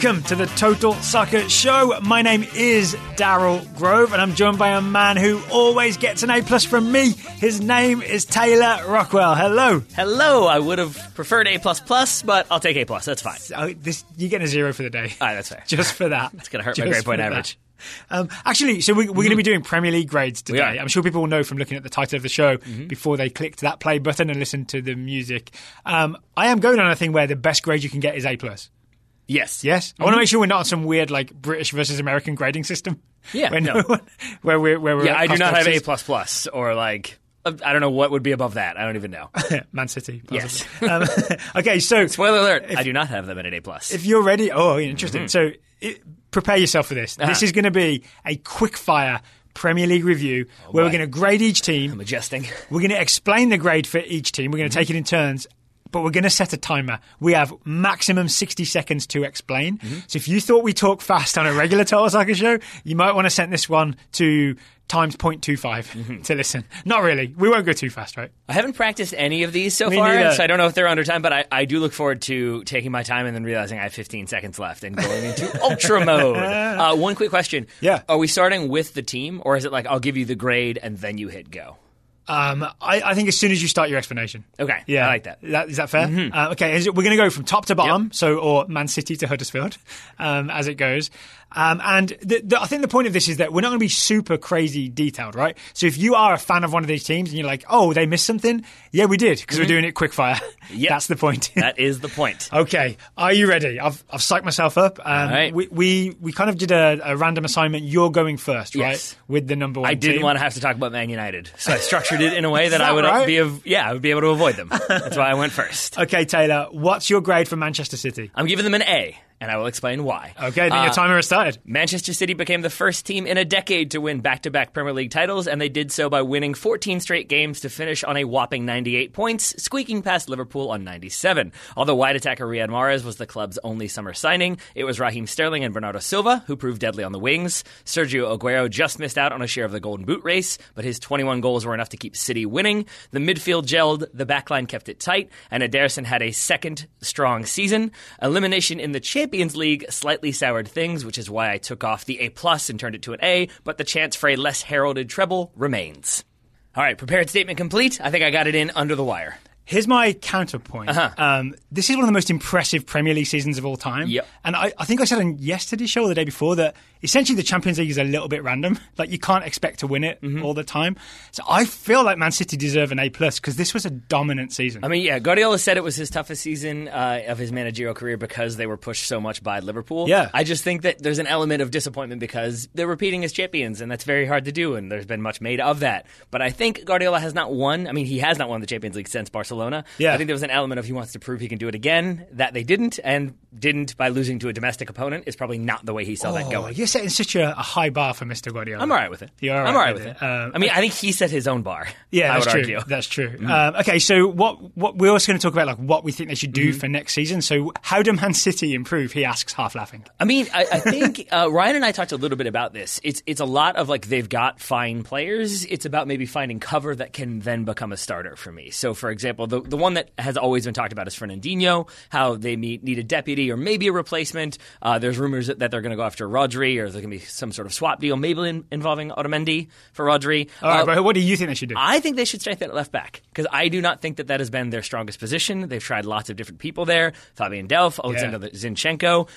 Welcome to the Total Soccer Show. My name is Daryl Grove, and I'm joined by a man who always gets an A plus from me. His name is Taylor Rockwell. Hello. Hello. I would have preferred A plus plus, but I'll take A plus. That's fine. Oh, this you get a zero for the day. All right, that's fair. Just for that. It's gonna hurt my Just grade point for that. average. Um, actually, so we, we're going to be doing Premier League grades today. I'm sure people will know from looking at the title of the show before they clicked that play button and listened to the music. Um, I am going on a thing where the best grade you can get is A plus. Yes. Yes, I want to make sure we're not on some weird like British versus American grading system. Yeah, where, no. where we're where we're Yeah, I do not have A plus plus or like uh, I don't know what would be above that. I don't even know. Man City. Yes. um, okay, so Spoiler alert: I do not have them at an A plus. if you're ready, oh, interesting. So it, prepare yourself for this. Uh-huh. This is going to be a quick fire Premier League review where we're going to grade each team. I'm adjusting. We're going to explain the grade for each team. We're going to Mm-hmm. take it in turns, but we're going to set a timer. We have maximum 60 seconds to explain. Mm-hmm. So if you thought we talk fast on a regular Total Soccer show, you might want to send this one to times 0.25 Mm-hmm. to listen. Not really. We won't go too fast, right? I haven't practiced any of these so Me far, neither. so I don't know if they're under time. But I, I do look forward to taking my time and then realizing I have 15 seconds left and going into ultra mode. Uh, one quick question: Yeah. are we starting with the team, or is it like I'll give you the grade and then you hit go? Um, I, I think as soon as you start your explanation. Okay, Yeah, I like that. Is that fair? Uh, okay, we're going to go from top to bottom, so or Man City to Huddersfield, um, as it goes. Um, and the, the, I think the point of this is that we're not going to be super crazy detailed, right? So if you are a fan of one of these teams and you're like, oh, they missed something, yeah, we did because we're doing it quick fire. Yep. That's the point. That is the point. Okay, are you ready? I've I've psyched myself up. Um, right. we, we we kind of did a, a random assignment. You're going first, right? Yes. With the number one. I didn't team. want to have to talk about Man United, so I structured it in a way that, that I would right? be of, yeah, I would be able to avoid them. That's why I went first. Okay, Taylor, what's your grade for Manchester City? I'm giving them an A, and I will explain why. Okay, then Uh, your timer has started. Manchester City became the first team in a decade to win back-to-back Premier League titles, and they did so by winning 14 straight games to finish on a whopping 98 points, squeaking past Liverpool on 97. Although wide attacker Riyad Mahrez was the club's only summer signing, it was Raheem Sterling and Bernardo Silva who proved deadly on the wings. Sergio Aguero just missed out on a share of the Golden Boot race, but his 21 goals were enough to keep City winning. The midfield gelled, the backline kept it tight, and Ederson had a second strong season. Elimination in the Champions League slightly soured things, which is why I took off the A plus and turned it to an A, but the chance for a less heralded treble remains. All right, prepared statement complete. I think I got it in under the wire. Here's my counterpoint. Uh-huh. Um, this is one of the most impressive Premier League seasons of all time. Yep. And I, I think I said on yesterday's show or the day before that essentially the Champions League is a little bit random. Like you can't expect to win it Mm-hmm. all the time. So I feel like Man City deserve an A plus because this was a dominant season. I mean, yeah, Guardiola said it was his toughest season uh, of his managerial career because they were pushed so much by Liverpool. Yeah. I just think that there's an element of disappointment because they're repeating as champions, and that's very hard to do, and there's been much made of that. But I think Guardiola has not won. I mean, he has not won the Champions League since Barcelona. Yeah. I think there was an element of he wants to prove he can do it again. That they didn't, and didn't by losing to a domestic opponent is probably not the way he saw that Oh, going. you're setting such a, a high bar for Mr. Guardiola. I'm all right with it. You're all I'm all right with with it. it. Um, I mean, I think he set his own bar. Yeah, that's true. argue. Mm-hmm. That's true. Um, okay, so what what we're also going to talk about like what we think they should do Mm-hmm. for next season. So how do Man City improve? He asks, half laughing. I mean, I, I think uh, Ryan and I talked a little bit about this. It's it's a lot of like they've got fine players. It's about maybe finding cover that can then become a starter for me. So, for example, the the one that has always been talked about is Fernandinho. How they need, need a deputy or maybe a replacement. Uh, there's rumors that, that they're going to go after Rodri, or there's going to be some sort of swap deal, maybe in, involving Otamendi for Rodri. All right, Uh, but what do you think they should do? I think they should strengthen at left back because I do not think that that has been their strongest position. They've tried lots of different people there. Fabian Delph, Alexander Zinchenko.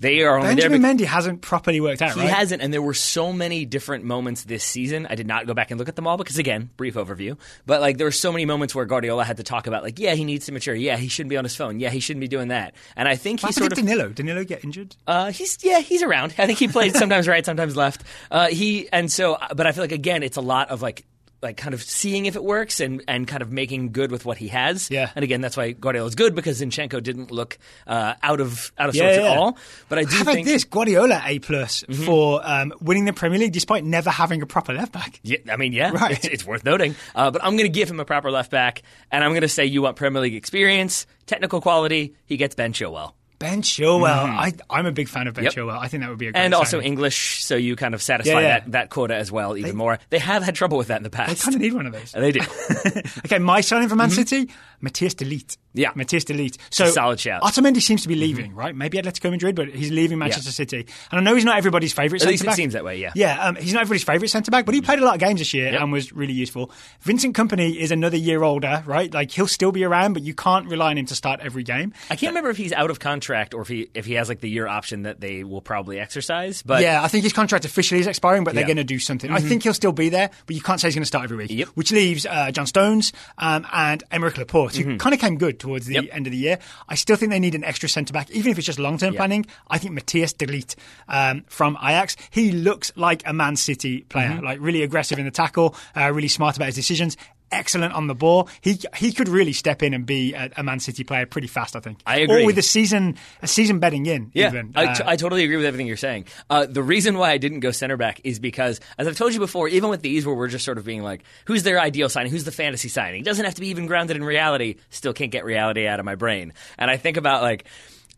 They are only. Benjamin Mendy hasn't properly worked out, he right? hasn't, and there were so many different moments this season. I did not go back and look at them all because, again, brief overview. But like, there were so many moments where Guardiola had to talk about, like, yeah, he needs to mature. Yeah, he shouldn't be on his phone. Yeah, he shouldn't be doing that. And I think he sort of Danilo? Danilo get injured? uh, he's yeah, he's around. I think he played sometimes right, sometimes left. Uh, he and so, but I feel like again, it's a lot of like like kind of seeing if it works and, and kind of making good with what he has. Yeah. And again, that's why Guardiola is good because Zinchenko didn't look uh, out of out of Yeah, sorts yeah. at all. But I do How about think Mm-hmm. this? Guardiola A plus for um, winning the Premier League despite never having a proper left back. Yeah, I mean, yeah, Right. it's, it's worth noting. Uh, but I'm going to give him a proper left back, and I'm going to say you want Premier League experience, technical quality. He gets Ben Chilwell. Ben Chilwell. I, I'm a big fan of Ben Yep. Chilwell. I think that would be a great And also signing. English, so you kind of satisfy Yeah, yeah. that, that quota as well even more. They have had trouble with that in the past. They kind of need one of those. They do. okay, my signing for Man Mm-hmm. City, Matthias de Ligt. Yeah. Matthias de Ligt. So solid shout. Otamendi seems to be leaving, right? Maybe Atletico Madrid, but he's leaving Manchester City. And I know he's not everybody's favourite At centre least it back. seems that way, yeah. Yeah, um, he's not everybody's favourite centre back, but he played a lot of games this year Yep. and was really useful. Vincent Kompany is another year older, right? Like he'll still be around, but you can't rely on him to start every game. I can't remember if he's out of contract or if he if he has like the year option that they will probably exercise. But yeah, I think his contract officially is expiring, but they're Yeah. going to do something. I think he'll still be there, but you can't say he's going to start every week. Yep. Which leaves uh, John Stones um, and Aymeric Laporte, who kind of came good towards the Yep. end of the year. I still think they need an extra centre back, even if it's just long term planning. I think Matthias de Ligt um, from Ajax, he looks like a Man City player, like really aggressive in the tackle, uh, really smart about his decisions. Excellent on the ball. He he could really step in and be a, a Man City player pretty fast. I think. I agree. Or with a season a season betting in. Yeah, even. I, Uh, t- I totally agree with everything you're saying. Uh, the reason why I didn't go center back is because, as I've told you before, even with these where we're just sort of being like, who's their ideal signing? Who's the fantasy signing? It doesn't have to be even grounded in reality. Still can't get reality out of my brain. And I think about like,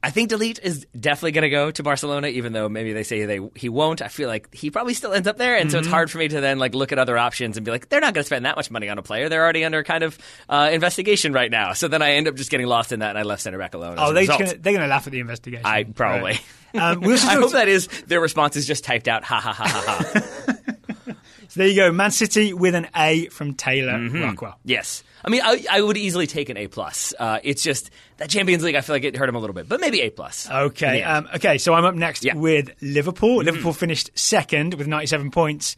I think de Ligt is definitely going to go to Barcelona, even though maybe they say they he won't. I feel like he probably still ends up there, and so Mm-hmm. it's hard for me to then like look at other options and be like, they're not going to spend that much money on a player. They're already under kind of uh, investigation right now. So then I end up just getting lost in that, and I left center back alone. Oh, a they're just result. gonna, they're going to laugh at the investigation. I probably. Right. Um, I hope that is their response is just typed out. Ha ha ha ha ha. so there you go. Man City with an A from Taylor Mm-hmm. Rockwell. yes, I mean I, I would easily take an A plus. Uh, it's just that Champions League. I feel like it hurt him a little bit, but maybe A plus. Okay. Um, okay. So I'm up next Yeah. Mm-hmm. with Liverpool. Liverpool finished second with 97 points.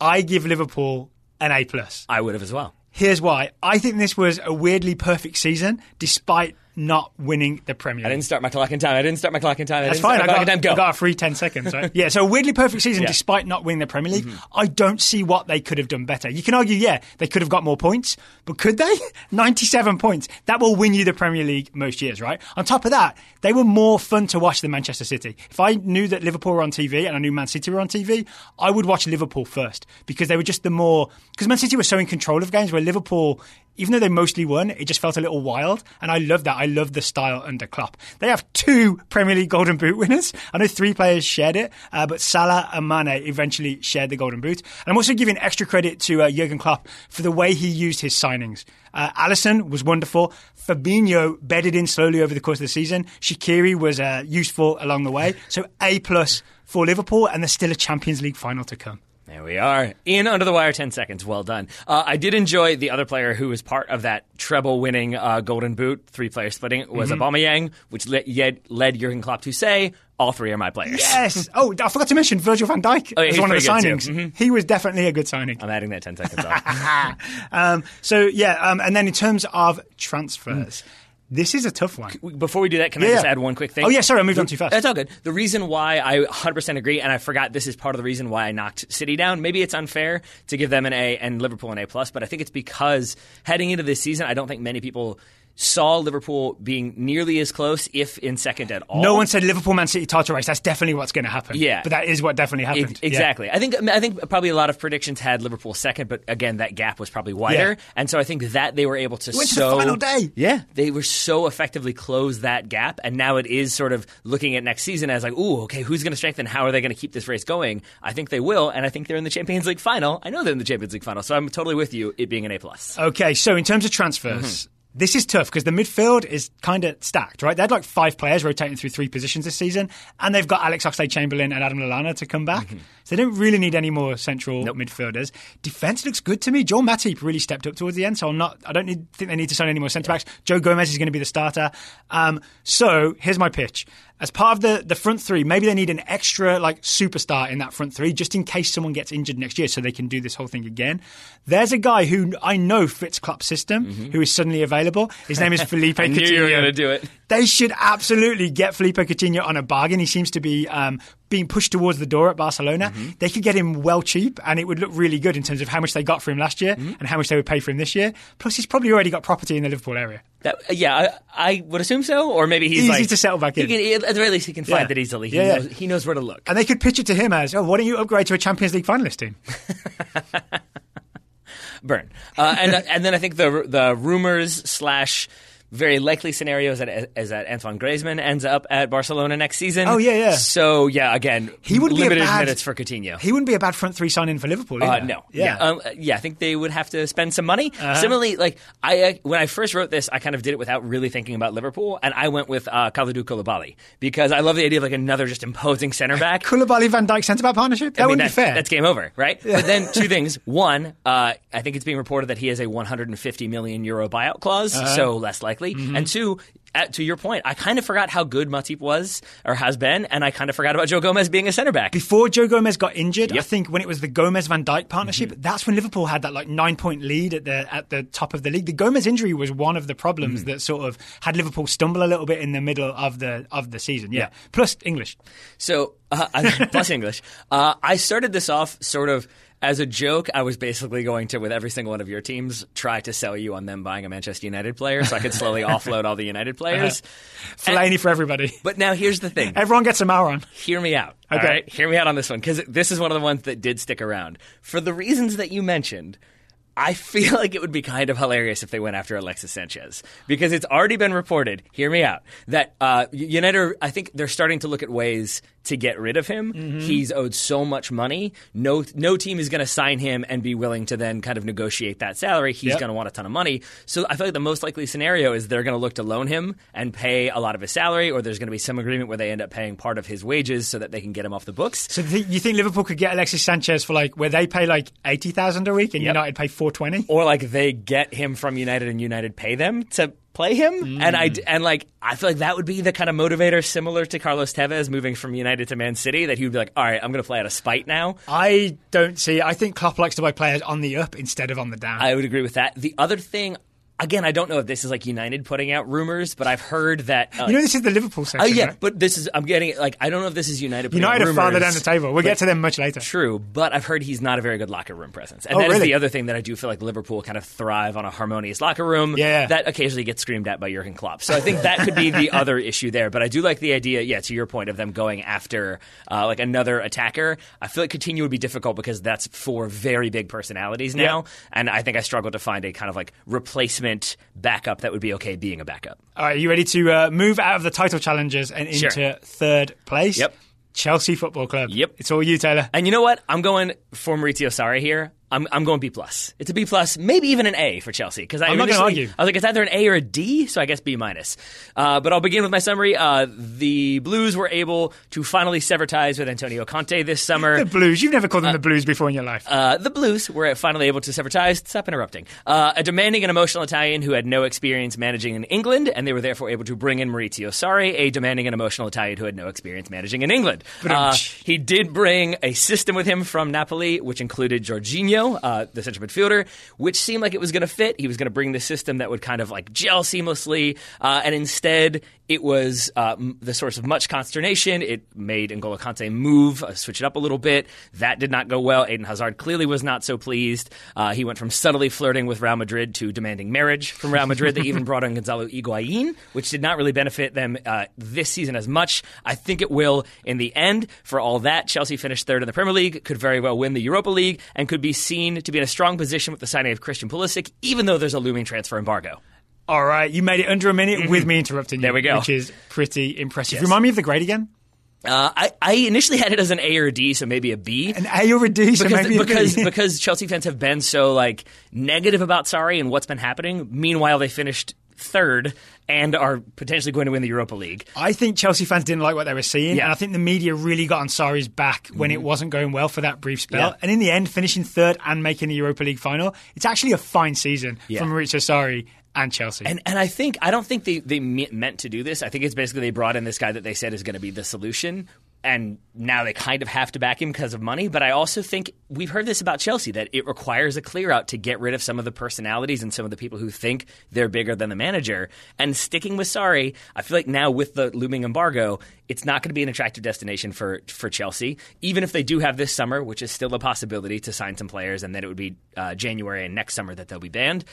I give Liverpool an A plus. I would have as well. Here's why. I think this was a weirdly perfect season, despite not winning the Premier League. I didn't start my clock in time. I didn't start my clock in time. I That's fine. I got, time. I got a free 10 seconds, right? yeah, so a weirdly perfect season Yeah. Mm-hmm. despite not winning the Premier League. I don't see what they could have done better. You can argue, yeah, they could have got more points, but could they? 97 points. That will win you the Premier League most years, right? On top of that, they were more fun to watch than Manchester City. If I knew that Liverpool were on TV and I knew Man City were on TV, I would watch Liverpool first because they were just the more. Because Man City were so in control of games where Liverpool even though they mostly won, it just felt a little wild. And I love that. I love the style under Klopp. They have two Premier League Golden Boot winners. I know three players shared it, uh, but Salah and Mane eventually shared the Golden Boot. And I'm also giving extra credit to uh, Jurgen Klopp for the way he used his signings. Uh, Alisson was wonderful. Fabinho bedded in slowly over the course of the season. Shaqiri was uh, useful along the way. So A plus for Liverpool, and there's still a Champions League final to come. There we are. In under the wire, 10 seconds. Well done. Uh, I did enjoy the other player who was part of that treble winning uh, Golden Boot, three player splitting, was Mm-hmm. Aubameyang, which led, yet led Jurgen Klopp to say, all three are my players. Yes. Oh, I forgot to mention Virgil van Dijk Oh, yeah, as one of the signings. Mhm. He was definitely a good signing. I'm adding that 10 seconds on. Um, so yeah, um, and then in terms of transfers, this is a tough one. Before we do that, can I just yeah. add one quick thing? Oh yeah, sorry, I moved on too fast. That's all good. The reason why I 100% agree, and I forgot this is part of the reason why I knocked City down. Maybe it's unfair to give them an A and Liverpool an A plus, but I think it's because heading into this season, I don't think many people saw Liverpool being nearly as close, if in second at all. No one said Liverpool, Man City title race. That's definitely what's going to happen. Yeah. but that is what definitely happened. Yeah. exactly. I think I think probably a lot of predictions had Liverpool second, but again, that gap was probably wider, Yeah. and so I think that they were able to Went to the so final day. Yeah, they were so effectively close that gap, and now it is sort of looking at next season as like, ooh, okay, who's going to strengthen? How are they going to keep this race going? I think they will, and I think they're in the Champions League final. I know they're in the Champions League final, so I'm totally with you. It being an A plus. Okay, so in terms of transfers. Mm-hmm. This is tough because the midfield is kind of stacked, right? They had like five players rotating through three positions this season, and they've got Alex Oxlade-Chamberlain and Adam Lallana to come back. Mm-hmm. So they don't really need any more central midfielders. Defense looks good to me. Joel Matip really stepped up towards the end, so I'm not. I don't need, think they need to sign any more centre backs. Joe Gomez is going to be the starter. Um, so here's my pitch. As part of the, the front three, maybe they need an extra like superstar in that front three, just in case someone gets injured next year, so they can do this whole thing again. There's a guy who I know fits Klopp's system, who is suddenly available. His name is Felipe Mm-hmm. I knew you were going to do it. They should absolutely get Felipe Coutinho on a bargain. He seems to be um, being pushed towards the door at Barcelona. Mm-hmm. They could get him well cheap, and it would look really good in terms of how much they got for him last year Mm-hmm. and how much they would pay for him this year. Plus, he's probably already got property in the Liverpool area. That, yeah, I, I would assume so, or maybe he's Easy like to settle back he in. Can, at the very least, he can find Yeah. that easily. He, Yeah, yeah. knows, he knows where to look. And they could pitch it to him as, "Oh, why don't you upgrade to a Champions League finalist team?" burn. Uh, and and then I think the the rumors slash very likely scenario is that, is that Antoine Griezmann ends up at Barcelona next season. Oh, yeah, yeah. So yeah, again, He wouldn't be a bad- minutes for Coutinho. He wouldn't be a bad front three sign in for Liverpool. Uh, no, Yeah. um, yeah. I think they would have to spend some money. Uh-huh. Similarly, like I, uh, when I first wrote this, I kind of did it without really thinking about Liverpool, and I went with uh, Kalidou Koulibaly because I love the idea of like another just imposing center back. Koulibaly Van Dijk centre back partnership. That I mean, wouldn't that- be fair. That's game over, right? But then two things. One, uh, I think it's being reported that he has a 150 million euro buyout clause, Uh-huh. so less likely. Mm-hmm. And two, at, to your point, I kind of forgot how good Matip was or has been, and I kind of forgot about Joe Gomez being a center back. Before Joe Gomez got injured, I Yep. Mm-hmm. think when it was the Gomez Van Dijk partnership, that's when Liverpool had that like nine point lead at the at the top of the league. The Gomez injury was one of the problems Mm-hmm. that sort of had Liverpool stumble a little bit in the middle of the of the season. Yeah, plus English. So, uh, plus English. Uh, I started this off sort of as a joke. I was basically going to, with every single one of your teams, try to sell you on them buying a Manchester United player so I could slowly offload all the United players. Fellaini for everybody. But now here's the thing. Everyone gets a Mauron. Hear me out. Okay. right? Hear me out on this one because this is one of the ones that did stick around. For the reasons that you mentioned, I feel like it would be kind of hilarious if they went after Alexis Sanchez because it's already been reported. Hear me out. That uh, United, are- I think they're starting to look at ways to get rid of him. Mm-hmm. He's owed so much money. No, no team is going to sign him and be willing to then kind of negotiate that salary. He's Yep. going to want a ton of money. So I feel like the most likely scenario is they're going to look to loan him and pay a lot of his salary, or there's going to be some agreement where they end up paying part of his wages so that they can get him off the books. So th- you think Liverpool could get Alexis Sanchez for like where they pay like eighty thousand a week and Yep. United pay four twenty? or like they get him from United and United pay them to play him. And I mm. and like I feel like that would be the kind of motivator similar to Carlos Tevez moving from United to Man City that he would be like, all right, I'm going to play out of spite now. I don't see. I think Klopp likes to buy players on the up instead of on the down. I would agree with that. The other thing. Again, I don't know if this is like United putting out rumors, but I've heard that. Uh, you know, this is the Liverpool oh section. yeah, right? but this is I'm getting like I don't know if this is United. Putting United out are farther down the table. We'll get to them much later. True, but I've heard he's not a very good locker room presence, and Oh, that is really? the other thing that I do feel like Liverpool kind of thrive on a harmonious locker room. Yeah. that occasionally gets screamed at by Jurgen Klopp. So I think that could be the other issue there. But I do like the idea. Yeah, to your point of them going after uh, like another attacker. I feel like Coutinho would be difficult because that's four very big personalities now, and I think I struggle to find a kind of like replacement backup that would be okay being a backup. All right, are you ready to uh, move out of the title challenges and into Sure. third place? Yep. Chelsea Football Club. Yep. It's all you, Taylor. And you know what? I'm going for Maurizio Sarri here. I'm, I'm going B plus. It's a B plus, maybe even an A for Chelsea because I'm not gonna argue. I was like, it's either an A or a D, so I guess B minus. Uh, but I'll begin with my summary. Uh, the Blues were able to finally sever ties with Antonio Conte this summer. The Blues. You've never called them the Blues before in your life. Uh, the Blues were finally able to sever ties. Stop interrupting. Uh, a demanding and emotional Italian who had no experience managing in England, and they were therefore able to bring in Maurizio Sarri, a demanding and emotional Italian who had no experience managing in England. Uh, he did bring a system with him from Napoli, which included Jorginho, uh, the central midfielder, which seemed like it was going to fit. He was going to bring the system that would kind of like gel seamlessly, uh, and instead it was uh, m- the source of much consternation. It made N'Golo Kante move, uh, switch it up a little bit. That did not go well. Eden Hazard clearly was not so pleased. Uh, he went from subtly flirting with Real Madrid to demanding marriage from Real Madrid. they even brought in Gonzalo Higuain, which did not really benefit them uh, this season as much. I think it will in the end. For all that, Chelsea finished third in the Premier League, could very well win the Europa League, and could be seen to be in a strong position with the signing of Christian Pulisic, even though there's a looming transfer embargo. All right, you made it under a minute with me interrupting you. Mm-hmm. There we go. Which is pretty impressive. Yes. Remind me of the grade again. Uh, I, I initially had it as an A or a D, so maybe a B. An A or a D, so because maybe a B. because because Chelsea fans have been so like negative about Sarri and what's been happening. Meanwhile, they finished third and are potentially going to win the Europa League. I think Chelsea fans didn't like what they were seeing, Yeah. and I think the media really got on Sarri's back when it mm. wasn't going well for that brief spell. Yeah. And in the end, finishing third and making the Europa League final, it's actually a fine season Yeah. from Maurizio Sarri and Chelsea. And and I think I don't think they they meant to do this. I think it's basically they brought in this guy that they said is going to be the solution. And now they kind of have to back him because of money. But I also think we've heard this about Chelsea that it requires a clear out to get rid of some of the personalities and some of the people who think they're bigger than the manager. And sticking with Sarri, I feel like now with the looming embargo, it's not going to be an attractive destination for, for Chelsea. Even if they do have this summer, which is still a possibility to sign some players, and then it would be uh, January and next summer that they'll be banned.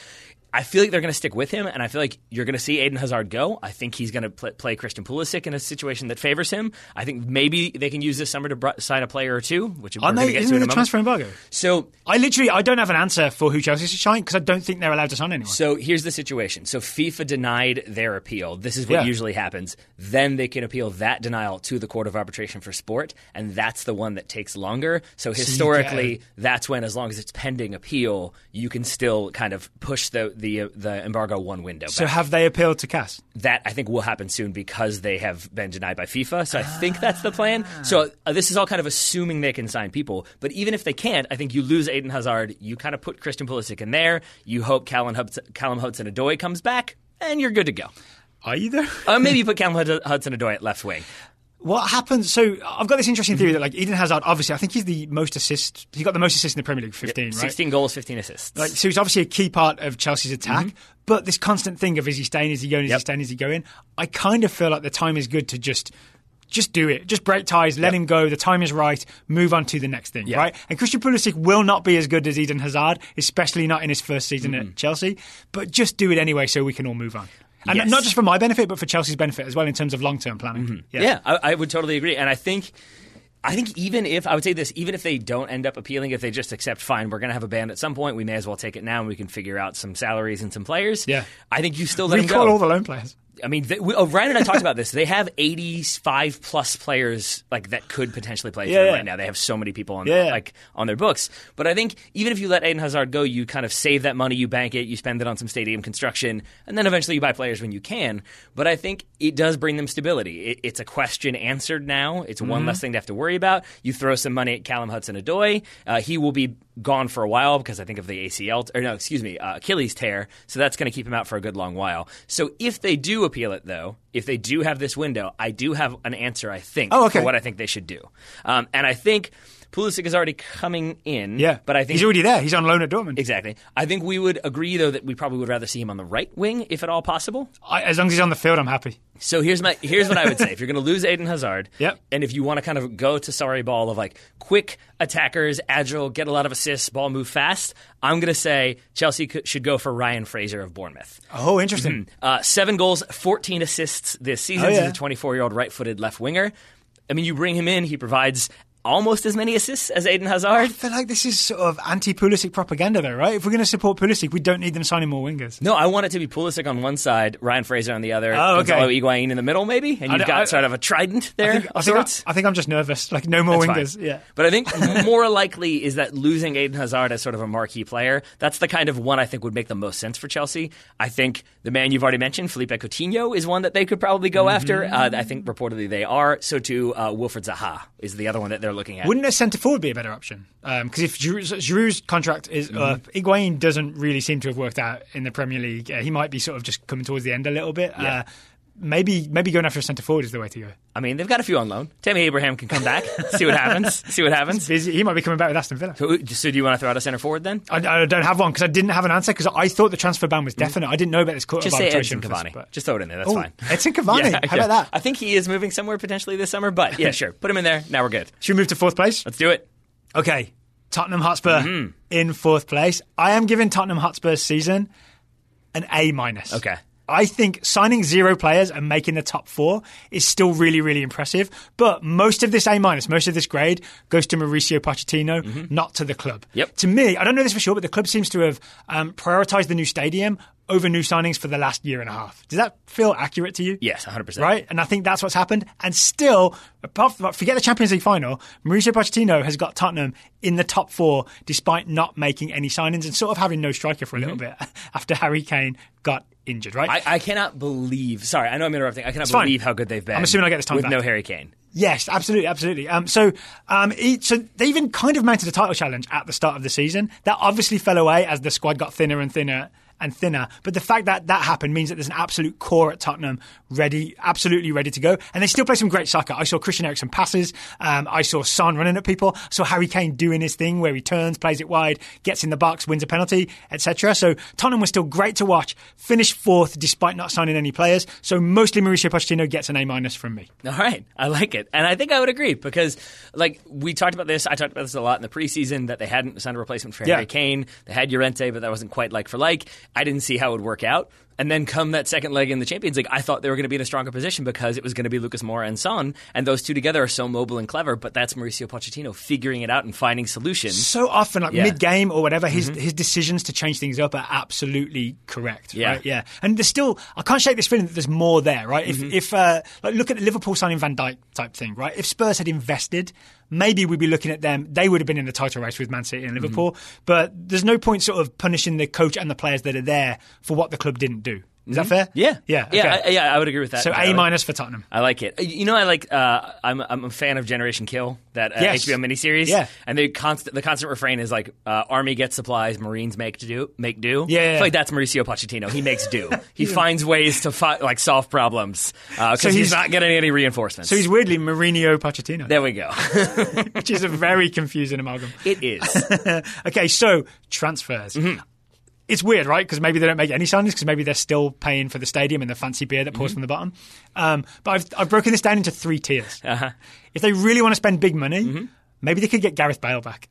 I feel like they're going to stick with him, and I feel like you're going to see Eden Hazard go. I think he's going to play, play Christian Pulisic in a situation that favors him. I think maybe they can use this summer to br- sign a player or two, which Aren't going they? Isn't to in a the transfer embargo? So I literally I don't have an answer for who Chelsea should sign because I don't think they're allowed to sign anyone. So here's the situation. So FIFA denied their appeal. This is what Yeah. usually happens. Then they can appeal that denial to the Court of Arbitration for Sport, and that's the one that takes longer. So historically, that's when, as long as it's pending appeal, you can still kind of push the the uh, the embargo one window. So have they appealed to CAS? that I think will happen soon because they have been denied by FIFA. So I think that's the plan. So uh, this is all kind of assuming they can sign people. But even if they can't, I think you lose Eden Hazard. You kind of put Christian Pulisic in there. You hope Callum, Hudson, Callum Hudson-Odoi comes back, and you're good to go. Are you though? Uh, maybe you put Callum Hudson-Odoi at left wing. What happens? So I've got this interesting theory that like Eden Hazard, obviously, I think he's the most assist. He got the most assists in the Premier League, fifteen, right? 16 goals, 15 assists. Like, so he's obviously a key part of Chelsea's mm-hmm. attack. But this constant thing of is he staying, is he going, is he staying, is he going? I kind of feel like the time is good to just just do it. Just break ties, let him go. The time is right. Move on to the next thing, Yeah. right? And Christian Pulisic will not be as good as Eden Hazard, especially not in his first season at Chelsea. But just do it anyway, so we can all move on. And Yes. not just for my benefit, but for Chelsea's benefit as well in terms of long term planning. Mm-hmm. Yeah, I, I would totally agree, and I think. I think even if I would say this, even if they don't end up appealing, if they just accept, fine, we're going to have a ban at some point. We may as well take it now, and we can figure out some salaries and some players. Yeah. I think you still let them Recall go. all the loan players. I mean, they, we, oh, Ryan and I talked about this. They have 85 plus players like that could potentially play for Yeah, them yeah. right now. They have so many people on Yeah. like on their books. But I think even if you let Eden Hazard go, you kind of save that money, you bank it, you spend it on some stadium construction, and then eventually you buy players when you can. But I think it does bring them stability. It, it's a question answered now. It's one Mm-hmm. less thing to have to worry about. You throw some money at Callum Hudson-Odoi. Uh, he will be gone for a while because I think of the ACL or no, excuse me, uh, Achilles tear. So that's going to keep him out for a good long while. So if they do appeal it though, if they do have this window, I do have an answer. I think Oh, okay. for what I think they should do, um, and I think Pulisic is already coming in. Yeah. but I think he's already there. He's on loan at Dortmund. exactly. I think we would agree though that we probably would rather see him on the right wing if at all possible. I, as long as he's on the field, I'm happy. So here's my here's what I would say. if you're going to lose Eden Hazard, Yep. and if you want to kind of go to Sarri ball of like quick attackers, agile, get a lot of assists, ball move fast, I'm going to say Chelsea could, should go for Ryan Fraser of Bournemouth. Oh, interesting. Uh, seven goals, 14 assists this season. Oh, yeah. He's a 24 year old right footed left winger. I mean, you bring him in, he provides almost as many assists as Eden Hazard. I feel like this is sort of anti-Pulisic propaganda, though, right? If we're going to support Pulisic, we don't need them signing more wingers. No, I want it to be Pulisic on one side, Ryan Fraser on the other, Oh, okay. Gonzalo Higuain in the middle, maybe, and you've got I- sort of a trident there. I think, I, think I think I'm just nervous. Like, no more That's wingers. fine. Yeah. But I think more likely is that losing Eden Hazard as sort of a marquee player, that's the kind of one I think would make the most sense for Chelsea. I think the man you've already mentioned, Felipe Coutinho, is one that they could probably go Mm-hmm. after. Uh, I think reportedly they are. So too, uh, Wilfried Zaha is the other one that they're looking at. Wouldn't a centre forward be a better option? Because if Giroud's, Giroud's contract is Mm-hmm. up, Higuain doesn't really seem to have worked out in the Premier League. Uh, he might be sort of just coming towards the end a little bit. Yeah. Uh, maybe maybe going after a centre forward is the way to go. I mean, they've got a few on loan. Tammy Abraham can come back, see what happens. See what happens. He might be coming back with Aston Villa. So, so do you want to throw out a center forward then? I, I don't have one because I didn't have an answer because I thought the transfer ban was definite. I didn't know about this court Mm. Just of say. Edinson Cavani. but- Just throw it in there. That's Oh, fine. Edinson Cavani. Yeah, How yeah. about that? I think he is moving somewhere potentially this summer, but yeah, sure. Put him in there. Now we're good. Should we move to fourth place? Let's do it. Okay, Tottenham Hotspur Mm-hmm. in fourth place. I am giving Tottenham Hotspur's season an A minus. Okay. I think signing zero players and making the top four is still really, really impressive. But most of this A minus, most of this grade goes to Mauricio Pochettino, not to the club. Mm-hmm. Yep. To me, I don't know this for sure, but the club seems to have um, prioritized the new stadium over new signings for the last year and a half. Does that feel accurate to you? Yes, 100%. Right? And I think that's what's happened. And still, apart from, forget the Champions League final, Mauricio Pochettino has got Tottenham in the top four despite not making any signings and sort of having no striker for a little bit after Harry Kane got injured, right? I, I cannot believe. Sorry, I know I'm interrupting. I cannot fine. believe how good they've been. I'm assuming I get this time with back. no Harry Kane. Yes, absolutely, absolutely. Um, so, um, so they even kind of mounted a title challenge at the start of the season. That obviously fell away as the squad got thinner and thinner and thinner. But the fact that that happened means that there's an absolute core at Tottenham ready, absolutely ready to go. And they still play some great soccer. I saw Christian Eriksen passes. Um, I saw Son running at people. I saw Harry Kane doing his thing where he turns, plays it wide, gets in the box, wins a penalty, etc. So Tottenham was still great to watch. Finished fourth despite not signing any players. So mostly Mauricio Pochettino gets an A minus from me. All right, I like it, and I think I would agree because, like, we talked about this. I talked about this a lot in the preseason that they hadn't signed a replacement for Yeah. Harry Kane. They had Llorente, but that wasn't quite like for like. I didn't see how it would work out. And then come that second leg in the Champions League, I thought they were going to be in a stronger position because it was going to be Lucas Moura and Son, and those two together are so mobile and clever. But that's Mauricio Pochettino figuring it out and finding solutions. So often, like Yeah. mid game or whatever, his his decisions to change things up are absolutely correct. Yeah. right? yeah. And there's still, I can't shake this feeling that there's more there, right? If if uh, like look at the Liverpool signing Van Dijk type thing, right? If Spurs had invested. Maybe we'd be looking at them. They would have been in the title race with Man City and Liverpool. Mm-hmm. But there's no point sort of punishing the coach and the players that are there for what the club didn't do. Is that fair? Yeah, Yeah. yeah. I, yeah. I would agree with that. so A minus for Tottenham. I like it. You know, I like. Uh, I'm I'm a fan of Generation Kill, that uh, Yes. HBO miniseries. Yeah. and the constant the constant refrain is like, uh, "Army gets supplies, Marines make do make do." Yeah, yeah, yeah. like that's Mauricio Pochettino. He makes do. He finds ways to fi- like solve problems because So he's, he's- not getting any reinforcements. So he's weirdly Mourinho Pochettino, there we go. which is a very confusing amalgam. it is. Okay, so transfers. Mm-hmm. It's weird, right? Because maybe they don't make any signings because maybe they're still paying for the stadium and the fancy beer that pours Mm-hmm. from the bottom. Um, but I've, I've broken this down into three tiers. Uh-huh. If they really want to spend big money, Mm-hmm. maybe they could get Gareth Bale back.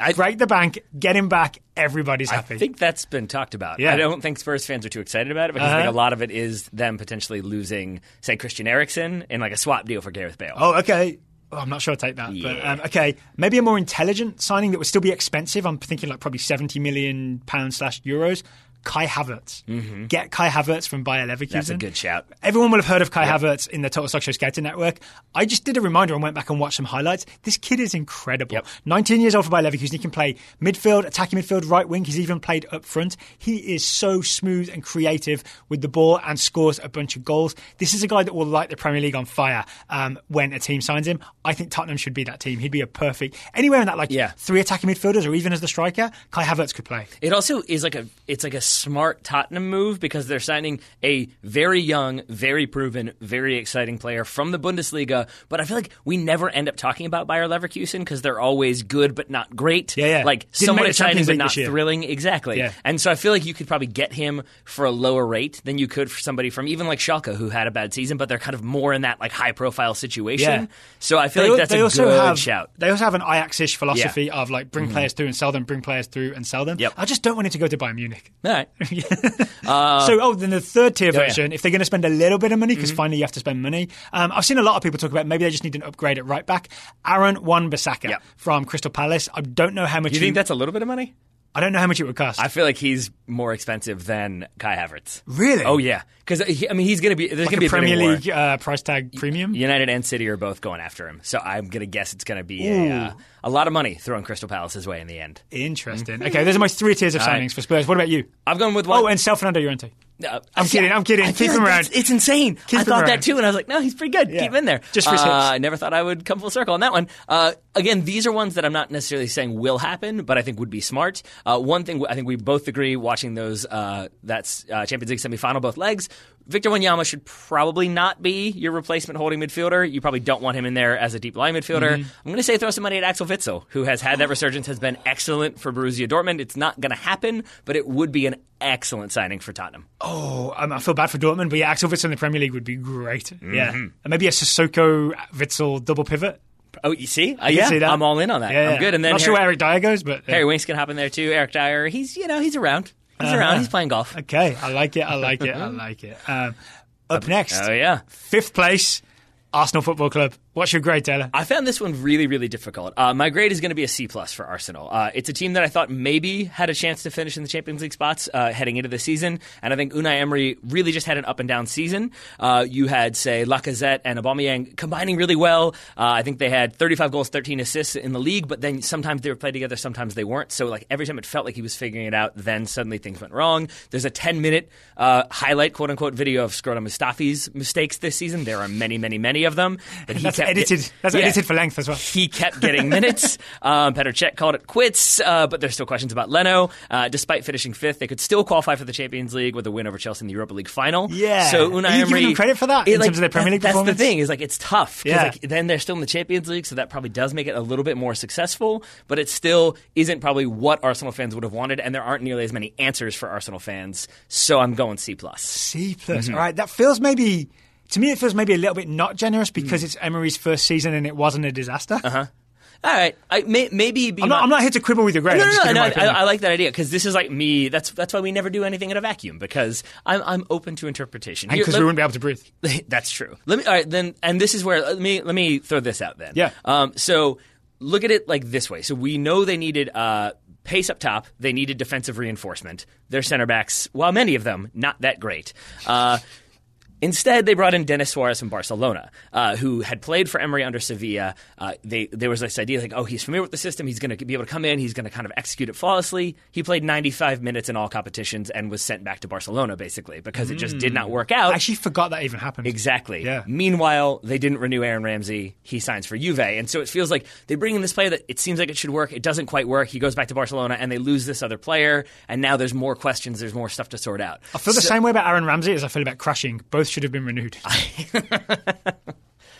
I- Break the bank, get him back, everybody's happy. I think that's been talked about. Yeah. I don't think Spurs fans are too excited about it because Uh-huh. think a lot of it is them potentially losing, say, Christian Eriksen in like a swap deal for Gareth Bale. Oh, okay. Oh, I'm not sure I'd take that. But um, okay, maybe a more intelligent signing that would still be expensive. I'm thinking like probably 70 million pounds slash euros. Kai Havertz. Get Kai Havertz from Bayer Leverkusen. Mm-hmm. That's a good shout. Everyone will have heard of Kai Havertz in the Total Soccer Show Scouting Network. I just did a reminder and went back and watched some highlights. This kid is incredible. Yep. 19 years old for Bayer Leverkusen. He can play midfield, attacking midfield, right wing. He's even played up front. He is so smooth and creative with the ball and scores a bunch of goals. This is a guy that will light the Premier League on fire um, when a team signs him. I think Tottenham should be that team. He'd be a perfect anywhere in that like Yeah. three attacking midfielders or even as the striker. Kai Havertz could play. It also is like a it's like a smart Tottenham move because they're signing a very young, very proven, very exciting player from the Bundesliga. But I feel like we never end up talking about Bayer Leverkusen because they're always good but not great. Yeah, yeah. Like Didn't somewhat exciting but not thrilling. Exactly. Yeah. And so I feel like you could probably get him for a lower rate than you could for somebody from even like Schalke who had a bad season, but they're kind of more in that like high profile situation. Yeah. So I feel They, like that's they a also good have, shout. They also have an Ajax-ish philosophy of like bring players through and sell them, bring players through and sell them. Mm-hmm. Yep. I just don't want it to go to Bayern Munich. All right. so, oh, then the third tier yeah. Mm-hmm. version, if they're going to spend a little bit of money, because finally you have to spend money. Um, I've seen a lot of people talk about maybe they just need an upgrade at right back. Aaron Wan Bissaka from Crystal Palace. I don't know how much. You he- think that's a little bit of money? I don't know how much it would cost. I feel like he's more expensive than Kai Havertz. Really? Oh yeah, because I mean he's going to be there's like going to be a Premier. League uh, price tag premium. United and City are both going after him, so I'm going to guess it's going to be a, uh, a lot of money thrown Crystal Palace's way in the end. Interesting. Okay, those are my three tiers of All right. signings for Spurs. What about you? I've gone with one. Oh, and Sel Fernando Llorente. Uh, I'm see, kidding, I'm kidding. I Keep feel him around. It's insane. Keep I thought around. that too, and I was like, no, he's pretty good. Yeah. Keep him in there. Just for uh. I never thought I would come full circle on that one. Uh, again, these are ones that I'm not necessarily saying will happen, but I think would be smart. Uh, one thing I think we both agree watching those uh, that's uh, Champions League semifinal both legs. Victor Wanyama should probably not be your replacement holding midfielder. You probably don't want him in there as a deep line midfielder. Mm-hmm. I'm going to say throw some money at Axel Witsel, who has had that resurgence, has been excellent for Borussia Dortmund. It's not going to happen, but it would be an excellent signing for Tottenham. Oh, um, I feel bad for Dortmund, but yeah, Axel Witsel in the Premier League would be great. Mm-hmm. Yeah, and maybe a Sissoko Witsel double pivot. Oh, you see? Uh, I yeah, see. I'm all in on that. Yeah, I'm yeah. good. And then not Harry, sure where Eric Dier goes, but yeah. Harry Winks can hop in there too. Eric Dier, he's you know he's around. He's Uh-huh. around. He's playing golf. Okay, I like it. I like it. I like it. Um, up next, Oh yeah. fifth place, Arsenal Football Club. What's your grade, Taylor? I found this one really, really difficult. Uh, my grade is going to be a C plus for Arsenal. Uh, it's a team that I thought maybe had a chance to finish in the Champions League spots uh, heading into the season, and I think Unai Emery really just had an up and down season. Uh, you had say Lacazette and Aubameyang combining really well. Uh, I think they had 35 goals, 13 assists in the league, but then sometimes they were played together, sometimes they weren't. So like every time it felt like he was figuring it out, then suddenly things went wrong. There's a 10 minute uh, highlight, quote unquote, video of Scrotum Mustafi's mistakes this season. There are many, many, many of them. But he kept edited. That's Yeah. edited for length as well. He kept getting minutes. um, Petr Cech called it quits, uh, but there's still questions about Leno. Uh, despite finishing fifth, they could still qualify for the Champions League with a win over Chelsea in the Europa League final. Yeah. So Unai Are you Emery, them credit for that it, in terms of their Premier League That's performance? the thing is like it's tough. Yeah. Like, then they're still in the Champions League, so that probably does make it a little bit more successful. But it still isn't probably what Arsenal fans would have wanted, and there aren't nearly as many answers for Arsenal fans. So I'm going C plus. C plus. Mm-hmm. All right, that feels maybe to me. It feels maybe a little bit not generous Mm. because it's Emery's first season and it wasn't a disaster. Uh-huh. All right, I, may, maybe be I'm not, I'm not here to quibble with your grade. No, no, no, no, I. I like that idea because this is like me. That's that's why we never do anything in a vacuum because I'm I'm open to interpretation. Because we wouldn't be able to breathe. That's true. Let me all right then, and this is where let me let me throw this out then. Yeah. Um. So look at it like this way. So we know they needed uh pace up top. They needed defensive reinforcement. Their center backs, while many of them not that great. Uh. Instead, they brought in Denis Suarez from Barcelona, uh, who had played for Emery under Sevilla. Uh, they, there was this idea like, oh, he's familiar with the system. He's going to be able to come in. He's going to kind of execute it flawlessly. He played 95 minutes in all competitions and was sent back to Barcelona, basically, because it just did not work out. I actually forgot that even happened. Exactly. Yeah. Meanwhile, they didn't renew Aaron Ramsey. He signs for Juve, and so it feels like they bring in this player that it seems like it should work. It doesn't quite work. He goes back to Barcelona, and they lose this other player. And now there's more questions. There's more stuff to sort out. I feel the same way about Aaron Ramsey as I feel about Crashing. Both should have been renewed.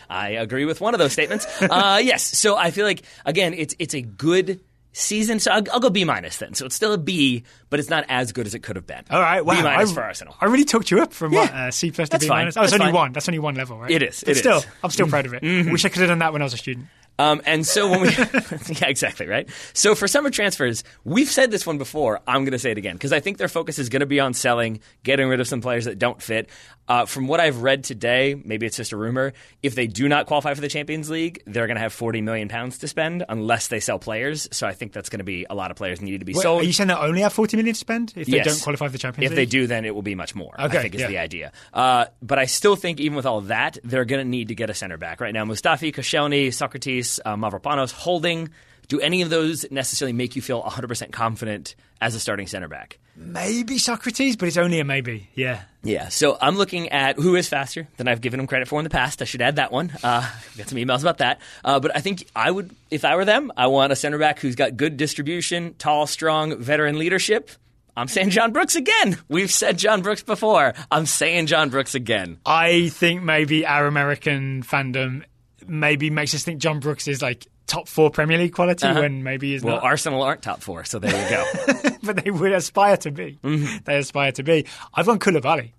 I agree with one of those statements. uh, yes. So I feel like again, it's it's a good season. So I'll, I'll go B minus then. So it's still a B, but it's not as good as it could have been. All right, wow. B minus for Arsenal. I really talked you up from Yeah. uh, C plus to That's B fine. minus. Oh, it's That's only fine. one. That's only one level, right? It is. But It still, is. Mm-hmm. I'm still proud of it. Wish I could have done that when I was a student. Um, and so when we, yeah, exactly right. So for summer transfers, we've said this one before. I'm going to say it again because I think their focus is going to be on selling, getting rid of some players that don't fit. Uh, from what I've read today, maybe it's just a rumor. If they do not qualify for the Champions League, they're going to have 40 million pounds to spend unless they sell players. So I think that's going to be a lot of players needed to be Wait, sold. are you saying they only have 40 million to spend if they Yes. don't qualify for the Champions League? If they do, then it will be much more. Okay, I think is yeah. the idea. Uh, but I still think, even with all that, they're going to need to get a center back right now. Mustafi, Koscielny, Sokratis, uh, Mavropanos, Holding. Do any of those necessarily make you feel 100% confident as a starting center back? Maybe Sokratis, but it's only a maybe. Yeah. Yeah, so I'm looking at who is faster than I've given him credit for in the past. I should add that one. Uh, got some emails about that. Uh, but I think I would, if I were them, I want a center back who's got good distribution, tall, strong, veteran leadership. I'm saying John Brooks again. We've said John Brooks before. I'm saying John Brooks again. I think maybe our American fandom maybe makes us think John Brooks is like top four Premier League quality when maybe he's Uh-huh. Well, not. Arsenal aren't top four, so there you go. but they would aspire to be. Mm-hmm. They aspire to be. I've gone Koulibaly.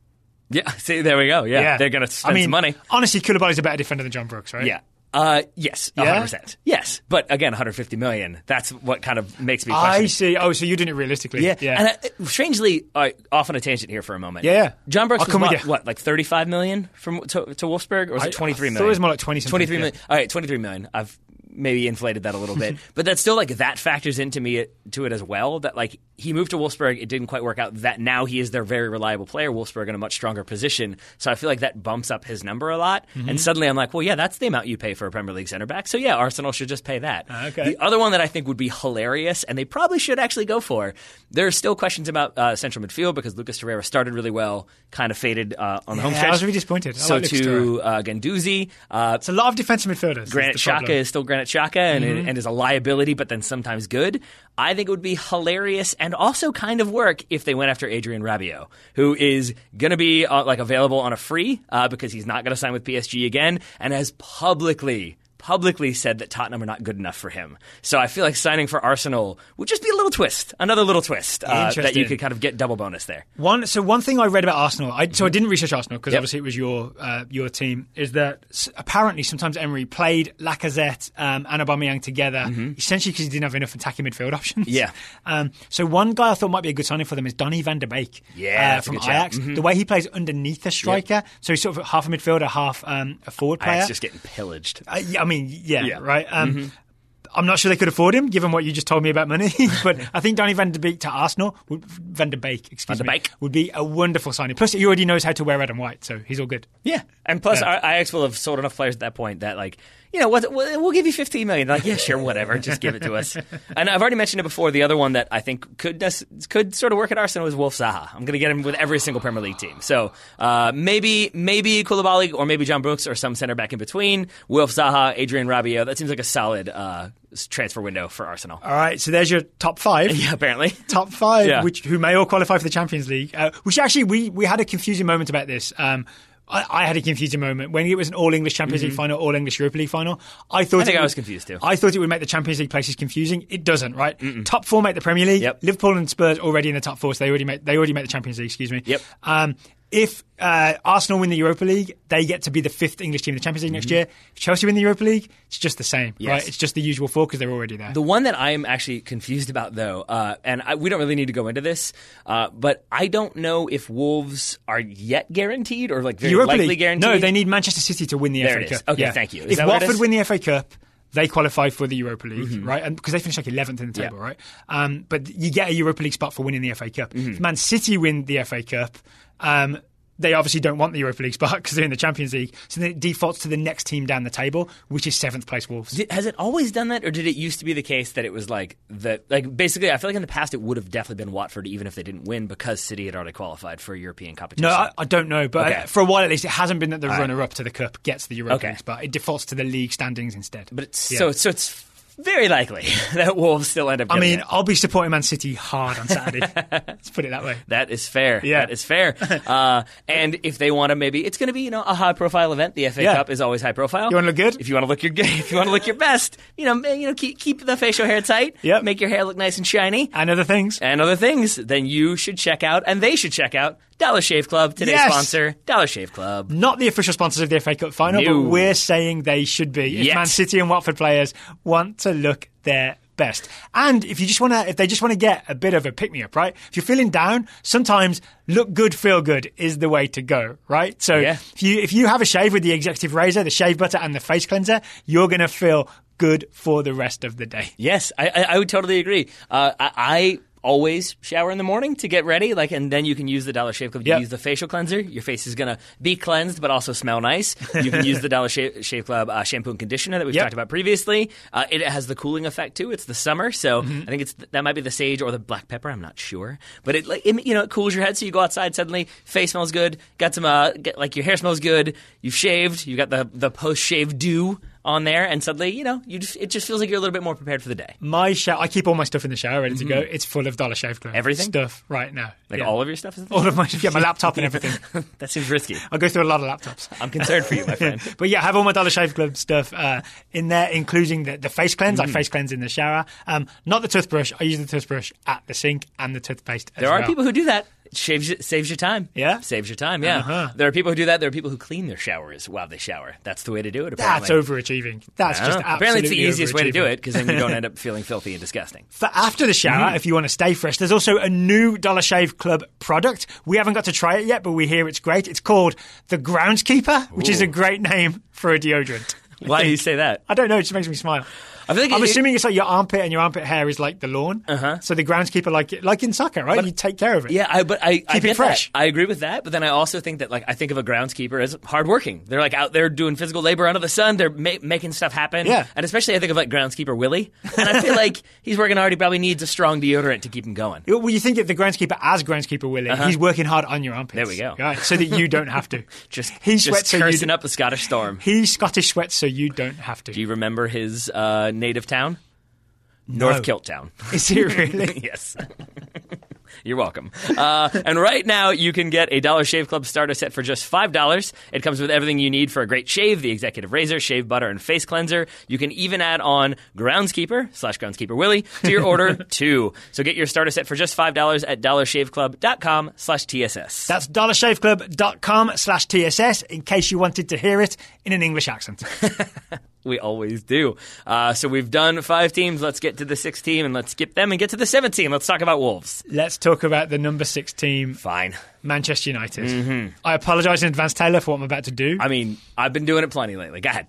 yeah, see, there we go. Yeah, they're going to spend I mean, some money. Honestly, Koulibaly's a better defender than John Brooks, right? Yeah. Uh, yes, Yeah? 100%. Yes. But again, 150 million. That's what kind of makes me question. I see. Oh, so you're doing it realistically. Yeah, Yeah. And I, strangely, uh, off on a tangent here for a moment. Yeah, yeah. John Brooks was what, what, like 35 million from to, to Wolfsburg, or was I- it 23 I million? it was more like 20 something, 23 yeah. million. All right, 23 million. I've maybe inflated that a little bit, but that's still like that factors into me to it as well. That like he moved to Wolfsburg, it didn't quite work out. That now he is their very reliable player. Wolfsburg in a much stronger position, so I feel like that bumps up his number a lot. Mm-hmm. And suddenly I'm like, well, yeah, that's the amount you pay for a Premier League center back. So yeah, Arsenal should just pay that. Ah, okay. The other one that I think would be hilarious, and they probably should actually go for. There are still questions about uh, central midfield because Lucas Torreira started really well, kind of faded uh, on the home stretch. I was really disappointed. I so like to uh, Guendouzi, uh, It's a lot of defensive midfielders. Granit That's the problem. Xhaka is still Xhaka and, Mm-hmm. and is a liability, but then sometimes good. I think it would be hilarious and also kind of work if they went after Adrien Rabiot, who is going to be uh, like available on a free uh, because he's not going to sign with PSG again, and has publicly. Publicly said that Tottenham are not good enough for him. So I feel like signing for Arsenal would just be a little twist, another little twist uh, that you could kind of get double bonus there. One so one thing I read about Arsenal, I, so I didn't research Arsenal because Yep. obviously it was your uh, your team, is that apparently sometimes Emery played Lacazette um, and Aubameyang together, essentially because he didn't have enough attacking midfield options. Mm-hmm. Yeah. Um, so one guy I thought might be a good signing for them is Donny van der Beek. Yeah, uh, from. Ajax. The way he plays underneath a striker, so he's sort of half a midfielder, half um, a forward player. It's just getting pillaged. Uh, yeah, I mean, yeah, Yeah. Mm-hmm. right. Um, I'm not sure they could afford him, given what you just told me about money. but I think Donny Van der Beek to Arsenal, would, Van der Beek, excuse Van der me, Beek. would be a wonderful signing. Plus, he already knows how to wear red and white, so he's all good. Yeah, and plus Yeah. Ajax will have sold enough players at that point that like you know what we'll, give you 15 million. They're like yeah, sure, whatever, just give it to us. And I've already mentioned it before. The other one that I think could could sort of work at Arsenal is Wilf Zaha. I'm going to get him with every single Premier League team. So uh, maybe maybe Koulibaly or maybe John Brooks or some center back in between. Wilf Zaha, Adrien Rabiot. That seems like a solid uh, transfer window for Arsenal. All right, so there's your top five. Yeah, apparently. Top five, Yeah. which who may all qualify for the Champions League. Uh, which actually, we we had a confusing moment about this. Um, I, I had a confusing moment when it was an All English Champions League final, All English Europa League final. I thought Mm-hmm. I think it I would- was confused too. I thought it would make the Champions League places confusing. It doesn't, right? Top four make the Premier League. Yep. Liverpool and Spurs already in the top four, so they already make they already make the Champions League. Excuse me. Yep. Um, if uh, Arsenal win the Europa League, they get to be the fifth English team in the Champions League next year. If Chelsea win the Europa League, it's just the same, Yes. right? It's just the usual four because they're already there. The one that I am actually confused about, though, uh, and I, we don't really need to go into this, uh, but I don't know if Wolves are yet guaranteed or like very Europa likely League. guaranteed. No, they need Manchester City to win the There FA it is. Cup. Okay, Yeah. thank you. Is if Watford win the FA Cup, they qualify for the Europa League, right? And because they finish like 11th in the table, Yeah. right? Um, but you get a Europa League spot for winning the FA Cup. Mm-hmm. If Man City win the FA Cup, um, they obviously don't want the Europa League spot because they're in the Champions League. So then it defaults to the next team down the table, which is seventh place Wolves. Has it always done that, or did it used to be the case that it was like that? Like basically, I feel like in the past it would have definitely been Watford, even if they didn't win, because City had already qualified for European competition. No, I, I don't know, but Okay. for a while at least, it hasn't been that the runner-up to the cup gets the Europa Okay. League spot. It defaults to the league standings instead. but it's Yeah. so so it's very likely that Wolves still end up. I mean, it. I'll be supporting Man City hard on Saturday. Let's put it that way. That is fair. Yeah. That is fair. Uh, and if they want to, maybe it's going to be you know a high profile event. The FA Yeah. Cup is always high profile. You wanna look good? If you want to look your if you want to look your best, you know, you know, keep keep the facial hair tight. Yep. Make your hair look nice and shiny. And other things. and other things, then you should check out, and they should check out Dollar Shave Club. Today's Yes. sponsor, Dollar Shave Club. Not the official sponsors of the FA Cup final, No. but we're saying they should be if Yes. Man City and Watford players want to look their best. And if you just want to, if they just want to get a bit of a pick me up, right? If you're feeling down, sometimes look good, feel good is the way to go, right? So Yeah. if you if you have a shave with the executive razor, the shave butter, and the face cleanser, you're gonna feel good for the rest of the day. Yes, I, I, I would totally agree. Uh, I, I always shower in the morning to get ready, like, and then you can use the Dollar Shave Club to Yep. use the facial cleanser. Your face is gonna be cleansed, but also smell nice. You can use the Dollar Shave, Shave Club uh, shampoo and conditioner that we've Yep. talked about previously. Uh, it has the cooling effect too. It's the summer, so Mm-hmm. I think it's that might be the sage or the black pepper. I'm not sure, but it like it, you know it cools your head, so you go outside suddenly, face smells good, got some uh, get, like your hair smells good. You've shaved, you got the the post shave dew on there, and suddenly you know you just it just feels like you're a little bit more prepared for the day. My shower, I keep all my stuff in the shower ready to go. It's full of Dollar Shave Club Mm-hmm. Everything? stuff right now. Like Yeah. all of your stuff is all of my yeah, my laptop and everything. that seems risky. I go through a lot of laptops. I'm concerned for you, my friend. But yeah, I have all my Dollar Shave Club stuff uh, in there, including the, the face cleanse. Mm. I face cleanse in the shower. Um, not the toothbrush. I use the toothbrush at the sink and the toothpaste. There are people who do that. Saves saves your time. Yeah? saves your time. Yeah. Uh-huh. There are people who do that. There are people who clean their showers while they shower. That's the way to do it. That's Apparently. overachieving. That's just apparently it's the easiest way to do it because then you don't end up feeling filthy and disgusting. For after the shower, Mm-hmm. if you want to stay fresh, there's also a new Dollar Shave Club product. We haven't got to try it yet, but we hear it's great. It's called the Groundskeeper, which is a great name for a deodorant. I Why do you say that? I don't know. It just makes me smile. I like I'm it- assuming it's like your armpit and your armpit hair is like the lawn. Uh-huh. So the groundskeeper, like like in soccer, right? you take care of it. Yeah, I, but I, I Keep it fresh. That. I agree with that. But then I also think that like I think of a groundskeeper as hardworking. They're like out there doing physical labor under the sun. They're ma- making stuff happen. Yeah. and especially I think of like groundskeeper Willie, and I feel like he's working hard. He probably needs a strong deodorant to keep him going. Well, you think of the groundskeeper as groundskeeper Willie. He's working hard on your armpits. Uh-huh. There we go. Right, so that you don't have to. Just he sweats so you. cursing d- up the Scottish storm. He Scottish sweats so you don't have to. Do you remember his uh, native town? North Kilt Town. Is he really? yes. You're welcome. Uh, and right now, you can get a Dollar Shave Club starter set for just $5. It comes with everything you need for a great shave the executive razor, shave butter, and face cleanser. You can even add on Groundskeeper slash Groundskeeper Willie to your order, too. So get your starter set for just $5 at dollarshaveclub.com slash TSS. That's dollarshaveclub.com slash TSS in case you wanted to hear it in an English accent. We always do. Uh, so we've done five teams. Let's get to the sixth team and let's skip them and get to the seventh team. Let's talk about Wolves. Let's talk about the number six team, Fine. Manchester United. I apologise in advance, Taylor, for what I'm about to do. Mm-hmm. I mean, I've been doing it plenty lately. Go ahead.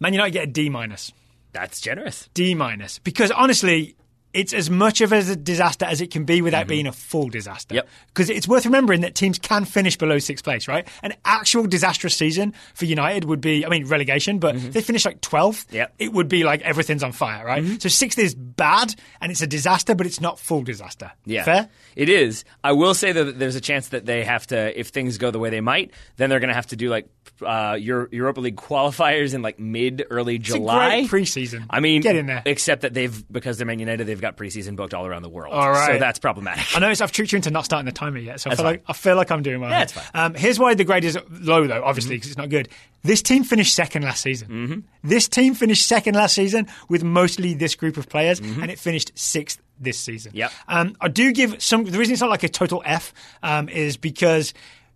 Man United get a D minus. That's generous. D minus. Because honestly, it's as much of a disaster as it can be without being a full disaster. Mm-hmm. Yep. Because it's worth remembering that teams can finish below sixth place, right? An actual disastrous season for United would be, I mean, relegation, but if they finish like 12th, Mm-hmm. Yep. Mm-hmm. it would be like everything's on fire, right? So sixth is bad and it's a disaster, but it's not full disaster. Yeah. Fair? It is. I will say that there's a chance that they have to, if things go the way they might, then they're going to have to do like uh, Euro- Europa League qualifiers in like mid, early It's July. a great preseason. I mean, get in there. Except that they've, because they're Man United, they've got preseason booked all around the world. All right. So that's problematic. I noticed I've tricked you into not starting the timer yet, so I feel like I feel like I'm doing well. Yeah, it's fine. Um, here's why the grade is low, though. Obviously, because it's not good. This team finished second last season. Mm-hmm. This team finished second last season with mostly this group of players, and it finished sixth this season. Mm-hmm. Yep. Um, I do give some. The reason it's not like a total F um, is because.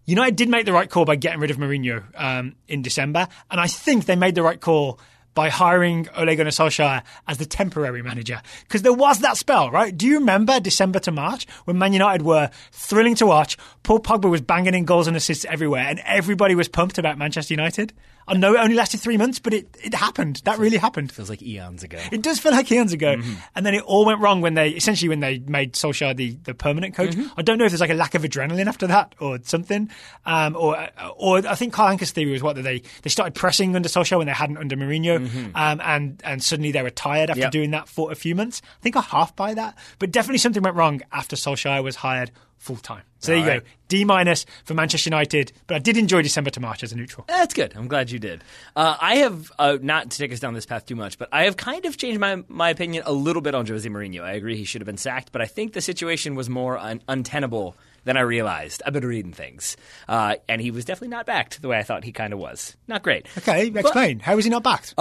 United did make the right call by getting rid of Mourinho um, in December, and I think they made the right call by hiring Ole Gunnar Solskjaer as the temporary manager. Because there was that spell, right? Do you remember December to March when Man United were thrilling to watch? Paul Pogba was banging in goals and assists everywhere, and everybody was pumped about Manchester United. I know it only lasted three months, but it, it happened. That really happened. Feels like eons ago. It does feel like eons ago. Mm-hmm. And then it all went wrong when they, essentially, when they made Solskjaer the, the permanent coach. Mm-hmm. I don't know if there's like a lack of adrenaline after that or something. Um, or, or I think Carl Anka's theory was what, that they, they started pressing under Solskjaer when they hadn't under Mourinho. Um, and, and suddenly they were tired after Mm-hmm. Yep. doing that for a few months. I think I half buy that. But definitely something went wrong after Solskjaer was hired full time. So there you All right. go. D minus for Manchester United. But I did enjoy December to March as a neutral. That's good. I'm glad you did. Uh, I have uh, not to take us down this path too much, but I have kind of changed my my opinion a little bit on Jose Mourinho. I agree he should have been sacked, but I think the situation was more un- untenable than I realized. I've been reading things, uh, and he was definitely not backed the way I thought he kind of was. Not great. Okay, But- explain. How was he not backed?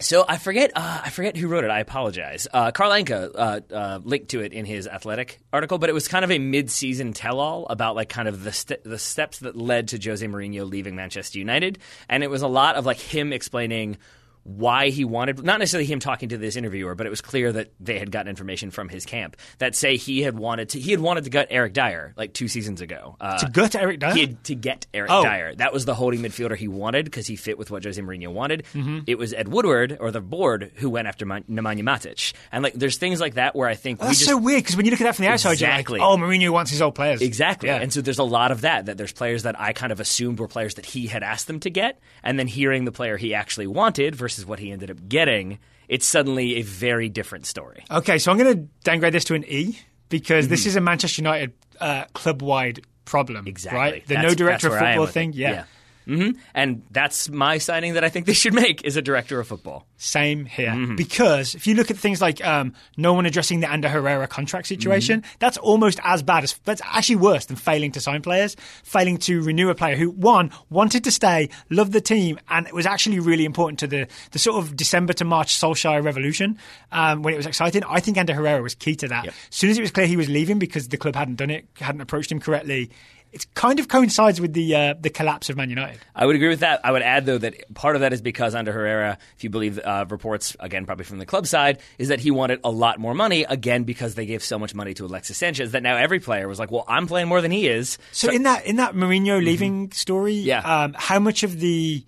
So I forget. Uh, I forget who wrote it. I apologize. Uh, Anka uh, uh, linked to it in his athletic article, but it was kind of a mid-season tell-all about like kind of the st- the steps that led to Jose Mourinho leaving Manchester United, and it was a lot of like him explaining why he wanted not necessarily him talking to this interviewer, but it was clear that they had gotten information from his camp that say he had wanted to he had wanted to gut Eric Dier like two seasons ago. Uh, to gut Eric Dier? he had to get Eric Oh. Dier. That was the holding midfielder he wanted because he fit with what Jose Mourinho wanted. Mm-hmm. It was Ed Woodward or the board who went after Man- Nemanja Matic. And like, there's things like that where I think we That's just so weird because when you look at that from the outside, Exactly. you're like, "Oh, Mourinho wants his old players." Exactly. Yeah. And so there's a lot of that, that there's players that I kind of assumed were players that he had asked them to get, and then hearing the player he actually wanted versus what he ended up getting, it's suddenly a very different story. Okay, so I'm going to downgrade this to an E because Mm-hmm. this is a Manchester United uh, club-wide problem. Exactly. Right? The That's- no director of where I am football thing. it. Yeah. Hmm And that's my signing that I think they should make is a director of football. Same here. Mm-hmm. Because if you look at things like um, no one addressing the Ander Herrera contract situation, Mm-hmm. that's almost as bad as that's actually worse than failing to sign players, failing to renew a player who one wanted to stay, loved the team, and it was actually really important to the the sort of December to March Solskjaer revolution um, when it was exciting. I think Ander Herrera was key to that. Yep. As soon as it was clear he was leaving because the club hadn't done it, hadn't approached him correctly. It kind of coincides with the uh, the collapse of Man United. I would agree with that. I would add, though, that part of that is because Ander Herrera, if you believe uh, reports, again, probably from the club side, is that he wanted a lot more money, again, because they gave so much money to Alexis Sanchez that now every player was like, well, I'm playing more than he is. So, in that in that Mourinho leaving story, Mm-hmm. Yeah. um, how much of the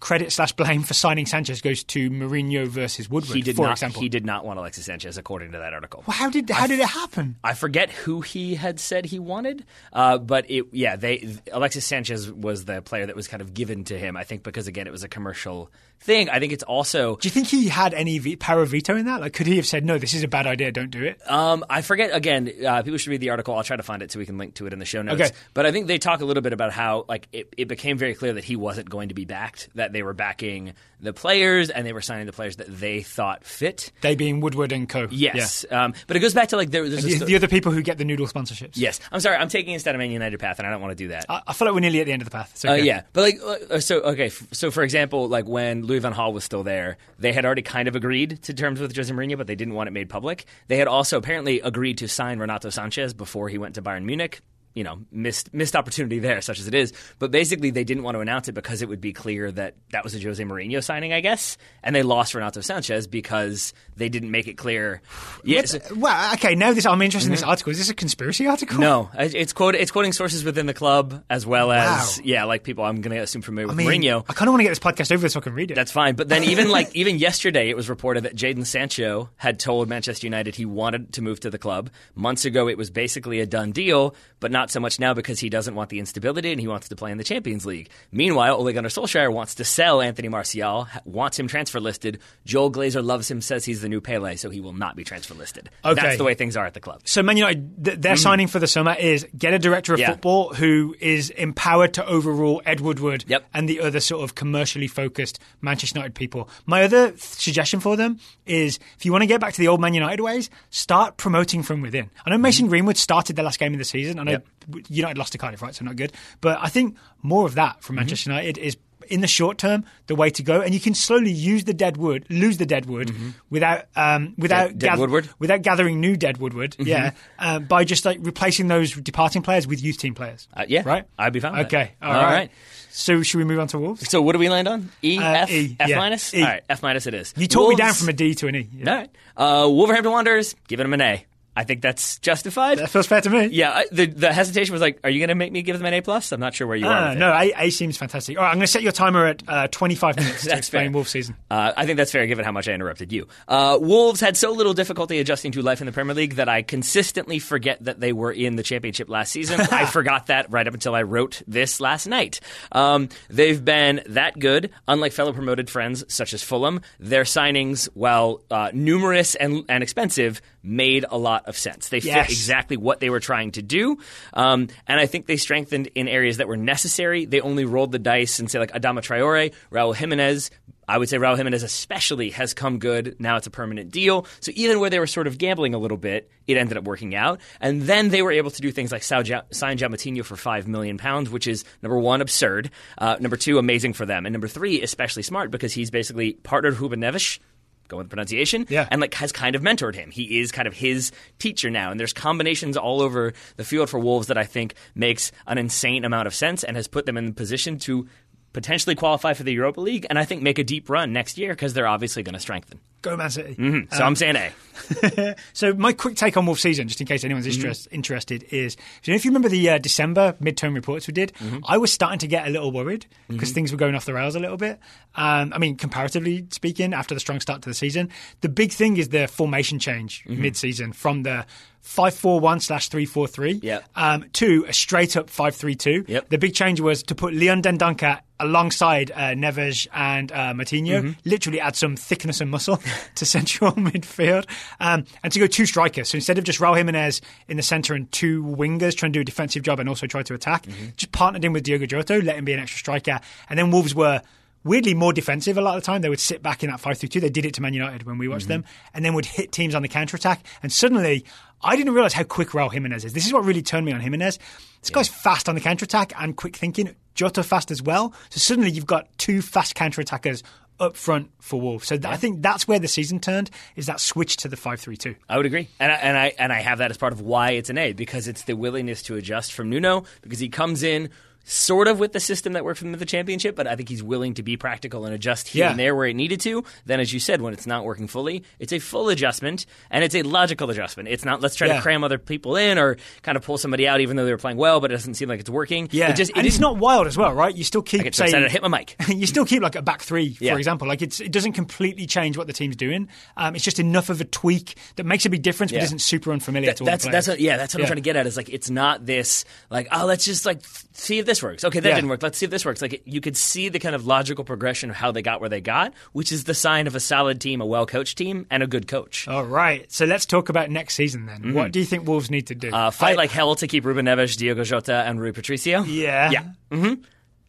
credit slash blame for signing Sanchez goes to Mourinho versus Woodward, He did for not. example? He did not want Alexis Sanchez, according to that article. Well, how did how did it happen? I forget who he had said he wanted, uh, but it yeah they Alexis Sanchez was the player that was kind of given to him. I think because again it was a commercial thing. I think it's also Do you think he had any ve- power of veto in that? Like, could he have said, "No, this is a bad idea, don't do it"? Um, I forget again. Uh, people should read the article. I'll try to find it so we can link to it in the show notes. Okay. But I think they talk a little bit about how like it, it became very clear that he wasn't going to be backed. That they were backing the players and they were signing the players that they thought fit. They being Woodward and Co. Yes. Um, but it goes back to like there, there's a sto- The, the other people who get the noodle sponsorships. yes. I'm sorry. I'm taking instead of Man United path, and I don't want to do that. I, I feel like we're nearly at the end of the path. So Uh, yeah, but like, uh, so okay, f- so for example, like when Louis van Gaal was still there, they had already kind of agreed to terms with Jose Mourinho, but they didn't want it made public. They had also apparently agreed to sign Renato Sanches before he went to Bayern Munich. You know, missed missed opportunity there, such as it is. But basically, they didn't want to announce it because it would be clear that that was a Jose Mourinho signing, I guess. And they lost Renato Sanches because they didn't make it clear. Yes. Well, okay. Now this, I'm interested in this article. Is this a conspiracy article? Mm-hmm. No, it's quote it's quoting sources within the club as well as Wow. yeah, like people I'm going to assume familiar I with mean, Mourinho. I kind of want to get this podcast over so I can read it. That's fine. But then even like even yesterday, it was reported that Jadon Sancho had told Manchester United he wanted to move to the club. Months ago, it was basically a done deal, but not so much now because he doesn't want the instability and he wants to play in the Champions League. Meanwhile, Ole Gunnar Solskjaer wants to sell Anthony Martial, wants him transfer listed. Joel Glazer loves him, says he's the new Pele, so he will not be transfer listed. Okay. That's the way things are at the club. So Man United, th- their signing for the summer is get a director of. Yeah. football who is empowered to overrule Ed Woodward Yep. and the other sort of commercially focused Manchester United people. My other th- suggestion for them is if you want to get back to the old Man United ways, start promoting from within. I know Mason Greenwood started the last game of the season. I know Mm-hmm. Yep. United lost to Cardiff, right? So not good. But I think more of that Mm-hmm. from Manchester United is in the short term the way to go, and you can slowly use the dead wood, lose the dead wood without um, without Mm-hmm. Dead- dead Woodward? Mm-hmm. without gathering new dead woodwood. Yeah, uh, by just like replacing those departing players with youth team players. Uh, yeah, right. I'd be fine. Okay, all All right. right. So should we move on to Wolves? So what do we land on? E, Uh, F, E, F yeah. minus? E. All right, F minus it is. You talked me down from a D to an E. Yeah. All right. Uh, Wolverhampton Wanderers, giving them an A. I think that's justified. That feels fair to me. yeah, I, the the hesitation was like, are you going to make me give them an A plus? I'm not sure where you are. Ah, no, A, A seems fantastic. All right, I'm going to set your timer at uh, 25 minutes to explain fair. Wolves season. Uh, I think that's fair given how much I interrupted you. Uh, Wolves had so little difficulty adjusting to life in the Premier League that I consistently forget that they were in the championship last season. I forgot that right up until I wrote this last night. Um, they've been that good, unlike fellow promoted friends such as Fulham. Their signings, while uh, numerous and, and expensive, made a lot of sense. They Yes. fit exactly what they were trying to do. Um, and I think they strengthened in areas that were necessary. They only rolled the dice and say, like, Adama Traore, Raul Jimenez. I would say Raul Jimenez especially has come good. Now it's a permanent deal. So even where they were sort of gambling a little bit, it ended up working out. And then they were able to do things like sign João Moutinho for five million pounds, which is number one, absurd. Uh, number two, amazing for them. And number three, especially smart because he's basically partnered Ruben Neves. Go with the pronunciation, Yeah. and like has kind of mentored him. He is kind of his teacher now, and there's combinations all over the field for Wolves that I think makes an insane amount of sense and has put them in the position to potentially qualify for the Europa League and I think make a deep run next year because they're obviously going to strengthen. Go Man City. So I'm saying A. So my quick take on Wolf season, just in case anyone's Mm-hmm. interest, interested, is you know, if you remember the uh, December midterm reports we did, Mm-hmm. I was starting to get a little worried because things were going off the rails a little bit. Um, I mean, comparatively speaking, after the strong start to the season, the big thing is the formation change Mm-hmm. mid-season from the. 541 slash 343 Yep. um, to a straight up 532. Yep. The big change was to put Leon Dendoncker alongside uh, Neves and uh, Moutinho, Mm-hmm. literally add some thickness and muscle to central midfield, um, and to go two strikers. So instead of just Raul Jimenez in the centre and two wingers trying to do a defensive job and also try to attack, Mm-hmm. just partnered in with Diogo Jota, let him be an extra striker. And then Wolves were weirdly more defensive a lot of the time. They would sit back in that 5 3 2. They did it to Man United when we watched Mm-hmm. them, and then would hit teams on the counter attack. And suddenly, I didn't realize how quick Raul Jimenez is. This is what really turned me on Jimenez. This guy's fast on the counter attack and quick thinking. Jota fast as well. So suddenly you've got two fast counter attackers up front for Wolves. So th- I think that's where the season turned. Is that switch to the 5 3 2. I would agree, and I, and I and I have that as part of why it's an A because it's the willingness to adjust from Nuno because he comes in sort of with the system that worked for him at the championship, but I think he's willing to be practical and adjust here Yeah. and there where it needed to. Then, as you said, when it's not working fully, it's a full adjustment and it's a logical adjustment. It's not let's try Yeah. to cram other people in or kind of pull somebody out even though they were playing well, but it doesn't seem like it's working. Yeah, it just it and it's not wild as well, right? You still keep I get saying excited, I hit my mic. you still keep like a back three, for Yeah. example. Like it's, it doesn't completely change what the team's doing. Um, it's just enough of a tweak that makes a big difference, but isn't super unfamiliar to all that's that's what, yeah, that's what. I'm trying to get at. Is like it's not this like oh let's just like see if this works. Okay, that Yeah. didn't work. Let's see if this works. Like you could see the kind of logical progression of how they got where they got, which is the sign of a solid team, a well coached team, and a good coach. All right, so let's talk about next season then. What do you think Wolves need to do? Mm-hmm. Uh, fight I- like hell to keep Ruben Neves, Diogo Jota, and Rui Patricio. Yeah. yeah. Mm-hmm.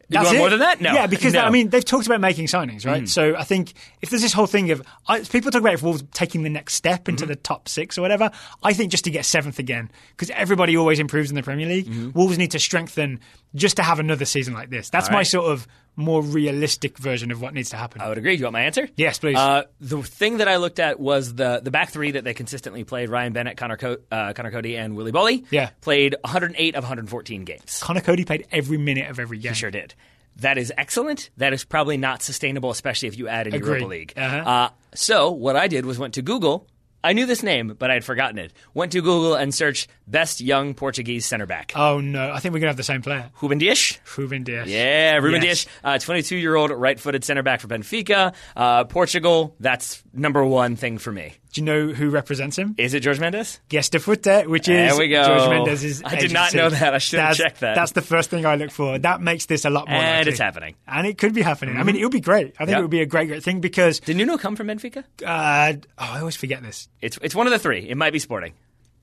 That's want it? more than that? No. Yeah, because No. I mean they've talked about making signings, right? Mm. So I think if there's this whole thing of I, people talk about if Wolves taking the next step into Mm-hmm. the top six or whatever, I think just to get seventh again because everybody always improves in the Premier League. Mm-hmm. Wolves need to strengthen just to have another season like this. That's my sort of more realistic version of what needs to happen. I would agree. Do you want my answer? Yes, please. Uh, the thing that I looked at was the the back three that they consistently played: Ryan Bennett, Connor, Co- uh, Conor Coady, and Willy Boly. Yeah. played 108 of 114 games. Conor Coady played every minute of every game. He sure did. That is excellent. That is probably not sustainable, especially if you add in Agree. Europa League. Uh-huh. Uh, so what I did was went to Google. I knew this name, but I had forgotten it. Went to Google and searched best young Portuguese center back. Oh no, I think we're gonna have the same player, Ruben Dias. Ruben Dias. Yeah, Ruben Yes. Dias, uh, 22-year-old right-footed center back for Benfica. Uh, Portugal, that's number one thing for me. Do you know who represents him? Is it Jorge Mendes? Gestifute, which is There we go. Jorge Mendes' I did not know that. I should have checked that. That's the first thing I look for. That makes this a lot more And likely. it's happening. And it could be happening. I mean, it would be great. I think Yeah. it would be a great, great thing because Did Nuno come from Benfica? uh, oh, I always forget this. It's it's one of the three. It might be Sporting.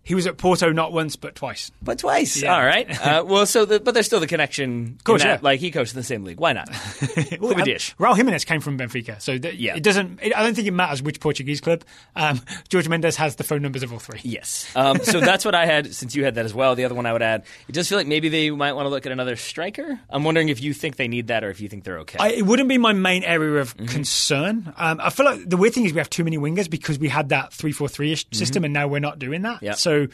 He was at Porto not once but twice. But twice. Yeah. All right. Uh, well, so the, but there's still the connection. Of course, yeah. Like he coached in the same league. Why not? Well, Clube um, Dias. Raul Jimenez came from Benfica, so that, Yeah. it doesn't. It, I don't think it matters which Portuguese club. Um, Jorge Mendes has the phone numbers of all three. Yes. Um, so that's what I had. Since you had that as well, the other one I would add. It does feel like maybe they might want to look at another striker. I'm wondering if you think they need that or if you think they're okay. I, it wouldn't be my main area of Mm-hmm. concern. Um, I feel like the weird thing is we have too many wingers because we had that three four three ish system, and now we're not doing that. Mm-hmm. Yeah. So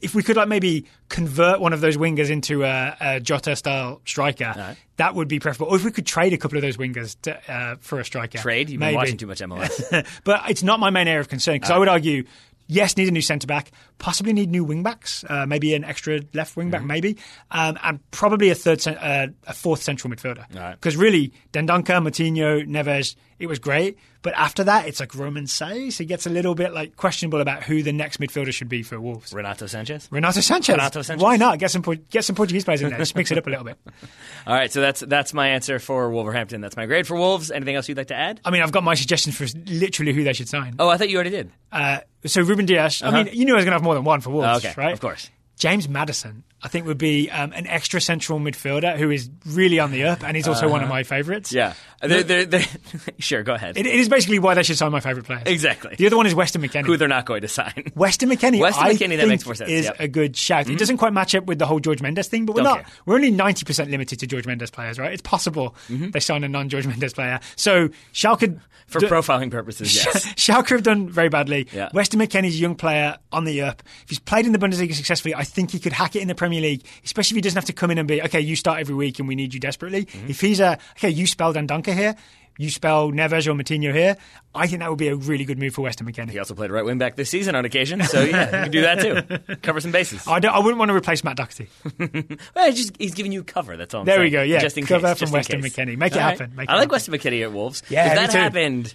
if we could like maybe convert one of those wingers into a, a Jota style striker, right. that would be preferable. Or if we could trade a couple of those wingers to, uh, for a striker, Trade. You've maybe. been watching too much MLS. but it's not my main area of concern because I would argue, yes, need a new centre back, possibly need new wing backs, uh, maybe an extra left wing back, Mm-hmm. maybe, um, and probably a third, uh, a fourth central midfielder. Because really, Dendoncker, Moutinho, Neves, it was great, but after that, it's like Romain Saïss. he gets a little bit like questionable about who the next midfielder should be for Wolves. Renato Sanches. Renato Sanches. Renato Sanches. Why not get some get some Portuguese players in there? Just mix it up a little bit. All right. So that's that's my answer for Wolverhampton. That's my grade for Wolves. Anything else you'd like to add? I mean, I've got my suggestions for literally who they should sign. Oh, I thought you already did. Uh, so Ruben Dias. I mean, you knew I was going to have more than one for Wolves, Oh, okay. right? Of course. James Maddison, I think, would be um, an extra central midfielder who is really on the up, and he's also one of my favourites. Uh-huh. Yeah. They're, they're, they're, sure. Go ahead. It, it is basically why they should sign my favourite player. exactly. The other one is Weston McKennie. Who they're not going to sign. Weston McKennie, Weston I McKennie, that makes more sense, is yep. Mm-hmm. a good shout. It doesn't quite match up with the whole Jorge Mendes thing, but we're Don't not. care. We're only ninety percent limited to Jorge Mendes players, right? It's possible they sign a non-Jorge Mendes player. So Schalke For d- profiling purposes, yes. Schalke have done very badly. Yeah. Weston McKennie's a young player on the up. If he's played in the Bundesliga successfully, I think he could hack it in the Premier League, especially if he doesn't have to come in and be, okay, you start every week and we need you desperately. Mm-hmm. If he's a, okay, you spell Dendoncker here, you spell Neves or Moutinho here, I think that would be a really good move for Weston McKennie. He also played right wing back this season on occasion, so yeah, you can do that too. Cover some bases. I, don't, I wouldn't want to replace Matt Doherty. Well, he's, just, he's giving you cover. That's all. I'm There we go, yeah. just in Cover case, from just Weston. McKennie. Make it All right. happen, make I it like happen. Weston McKennie at Wolves. Yeah, if that too. happened,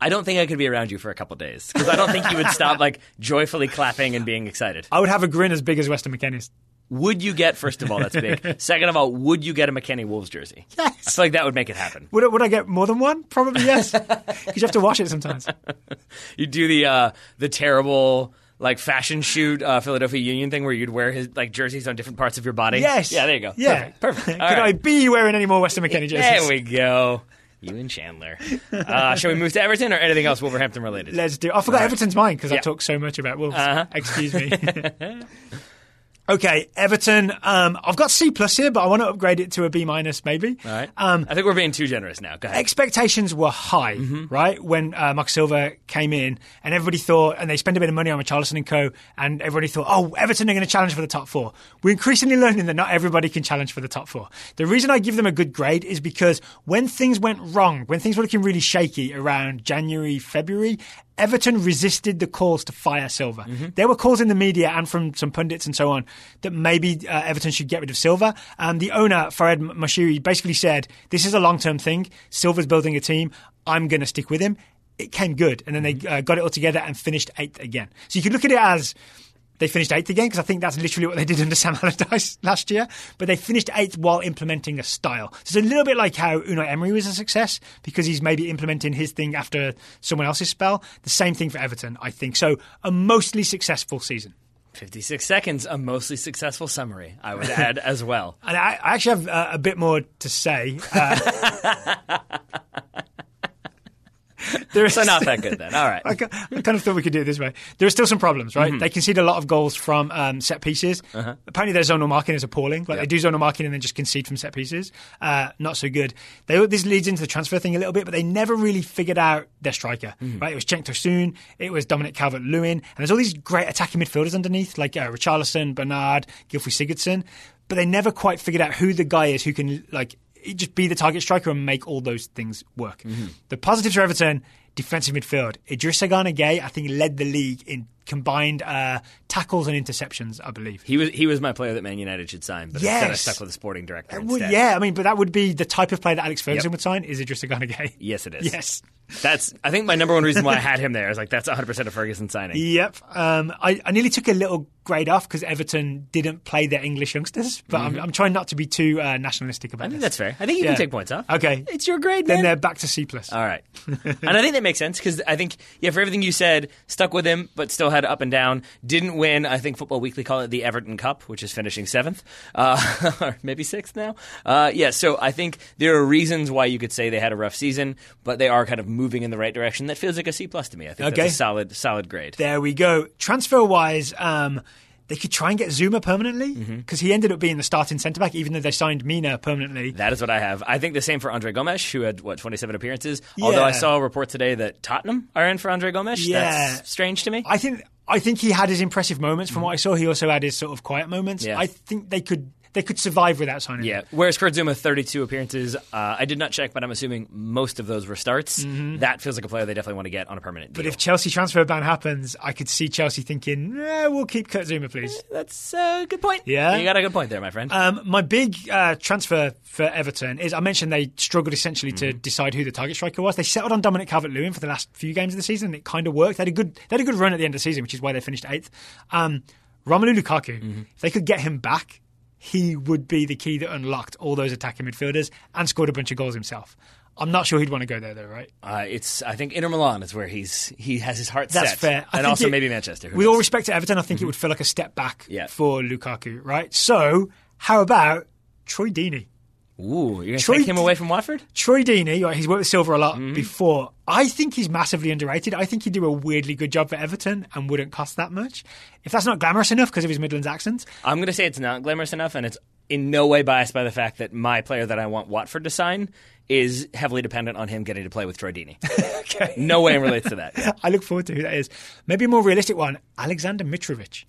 I don't think I could be around you for a couple days because I don't think you would stop like joyfully clapping and being excited. I would have a grin as big as Weston McKennie's. Would you get first of all that's big. Second of all, would you get a McKennie Wolves jersey? Yes. I feel like that would make it happen. Would I, would I get more than one? Probably yes. Because you have to wash it sometimes. You do the uh, the terrible like fashion shoot uh, Philadelphia Union thing where you'd wear his like jerseys on different parts of your body. Yes. Yeah, there you go. Yeah. Perfect. Perfect. Could I be wearing any more Weston McKennie jerseys? There we go. You and Chandler. Uh, shall we move to Everton or anything else Wolverhampton related? Let's do. I forgot Everton's mine because I Yeah. talk so much about Wolves. Uh-huh. Excuse me. okay, Everton. Um, I've got C plus here, but I want to upgrade it to a B minus, maybe. All right. Um, I think we're being too generous now. Go ahead. expectations were high, Mm-hmm. right? When uh, Marco Silva came in, and everybody thought, and they spent a bit of money on Richarlison and co, and everybody thought, oh, Everton are going to challenge for the top four. We're increasingly learning that not everybody can challenge for the top four. The reason I give them a good grade is because when things went wrong, when things were looking really shaky around January, February, Everton resisted the calls to fire Silva. There were calls in the media and from some pundits and so on that maybe uh, Everton should get rid of Silva. And the owner, Farhad Moshiri, basically said, This is a long term thing. Silva's building a team. I'm going to stick with him. It came good. And then they uh, got it all together and finished eighth again. So you could look at it as they finished eighth again because I think that's literally what they did under Sam Allardyce last year. But they finished eighth while implementing a style. So it's a little bit like how Unai Emery was a success because he's maybe implementing his thing after someone else's spell. The same thing for Everton, I think. So a mostly successful season. 56 seconds, a mostly successful summary, I would add as well. And I, I actually have uh, a bit more to say. Uh, there is So not that good then. All right. I, I kind of thought we could do it this way. There are still some problems, right? They concede a lot of goals from um, set pieces. Apparently, their zonal marking is appalling. Like Yeah. they do zonal marking and then just concede from set pieces. Uh, not so good. They, this leads into the transfer thing a little bit, but they never really figured out their striker. Right? It was Cenk Tosun, it was Dominic Calvert-Lewin, and there's all these great attacking midfielders underneath, like uh, Richarlison, Bernard, Gylfi Sigurdsson, but they never quite figured out who the guy is who can like just be the target striker and make all those things work. The positives for Everton defensive midfield. Idrissa Gana Gueye, I think, led the league in combined uh, tackles and interceptions, I believe. He was he was my player that Man United should sign, but instead I Yes. stuck with the sporting director Well, yeah, I mean, but that would be the type of player that Alex Ferguson Yep. would sign is Idrissa Gana Gueye. Yes, it is. Yes. That's I think my number one reason why I had him there is like that's 100 percent a Ferguson signing. Yep. Um, I, I nearly took a little grade off because Everton didn't play their English youngsters, but I'm, I'm trying not to be too uh, nationalistic about I think this. that's fair. I think you Yeah. can take points off. Okay. it's your grade, Then man. they're back to C plus. All right, and I think that makes sense because I think yeah, for everything you said, stuck with him, but still had up and down. Didn't win. I think Football Weekly call it the Everton Cup, which is finishing seventh, uh, or maybe sixth now. Uh, yeah, so I think there are reasons why you could say they had a rough season, but they are kind of moving in the right direction. That feels like a C plus to me. I think Okay. that's a solid, solid grade. There we go. Transfer wise, um, they could try and get Zouma permanently because he ended up being the starting centre back, even though they signed Mina permanently. That is what I have. I think the same for Andre Gomes, who had what 27 appearances. Although I saw a report today that Tottenham are in for Andre Gomes. Yeah. That's strange to me. I think I think he had his impressive moments. From what I saw, he also had his sort of quiet moments. Yeah. I think they could they could survive without signing. Yeah. him. Whereas Kurt Zouma, 32 appearances. Uh, I did not check, but I'm assuming most of those were starts. That feels like a player they definitely want to get on a permanent deal. Mm-hmm. But if Chelsea transfer ban happens, I could see Chelsea thinking, eh, "We'll keep Kurt Zouma, please." That's a good point. Yeah. You got a good point there, my friend. Um, my big uh, transfer for Everton is I mentioned they struggled essentially to decide who the target striker was. They settled on Dominic Calvert-Lewin for the last few games of the season. and It kind of worked. They had a good they had a good run at the end of the season, which is why they finished eighth. Um, Romelu Lukaku, if they could get him back, he would be the key that unlocked all those attacking midfielders and scored a bunch of goals himself. I'm not sure he'd want to go there though, right? Uh, it's I think Inter Milan is where he's he has his heart That's set. fair. I and also it- maybe Manchester. With all respect to Everton, I think it would feel like a step back Yeah. for Lukaku, right? So, how about Troy Deeney? Ooh, you're going to take him away from Watford? Troy Deeney, right, he's worked with Silva a lot Mm-hmm. before. I think he's massively underrated. I think he'd do a weirdly good job for Everton and wouldn't cost that much. If that's not glamorous enough because of his Midlands accent, I'm going to say it's not glamorous enough, and it's in no way biased by the fact that my player that I want Watford to sign is heavily dependent on him getting to play with Troy Deeney. okay. no way relates to that. I look forward to who that is. Maybe a more realistic one, Alexander Mitrovic.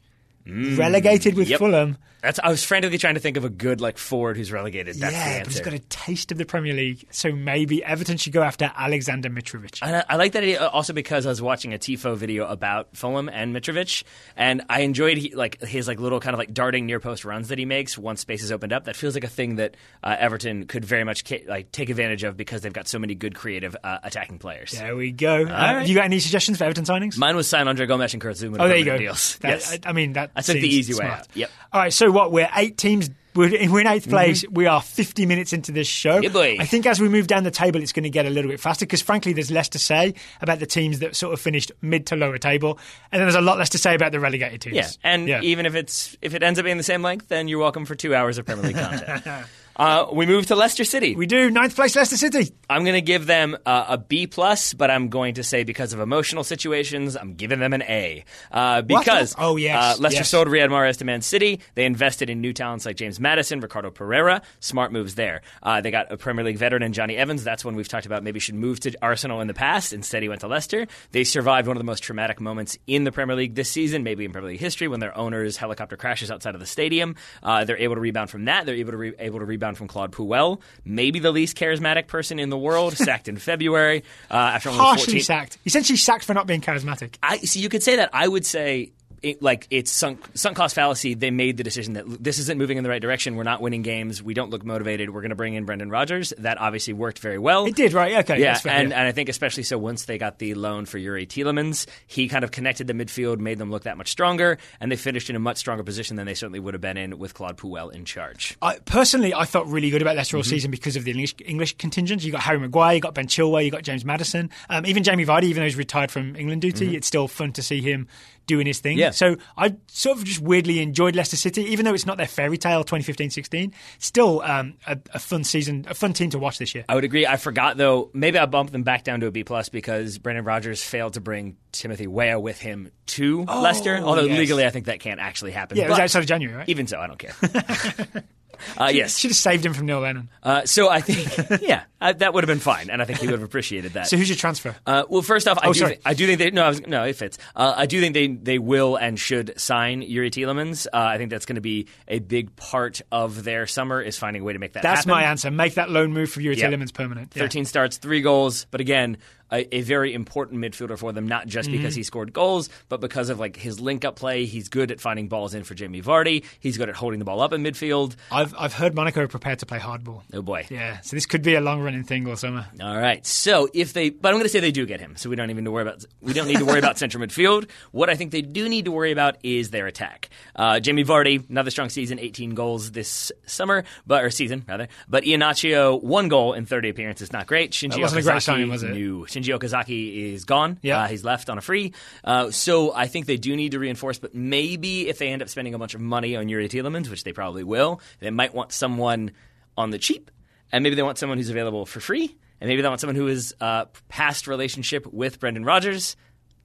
Relegated with Mm, yep. Fulham. That's I was frantically trying to think of a good like forward who's relegated. That's yeah, the but he's answer. got a taste of the Premier League. So maybe Everton should go after Alexander Mitrovic. And I, I like that idea also because I was watching a Tifo video about Fulham and Mitrovic, and I enjoyed he, like his like little kind of like darting near post runs that he makes once space is opened up. That feels like a thing that uh, Everton could very much ca- like take advantage of because they've got so many good creative uh, attacking players. There we go. Uh, right. Have you got any suggestions for Everton signings? Mine was sign Andre Gomes and Kurt Zouma. to Oh, there you go. Deals. That- yes. I, I mean, that I took the easy way out. Yep. All right, so what? We're eight teams. We're, we're in 8th mm-hmm. place. We are 50 minutes into this show. Yeah. I think as we move down the table, it's going to get a little bit faster because, frankly, there's less to say about the teams that sort of finished mid to lower table, and then there's a lot less to say about the relegated teams. Yeah, and Yeah. even if it's if it ends up being the same length, then you're welcome for two hours of Premier League content. uh, we move to Leicester City. we do ninth place, Leicester City. I'm going to give them uh, a B plus, but I'm going to say because of emotional situations, I'm giving them an A. Uh, because Oh, yes, uh, Leicester yes. sold Riyad Mahrez to Man City. They invested in new talents like James Maddison, Ricardo Pereira. Smart moves there. Uh, they got a Premier League veteran in Jonny Evans. That's one we've talked about. Maybe should move to Arsenal in the past. Instead, he went to Leicester. They survived one of the most traumatic moments in the Premier League this season, maybe in Premier League history, when their owner's helicopter crashes outside of the stadium. Uh, they're able to rebound from that. They're able to re- able to rebound from Claude Puel, maybe the least charismatic person in the world, sacked in February uh, after only Harshly 14 sacked. Essentially sacked for not being charismatic. I see. You could say that. I would say. It, like it's sunk sunk cost fallacy. They made the decision that this isn't moving in the right direction. We're not winning games. We don't look motivated. We're going to bring in Brendan Rodgers. That obviously worked very well. It did, right? Okay, Yeah, fair, and, yeah. and I think especially so once they got the loan for Youri Tielemans, he kind of connected the midfield, made them look that much stronger, and they finished in a much stronger position than they certainly would have been in with Claude Puel in charge. I, personally, I felt really good about Leicester Mm-hmm. all season because of the English, English contingent. You got Harry Maguire, you got Ben Chilwell, you got James Maddison, um, even Jamie Vardy. Even though he's retired from England duty, it's still fun to see him doing his thing. Yeah. So I sort of just weirdly enjoyed Leicester City, even though it's not their fairy tale 2015-16. Still um, a, a fun season, a fun team to watch this year. I would agree. I forgot though. Maybe I bumped them back down to a B plus because Brendan Rodgers failed to bring Timothy Weah with him to Leicester. Although Oh, yes. legally, I think that can't actually happen. yeah, it was outside of January, right? Even so, I don't care. uh, yes. Should have saved him from Neil Lennon. Uh, so I think, yeah, uh, that would have been fine, and I think he would have appreciated that. So who's your transfer? Uh, well, first off, I, Oh, do sorry. thi- I do think they no, I was, no, it fits. Uh, I do think they they will and should sign Youri Tielemans. Uh, I think that's going to be a big part of their summer is finding a way to make that. That's happen. my answer. Make that loan move for Youri Yep. Tielemans permanent. Yeah. 13 starts, three goals. But again, a, a very important midfielder for them, not just because he scored goals, but because of like his link up play. He's good at finding balls in for Jamie Vardy. He's good at holding the ball up in midfield. I've I've heard Monaco are prepared to play hardball. Oh boy. Yeah, so this could be a long running thing all summer. All right. So if they, but I'm going to say they do get him, so we don't even need to worry about we don't need to worry about central midfield. What I think they do need to worry about is their attack. Uh, Jamie Vardy, another strong season, 18 goals this summer, but or season rather. But Iheanacho, one goal in 30 appearances, not great. Shinji wasn't a great Okazaki, signing, was it? no. Shinji Okazaki is gone. Yeah. Uh, he's left on a free. Uh, so I think they do need to reinforce, but maybe if they end up spending a bunch of money on Youri Tielemans, which they probably will, they might want someone on the cheap, and maybe they want someone who's available for free, and maybe they want someone who is uh, past relationship with Brendan Rodgers.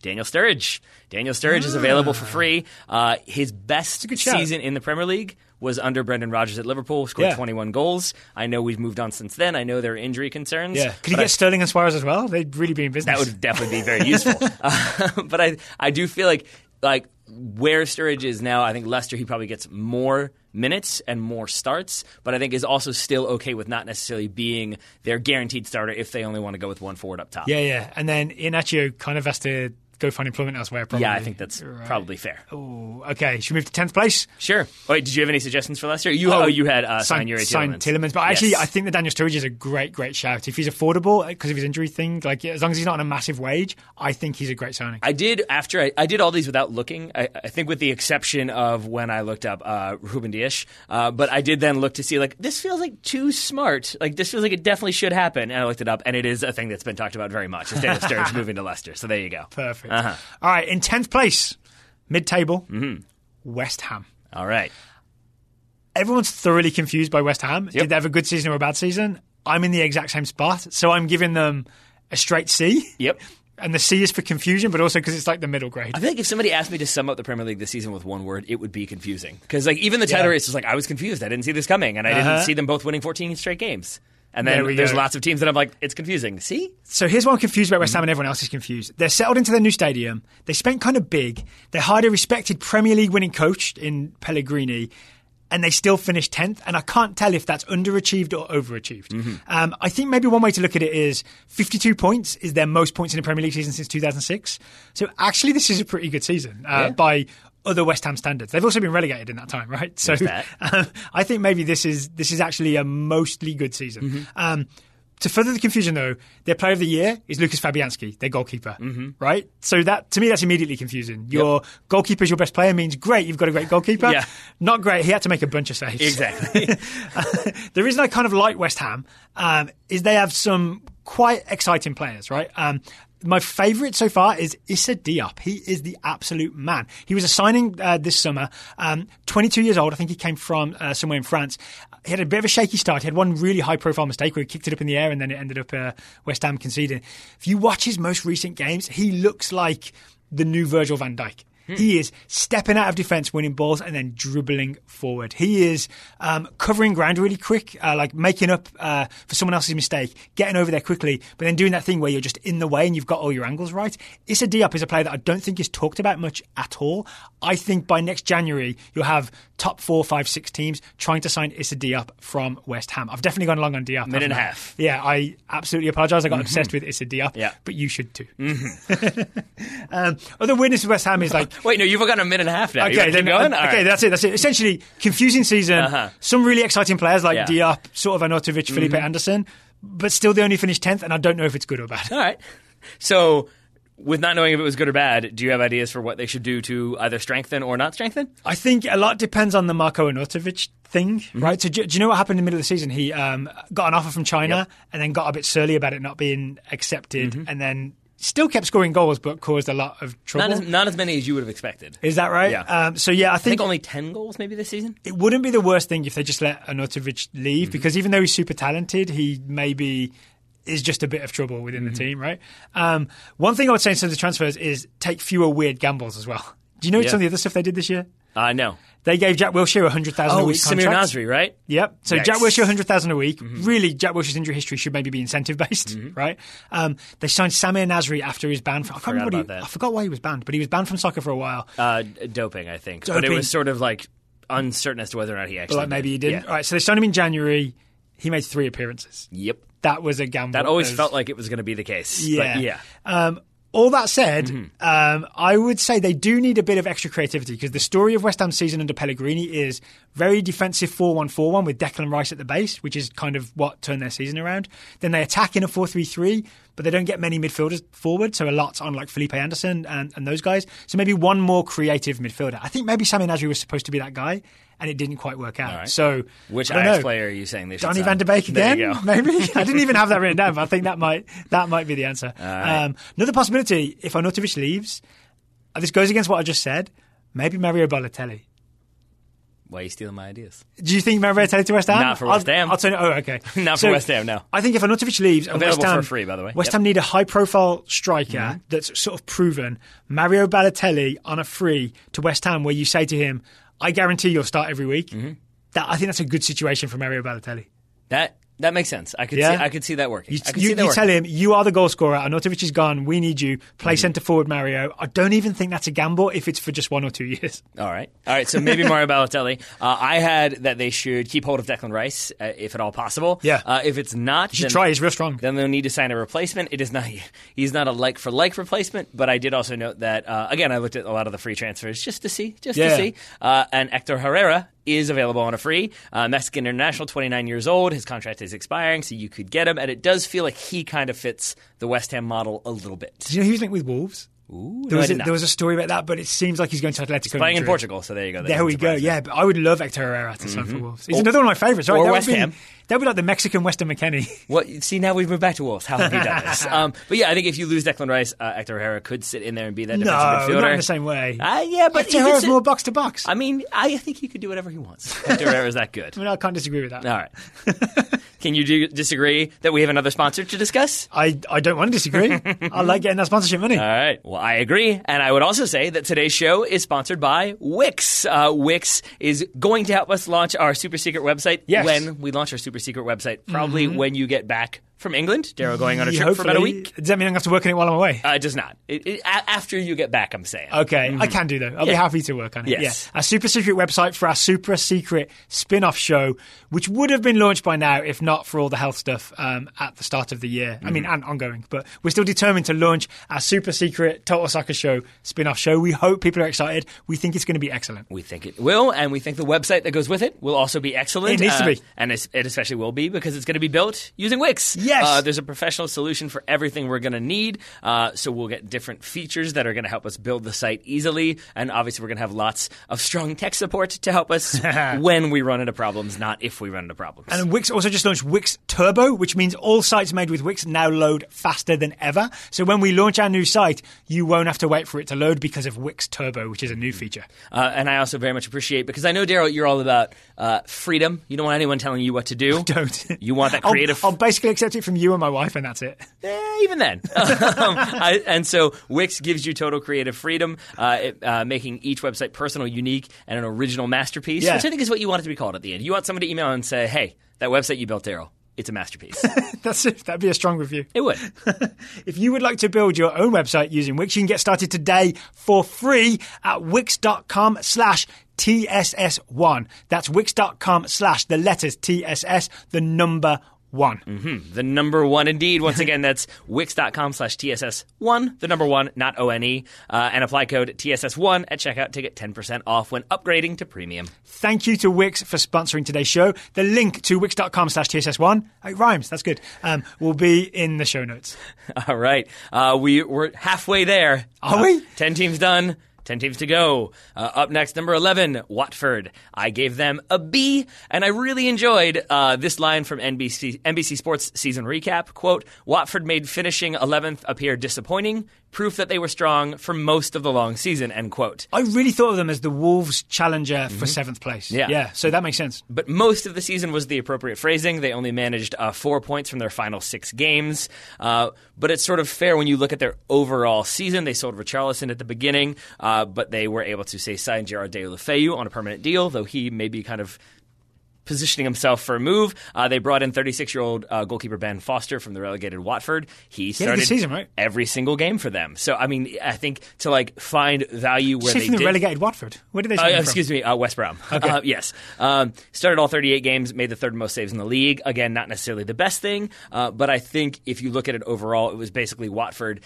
Daniel Sturridge. Daniel Sturridge is available for free. Uh, his best season in the Premier League was under Brendan Rodgers at Liverpool. Scored Yeah. 21 goals. I know we've moved on since then. I know there are injury concerns. Yeah, could you but I get Sterling and Suarez as well? They'd really be in business. that would definitely be very useful. Uh, but I, I do feel like like where Sturridge is now, I think Leicester he probably gets more minutes and more starts, but I think is also still okay with not necessarily being their guaranteed starter if they only want to go with one forward up top. Yeah, yeah, and then Iheanacho kind of has to go find employment elsewhere. Probably. Yeah, I think that's Right. probably fair. Okay, should we move to tenth place? Sure. Wait, did you have any suggestions for Leicester? You, oh, you had uh, sign sign Tielemans. Tielemans. But actually, Yes. I think that Daniel Sturridge is a great, great shout. If he's affordable because of his injury thing, like as long as he's not on a massive wage, I think he's a great signing. I did after I, I did all these without looking. I, I think with the exception of when I looked up uh, Ruben Dias, uh, but I did then look to see like this feels like too smart. Like this feels like it definitely should happen, and I looked it up, and it is a thing that's been talked about very much. Is Daniel Sturridge moving to Leicester? So there you go. Perfect. Uh-huh. All right, in tenth place, mid-table, Mm-hmm. West Ham. All right. Everyone's thoroughly confused by West Ham. Did they have a good season or a bad season? I'm in the exact same spot, so I'm giving them a straight C. Yep. And the C is for confusion, but also because it's like the middle grade. I feel like if somebody asked me to sum up the Premier League this season with one word, it would be confusing. Because like even the title Yeah. race was like I was confused. I didn't see this coming, and I Uh-huh. didn't see them both winning 14 straight games. And then we there's go. lots of teams that I'm like, it's confusing. See? So here's what I'm confused about West. Ham and everyone else is confused. They're settled into their new stadium. They spent kind of big. They hired a respected Premier League winning coach in Pellegrini. And they still finished 10th. And I can't tell if that's underachieved or overachieved. Mm-hmm. Um, I think maybe one way to look at it is 52 points is their most points in a Premier League season since 2006. So actually, this is a pretty good season uh, Yeah. by other West Ham standards. They've also been relegated in that time, right? So um, I think maybe this is this is actually a mostly good season. Mm-hmm. Um, to further the confusion, though, their player of the year is Lucas Fabianski, their goalkeeper, Mm-hmm. right? So that to me, that's immediately confusing. Your goalkeeper is your best player means great, you've got a great goalkeeper. Yeah. Not great. He had to make a bunch of saves. Exactly. the reason I kind of like West Ham um, is they have some quite exciting players, right? Um, my favourite so far is Issa Diop. He is the absolute man. He was a signing uh, this summer. Um, 22 years old. I think he came from uh, somewhere in France. He had a bit of a shaky start. He had one really high profile mistake where he kicked it up in the air and then it ended up uh, West Ham conceding. If you watch his most recent games, he looks like the new Virgil van Dijk. He is stepping out of defence, winning balls, and then dribbling forward. He is um, covering ground really quick, uh, like making up uh, for someone else's mistake, getting over there quickly, but then doing that thing where you're just in the way and you've got all your angles right. Issa Diop is a player that I don't think is talked about much at all. I think by next January, you'll have top four, five, six teams trying to sign Issa Diop from West Ham. I've definitely gone along on Diop. Minute and a half. Yeah, I absolutely apologise. I got obsessed with Issa Diop, Yeah. but you should too. um, other weirdness with West Ham is like Wait, no, you've got a minute and a half now. Okay, then, going? uh, okay, right. that's it. That's it. Essentially, confusing season. Uh-huh. Some really exciting players like Yeah. Mm-hmm. Diop, sort of Arnautovic, Felipe Anderson, but still they only finished tenth, and I don't know if it's good or bad. All right. So, with not knowing if it was good or bad, do you have ideas for what they should do to either strengthen or not strengthen? I think a lot depends on the Marco Arnautovic thing, Mm-hmm. right? So, do, do you know what happened in the middle of the season? He um, got an offer from China and then got a bit surly about it not being accepted, Mm-hmm. and then still kept scoring goals, but caused a lot of trouble. Not as, not as many as you would have expected. Is that right? Yeah. Um, so yeah, I I think think only 10 goals maybe this season. it wouldn't be the worst thing if they just let Arnautovic leave Mm-hmm. because even though he's super talented, he maybe is just a bit of trouble within Mm-hmm. the team, right? Um, one thing I would say in terms of transfers is take fewer weird gambles as well. Do you know Yeah. some of the other stuff they did this year? Uh, know. They gave Jack Wilshere a hundred thousand a Oh, week Samir contract. Nasri, right? Yep. So Yikes. Jack Wilshere, 100,000 a week. Mm-hmm. Really, Jack Wilshere's injury history should maybe be incentive based, right? Um, they signed Samir Nasri after his ban. From, I, can't remember he-. I forgot why he was banned, but he was banned from soccer for a while. Uh, doping, I think. But it was sort of like uncertain as to whether or not he actually But like maybe he did. didn't. Yeah. All right. So they signed him in January. He made three appearances. Yep. that was a gamble. That always felt like it was going to be the case. Yeah. yeah. Um, all that said, Mm-hmm. um, I would say they do need a bit of extra creativity because the story of West Ham's season under Pellegrini is very defensive 4 1 4 1 with Declan Rice at the base, which is kind of what turned their season around. Then they attack in a 4 3 3, but they don't get many midfielders forward, so a lot on like Felipe Anderson and, and those guys. So maybe one more creative midfielder. I think maybe Sami Nasri was supposed to be that guy, and it didn't quite work out. right. So Which Ajax know, player are you saying they should Donny van de Beek There again? you go. Maybe I didn't even have that written down, but I think that might that might be the answer. right. Um, another possibility, if Arnautovic leaves, uh, this goes against what I just said. Maybe Mario Balotelli. Why are you stealing my ideas? Do you think Mario Balotelli to West Ham? Not for West I'll, Ham. I'll turn it. Oh, okay. Not for West Ham, no. I think if Arnautovic leaves, Available West Ham, for free, by the way. West Yep. Ham need a high-profile striker Mm-hmm. that's sort of proven. Mario Balotelli on a free to West Ham, where you say to him, "I guarantee you'll start every week." Mm-hmm. That I think that's a good situation for Mario Balotelli. That that makes sense. I could Yeah? see I could see that working. You, you, that you working. tell him you are the goal scorer. Arnautovic is gone. We need you. Play Mm-hmm. centre forward, Mario. I don't even think that's a gamble if it's for just one or two years. All right. All right. So maybe Mario Balotelli. Uh, I had that they should keep hold of Declan Rice, uh, if at all possible. Yeah. Uh, if it's not, You should then, try. He's real strong. then they'll need to sign a replacement. It is not. He's not a like for like replacement. But I did also note that uh, again, I looked at a lot of the free transfers just to see, just Yeah. to see. Uh, and Hector Herrera is available on a free. Uh, Mexican international, 29 years old. His contract is expiring, so you could get him. And it does feel like he kind of fits the West Ham model a little bit. Did you know he was linked with Wolves? Ooh, There no, was, a, there was a story about that, but it seems like he's going to Atletico. playing in Portugal. So there you go. That There we go. me. Yeah, but I would love Hector Herrera to sign for Wolves. He's Or- another one of my favourites, right? or that West be, Ham. That would be like the Mexican Weston McKennie. What? See, now we've moved back to Wolves. How have you done this? Um, but yeah, I think if you lose Declan Rice, uh, Hector Herrera could sit in there and be that no, defensive midfielder. not in the same way. Uh, yeah, but Hector Herrera's sit- more box to box. I mean, I think he could do whatever he wants. Hector Herrera's that good. I mean, I can't disagree with that. All right. Can you do, disagree that we have another sponsor to discuss? I, I don't want to disagree. I like getting that sponsorship money. All right. Well, I agree. And I would also say that today's show is sponsored by Wix. Uh, Wix is going to help us launch our super secret website Yes. when we launch our super secret website, probably mm-hmm. when you get back from England. Daryl going on a Yeah, trip for about a week. Does that mean I'm going to have to work on it while I'm away? Uh, it does not. It, it, after you get back, I'm saying. Okay, I can do though. I'll be happy to work on it. Yes. Yeah. Our super secret website for our super secret spin off show, which would have been launched by now if not for all the health stuff um, at the start of the year. I mean, Mm-hmm. and ongoing, but we're still determined to launch our super secret Total Soccer Show spin off show. We hope people are excited. We think it's going to be excellent. We think it will, and we think the website that goes with it will also be excellent. It needs to Uh, be. and it especially will be because it's going to be built using Wix. Yes. uh, there's a professional solution for everything we're going to need. Uh, so we'll get different features that are going to help us build the site easily, and obviously we're going to have lots of strong tech support to help us when we run into problems, not if we run into problems. And Wix also just launched Wix Turbo, which means all sites made with Wix now load faster than ever. So when we launch our new site, you won't have to wait for it to load because of Wix Turbo, which is a new feature. Uh, and I also very much appreciate because I know Daryl, you're all about uh, freedom. You don't want anyone telling you what to do. Don't. You want that I'll- creative I'll, basically accept it from you and my wife, and that's it. Eh, even then. um, I, and so Wix gives you total creative freedom, uh, it, uh, making each website personal, unique, and an original masterpiece, Yeah. which I think is what you want it to be called at the end. You want somebody to email and say, hey, that website you built, Daryl, it's a masterpiece. That's it. That'd be a strong review. it would. If you would like to build your own website using Wix, you can get started today for free at wix.com slash TSS1. That's wix.com slash the letters TSS, the number one. The number one indeed. Once again, that's wix.com slash TSS1, the number one, not O-N-E, uh, and apply code TSS1 at checkout to get 10% off when upgrading to premium. Thank you to Wix for sponsoring today's show. The link to wix.com slash TSS1, it rhymes, that's good, um, will be in the show notes. All right. Uh, we, we're halfway there. Are Uh, we? 10 teams done. 10 teams to go. Uh, up next, number 11, Watford. I gave them a B, and I really enjoyed uh, this line from NBC, NBC Sports season recap. Quote, Watford made finishing 11th appear disappointing, proof that they were strong for most of the long season, end quote. I really thought of them as the Wolves challenger for seventh place. Yeah. Yeah, so that makes sense. But most of the season was the appropriate phrasing. They only managed uh, four points from their final six games. Uh, but it's sort of fair when you look at their overall season. They sold Richarlison at the beginning, uh, but they were able to say sign Gerard de Deulofeu on a permanent deal, though he may be kind of positioning himself for a move. Uh, they brought in 36 year old uh, goalkeeper Ben Foster from the relegated Watford. He started season, right? every single game for them. So I mean, I think to like find value where they from the did. relegated Watford. Where did they Uh, him from? excuse me, uh, West Brom. Uh, yes. Um, started all 38 games, made the third most saves in the league. Again, not necessarily the best thing, uh, but I think if you look at it overall, it was basically Watford.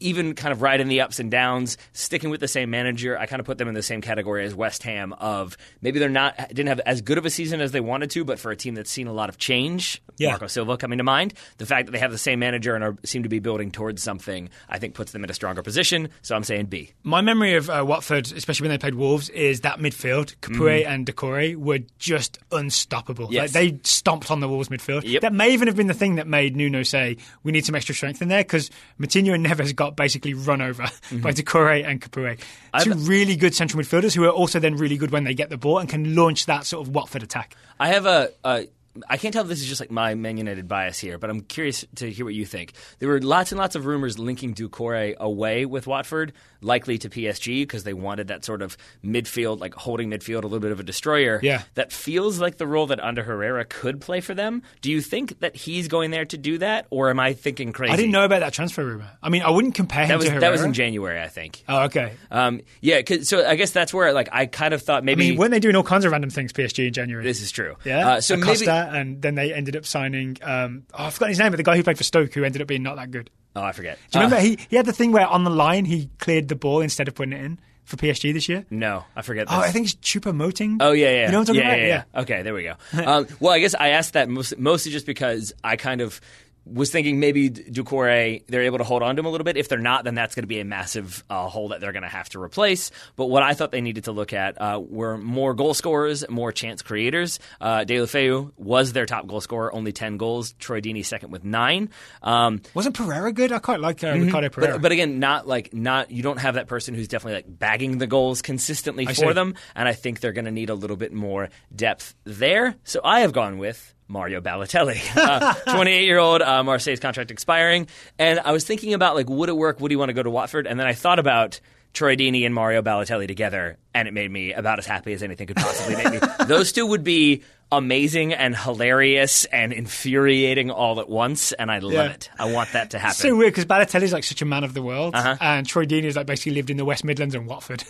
Even kind of riding the ups and downs, sticking with the same manager, I kind of put them in the same category as West Ham. Of maybe they're not didn't have as good of a season as they wanted to, but for a team that's seen a lot of change, Yeah. Marco Silva coming to mind, the fact that they have the same manager and are, seem to be building towards something, I think puts them in a stronger position. So I'm saying B. My memory of uh, Watford, especially when they played Wolves, is that midfield, Capoue and Doucouré, were just unstoppable. Mm-hmm. Yes. Like, they stomped on the Wolves midfield. Yep. That may even have been the thing that made Nuno say, we need some extra strength in there, because Moutinho and Neves got basically run over by mm-hmm. Doucouré and Capoue. 2 I've- really good central midfielders who are also then really good when they get the ball and can launch that sort of Watford attack. I have a. a I can't tell if this is just like my Man United bias here, but I'm curious to hear what you think. There were lots and lots of rumors linking Doucouré away with Watford, likely to PSG because they wanted that sort of midfield, like holding midfield, a little bit of a destroyer. Yeah. That feels like the role that Ander Herrera could play for them. Do you think that he's going there to do that, or am I thinking crazy? I didn't know about that transfer rumor. I mean, I wouldn't compare him That was to Herrera. that was in January, I think. Oh, okay. Um, yeah, so I guess that's where like I kind of thought I maybe mean, weren't they doing all kinds of random things, PSG in January? this is true. Yeah, Uh, so Acosta, maybe and then they ended up signing. Um, oh, I've forgotten his name, but the guy who played for Stoke, who ended up being not that good. oh, I forget. Do you Uh, remember he he had the thing where on the line he cleared the ball instead of putting it in for PSG this year? no, I forget. That. Oh. I think it's Choupo-Moting. Oh yeah, yeah. You know what I'm talking yeah, about? Yeah, yeah. Okay, there we go. um, well, I guess I asked that mostly just because I kind of was thinking maybe Doucouré they're able to hold on to him a little bit. If they're not, then that's going to be a massive uh, hole that they're going to have to replace. But what I thought they needed to look at uh, were more goal scorers, more chance creators. Uh, Deulofeu was their top goal scorer, only ten goals. Troy Deeney second with nine. Um, Wasn't Pereira good? I quite like uh, Ricardo Pereira. Mm-hmm. but, but again, not like not you don't have that person who's definitely like bagging the goals consistently for see. them, and I think they're going to need a little bit more depth there. So I have gone with. Mario Balotelli, 28 year old, uh, Marseille's contract expiring, and I was thinking about like would it work? Would he want to go to Watford? And then I thought about Troy Deeney and Mario Balotelli together, and it made me about as happy as anything could possibly make me. Those two would be amazing and hilarious and infuriating all at once, and I love Yeah. it. I want that to happen. It's so weird because Balotelli's like such a man of the world, Uh-huh. and Troy Deeney is like basically lived in the West Midlands and Watford.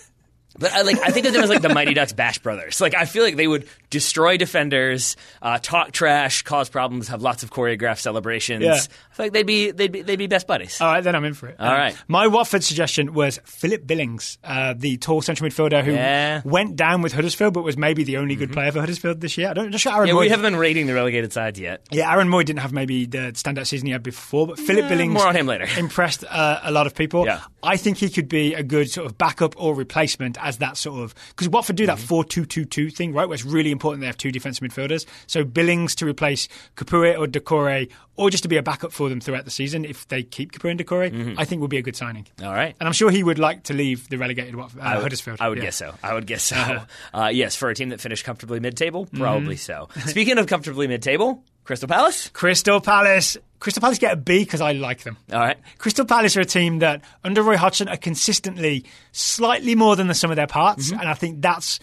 But I like I think of them as like the Mighty Ducks Bash Brothers. Like I feel like they would destroy defenders, uh, talk trash, cause problems, have lots of choreographed celebrations. Yeah. Like they'd be they'd be they'd be best buddies. All right, then I'm in for it. All right. My Watford suggestion was Philip Billings, uh, the tall central midfielder who Yeah. Mm-hmm. went down with Huddersfield, but was maybe the only good player for Huddersfield this year. I don't I'm Aaron yeah, Mooy. we haven't been rating the relegated sides yet. Yeah, Aaron Mooy didn't have maybe the standout season he had before, but Philip Billings more on him later. impressed uh, a lot of people. Yeah. I think he could be a good sort of backup or replacement as that sort of because Watford do that Mm-hmm. four two two two thing, right? Where it's really important they have two defensive midfielders. So Billings to replace Capoue or Doucouré, or just to be a backup for them throughout the season if they keep Capoue and Doucouré, Mm-hmm. I think would be a good signing. All right. And I'm sure he would like to leave the relegated Watford, uh, I would- Huddersfield. I would Yeah. guess so. I would guess so. Uh-huh. Uh, yes, for a team that finished comfortably mid-table, Mm-hmm. probably so. Speaking of comfortably mid-table, Crystal Palace. Crystal Palace. Crystal Palace get a B because I like them. All right. Crystal Palace are a team that, under Roy Hodgson, are consistently slightly more than the sum of their parts, and I think that's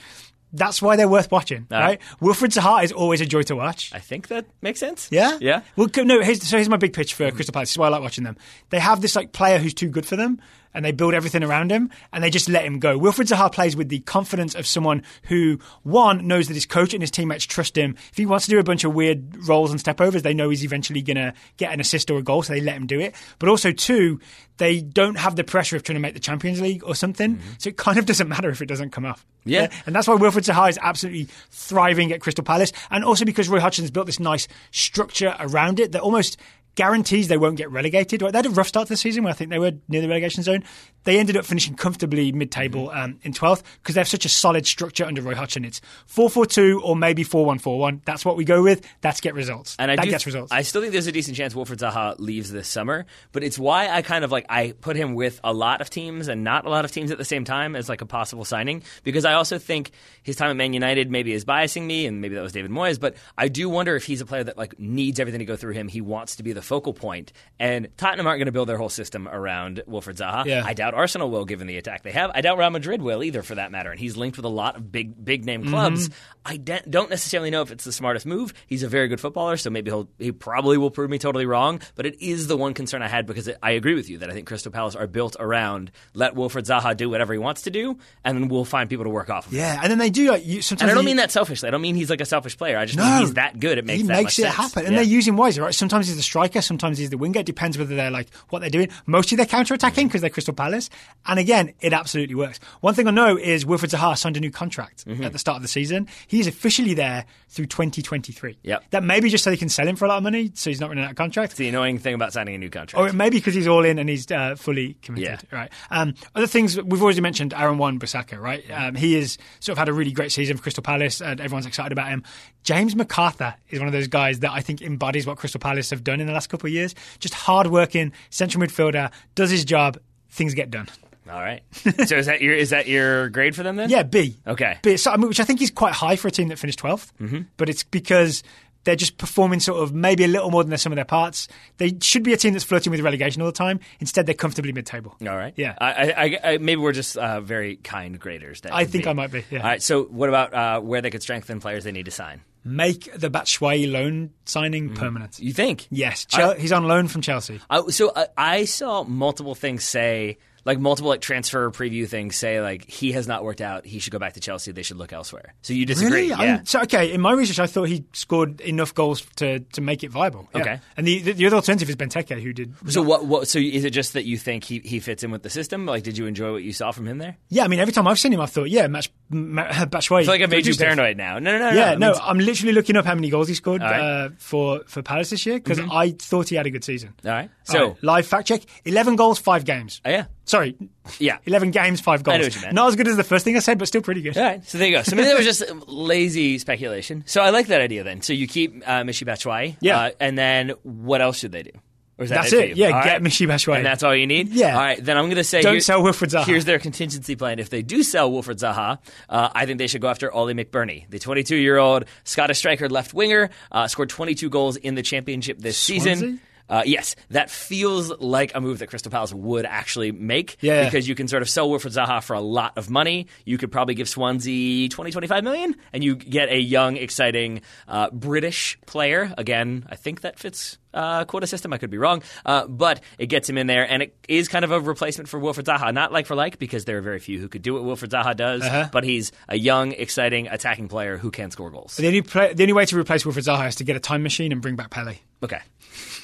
that's why they're worth watching. All right? right. Wilfried Zaha is always a joy to watch. I think that makes sense. Yeah, Yeah. Well, no. Here's, so here's my big pitch for mm-hmm. Crystal Palace. This is why I like watching them. They have this like player who's too good for them, and they build everything around him, and they just let him go. Wilfried Zaha plays with the confidence of someone who, one, knows that his coach and his teammates trust him. If he wants to do a bunch of weird rolls and stepovers, they know he's eventually going to get an assist or a goal, so they let him do it. But also, two, they don't have the pressure of trying to make the Champions League or something, mm-hmm. so it kind of doesn't matter if it doesn't come off. Yeah. And that's why Wilfried Zaha is absolutely thriving at Crystal Palace. And also because Roy Hodgson's built this nice structure around it that almost guarantees they won't get relegated. They had a rough start to the season where I think they were near the relegation zone. They ended up finishing comfortably mid-table Mm-hmm. um, in 12th because they have such a solid structure under Roy Hodgson. It's 4-4-2 or maybe 4-1-4-1. That's what we go with. That's get results. And I that do, gets results. I still think there's a decent chance Wilfried Zaha leaves this summer, but it's why I kind of like I put him with a lot of teams and not a lot of teams at the same time as like a possible signing because I also think his time at Man United maybe is biasing me and maybe that was David Moyes, but I do wonder if he's a player that like needs everything to go through him. He wants to be the focal point. And Tottenham aren't going to build their whole system around Wilfried Zaha. Yeah. I doubt Arsenal will, given the attack they have. I doubt Real Madrid will either, for that matter. And he's linked with a lot of big, big name mm-hmm. clubs. I de- don't necessarily know if it's the smartest move. He's a very good footballer, so maybe he'll he probably will prove me totally wrong. But it is the one concern I had because it, I agree with you that I think Crystal Palace are built around let Wilfried Zaha do whatever he wants to do, and then we'll find people to work off of. him. Yeah, and then they do like you, sometimes. And I don't they- mean that selfishly. I don't mean he's like a selfish player. I just No, mean he's that good. It makes he that makes it sense. happen, and Yeah. they're using wisely, right? Sometimes he's the striker, sometimes he's the winger. It depends whether they're like what they're doing. Mostly they're counter attacking because mm-hmm. they're Crystal Palace, and again, it absolutely works. One thing I know is Wilfried Zaha signed a new contract Mm-hmm. at the start of the season. He's officially there through 2023. Yep. that maybe just so they can sell him for a lot of money, so he's not running out of contract. It's the annoying thing about signing a new contract. Or maybe because he's all in and he's uh, fully committed. Yeah. Right. Um, other things we've already mentioned Aaron Wan Bissaka, right? Um, he has sort of had a really great season for Crystal Palace, and everyone's excited about him. James McArthur is one of those guys that I think embodies what Crystal Palace have done in the last couple of years. Just hard-working central midfielder, does his job, things get done. All right. so is that your is that your grade for them then? Yeah, B. Okay. B, so, I mean, which I think is quite high for a team that finished 12th. Mm-hmm. But it's because they're just performing sort of maybe a little more than the sum of their parts. They should be a team that's flirting with relegation all the time. Instead, they're comfortably mid-table. All right. Yeah. I, I, I, maybe we're just uh, very kind graders. That I think be. I might be, yeah. All right. So what about uh, where they could strengthen players they need to sign? Make the Batshuayi loan signing mm. permanent. You think? Yes, Chel- he's on loan from Chelsea. I, so I, I saw multiple things say, like multiple like transfer preview things say, like he has not worked out. He should go back to Chelsea. They should look elsewhere. So you disagree? Really? Yeah. So okay, in my research, I thought he scored enough goals to, to make it viable. Yeah. Okay. and the, the the other alternative is Benteke, who did. so what? What? So is it just that you think he, he fits in with the system? Like, did you enjoy what you saw from him there? Yeah, I mean, every time I've seen him, I've thought, yeah, match ma- Batshuayi. I feel like I've made you paranoid now. No, no, no. Yeah, no. no, I'm literally looking up how many goals he scored right. uh, for for Palace this year because I thought he had a good season. All right. So right, live fact check: eleven goals, five games. Oh, yeah. Sorry, Yeah. eleven games, five goals. know what you meant. Not as good as the first thing I said, but still pretty good. All right, so there you go. So maybe that was just lazy speculation. So I like that idea then. So you keep uh, Michy Batshuayi. Yeah. Uh, and then what else should they do? Or is that That's for it. Yeah, All get right. Michy Batshuayi. And that's all you need? Yeah. All right, then I'm going to say Don't here- sell Wilfried Zaha. Here's their contingency plan. If they do sell Wilfried Zaha, uh, I think they should go after Oli McBurnie, the 22 year old Scottish striker left winger, uh, scored 22 goals in the championship this Swansea? season. Uh, yes, that feels like a move that Crystal Palace would actually make Yeah. because you can sort of sell Wilfried Zaha for a lot of money. You could probably give Swansea 20, 25 million, and you get a young, exciting uh, British player. Again, I think that fits uh, quota system. I could be wrong, uh, but it gets him in there, and it is kind of a replacement for Wilfried Zaha. Not like for like, because there are very few who could do what Wilfried Zaha does, Uh-huh. but he's a young, exciting, attacking player who can score goals. The only, play, the only way to replace Wilfried Zaha is to get a time machine and bring back Pele. Okay.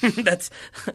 that's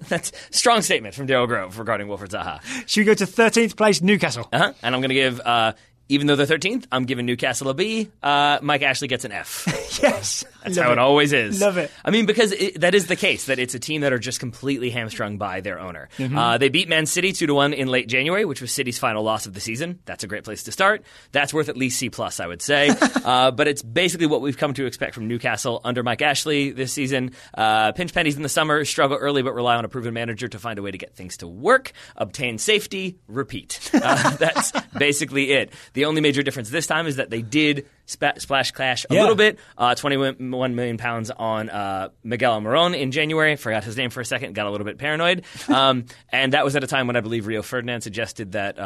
that's strong statement from Daryl Grove regarding Wilfried Zaha. Should we go to 13th place, Newcastle? Uh-huh. And I'm going to give, uh, even though they're 13th, I'm giving Newcastle a B. Uh, Mike Ashley gets an F. yes. That's how it always is. Love it. I mean, because it, that is the case, that it's a team that are just completely hamstrung by their owner. Mm-hmm. Uh, they beat Man City 2 to 1 in late January, which was City's final loss of the season. That's a great place to start. That's worth at least C, plus, I would say. uh, but it's basically what we've come to expect from Newcastle under Mike Ashley this season. Uh, pinch pennies in the summer, struggle early, but rely on a proven manager to find a way to get things to work, obtain safety, repeat. Uh, that's basically it. The only major difference this time is that they did splash Clash a Yeah. little bit. Uh, 21 million pounds on uh, Miguel Almiron in January. Forgot his name for a second. Got a little bit paranoid. Um, and that was at a time when I believe Rio Ferdinand suggested that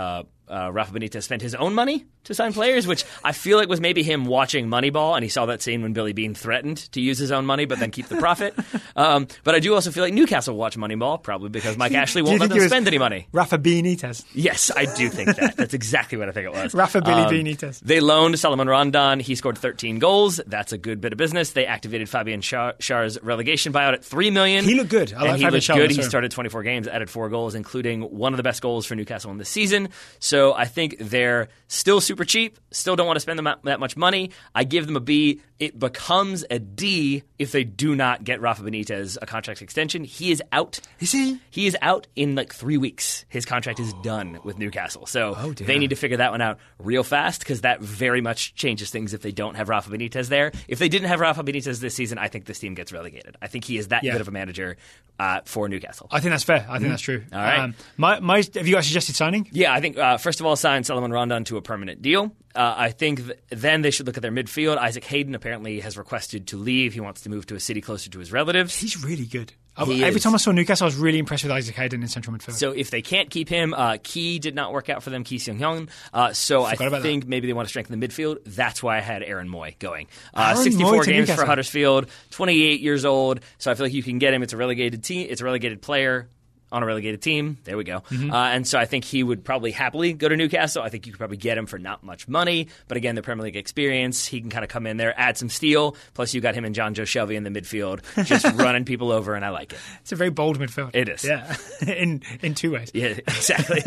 uh, Rafa Benitez spent his own money to sign players, which I feel like was maybe him watching Moneyball, and he saw that scene when Billy Beane threatened to use his own money but then keep the profit. um, but I do also feel like Newcastle watched Moneyball, probably because Mike Ashley won't let them spend any money. Rafa Benitez. Yes, I do think that. That's exactly what I think it was. Rafa Billy Um, Benitez. They loaned Salomon Rondon. He scored 13 goals. That's a good bit of business. They activated Fabian Schär's relegation buyout at three million. He looked good. I and like he Fabian looked good. He started 24 games, added four goals, including one of the best goals for Newcastle in the season. So I think they're still super cheap. Still don't want to spend them that much money. I give them a B. It becomes a D if they do not get Rafa Benitez a contract extension. He is out. Is he? He is out in like three weeks. His contract is done with Newcastle. So Oh, they need to figure that one out real fast because that very much changes things if they don't have Rafa Benitez there. If they didn't have Rafa Benitez this season, I think this team gets relegated. I think he is that Yeah. good of a manager uh, for Newcastle. I think that's fair. I think that's true. Mm-hmm. All right. Um, my, my, have you guys suggested signing? Yeah, I think uh, first of all, sign Salomon Rondon to a permanent deal. Uh, I think th- then they should look at their midfield. Isaac Hayden apparently has requested to leave. He wants to move to a city closer to his relatives. He's really good. He Every is. time I saw Newcastle, I was really impressed with Isaac Hayden in central midfield. So if they can't keep him, uh, Ki did not work out for them, Ki Sung-yueng. Uh, so I Forgot that. think maybe they want to strengthen the midfield. That's why I had Aaron Mooy going. Uh, Aaron 64 Mooy games for Huddersfield, 28 years old. So I feel like you can get him. It's a relegated team. It's a relegated player. On a relegated team, there we go. Mm-hmm. Uh, and so I think he would probably happily go to Newcastle. I think you could probably get him for not much money, but again, the Premier League experience, he can kind of come in there, add some steel. Plus, you got him and Jonjo Shelvey in the midfield, just running people over, and I like it. it's a very bold midfield. It is. Yeah, in in two ways. Yeah, exactly.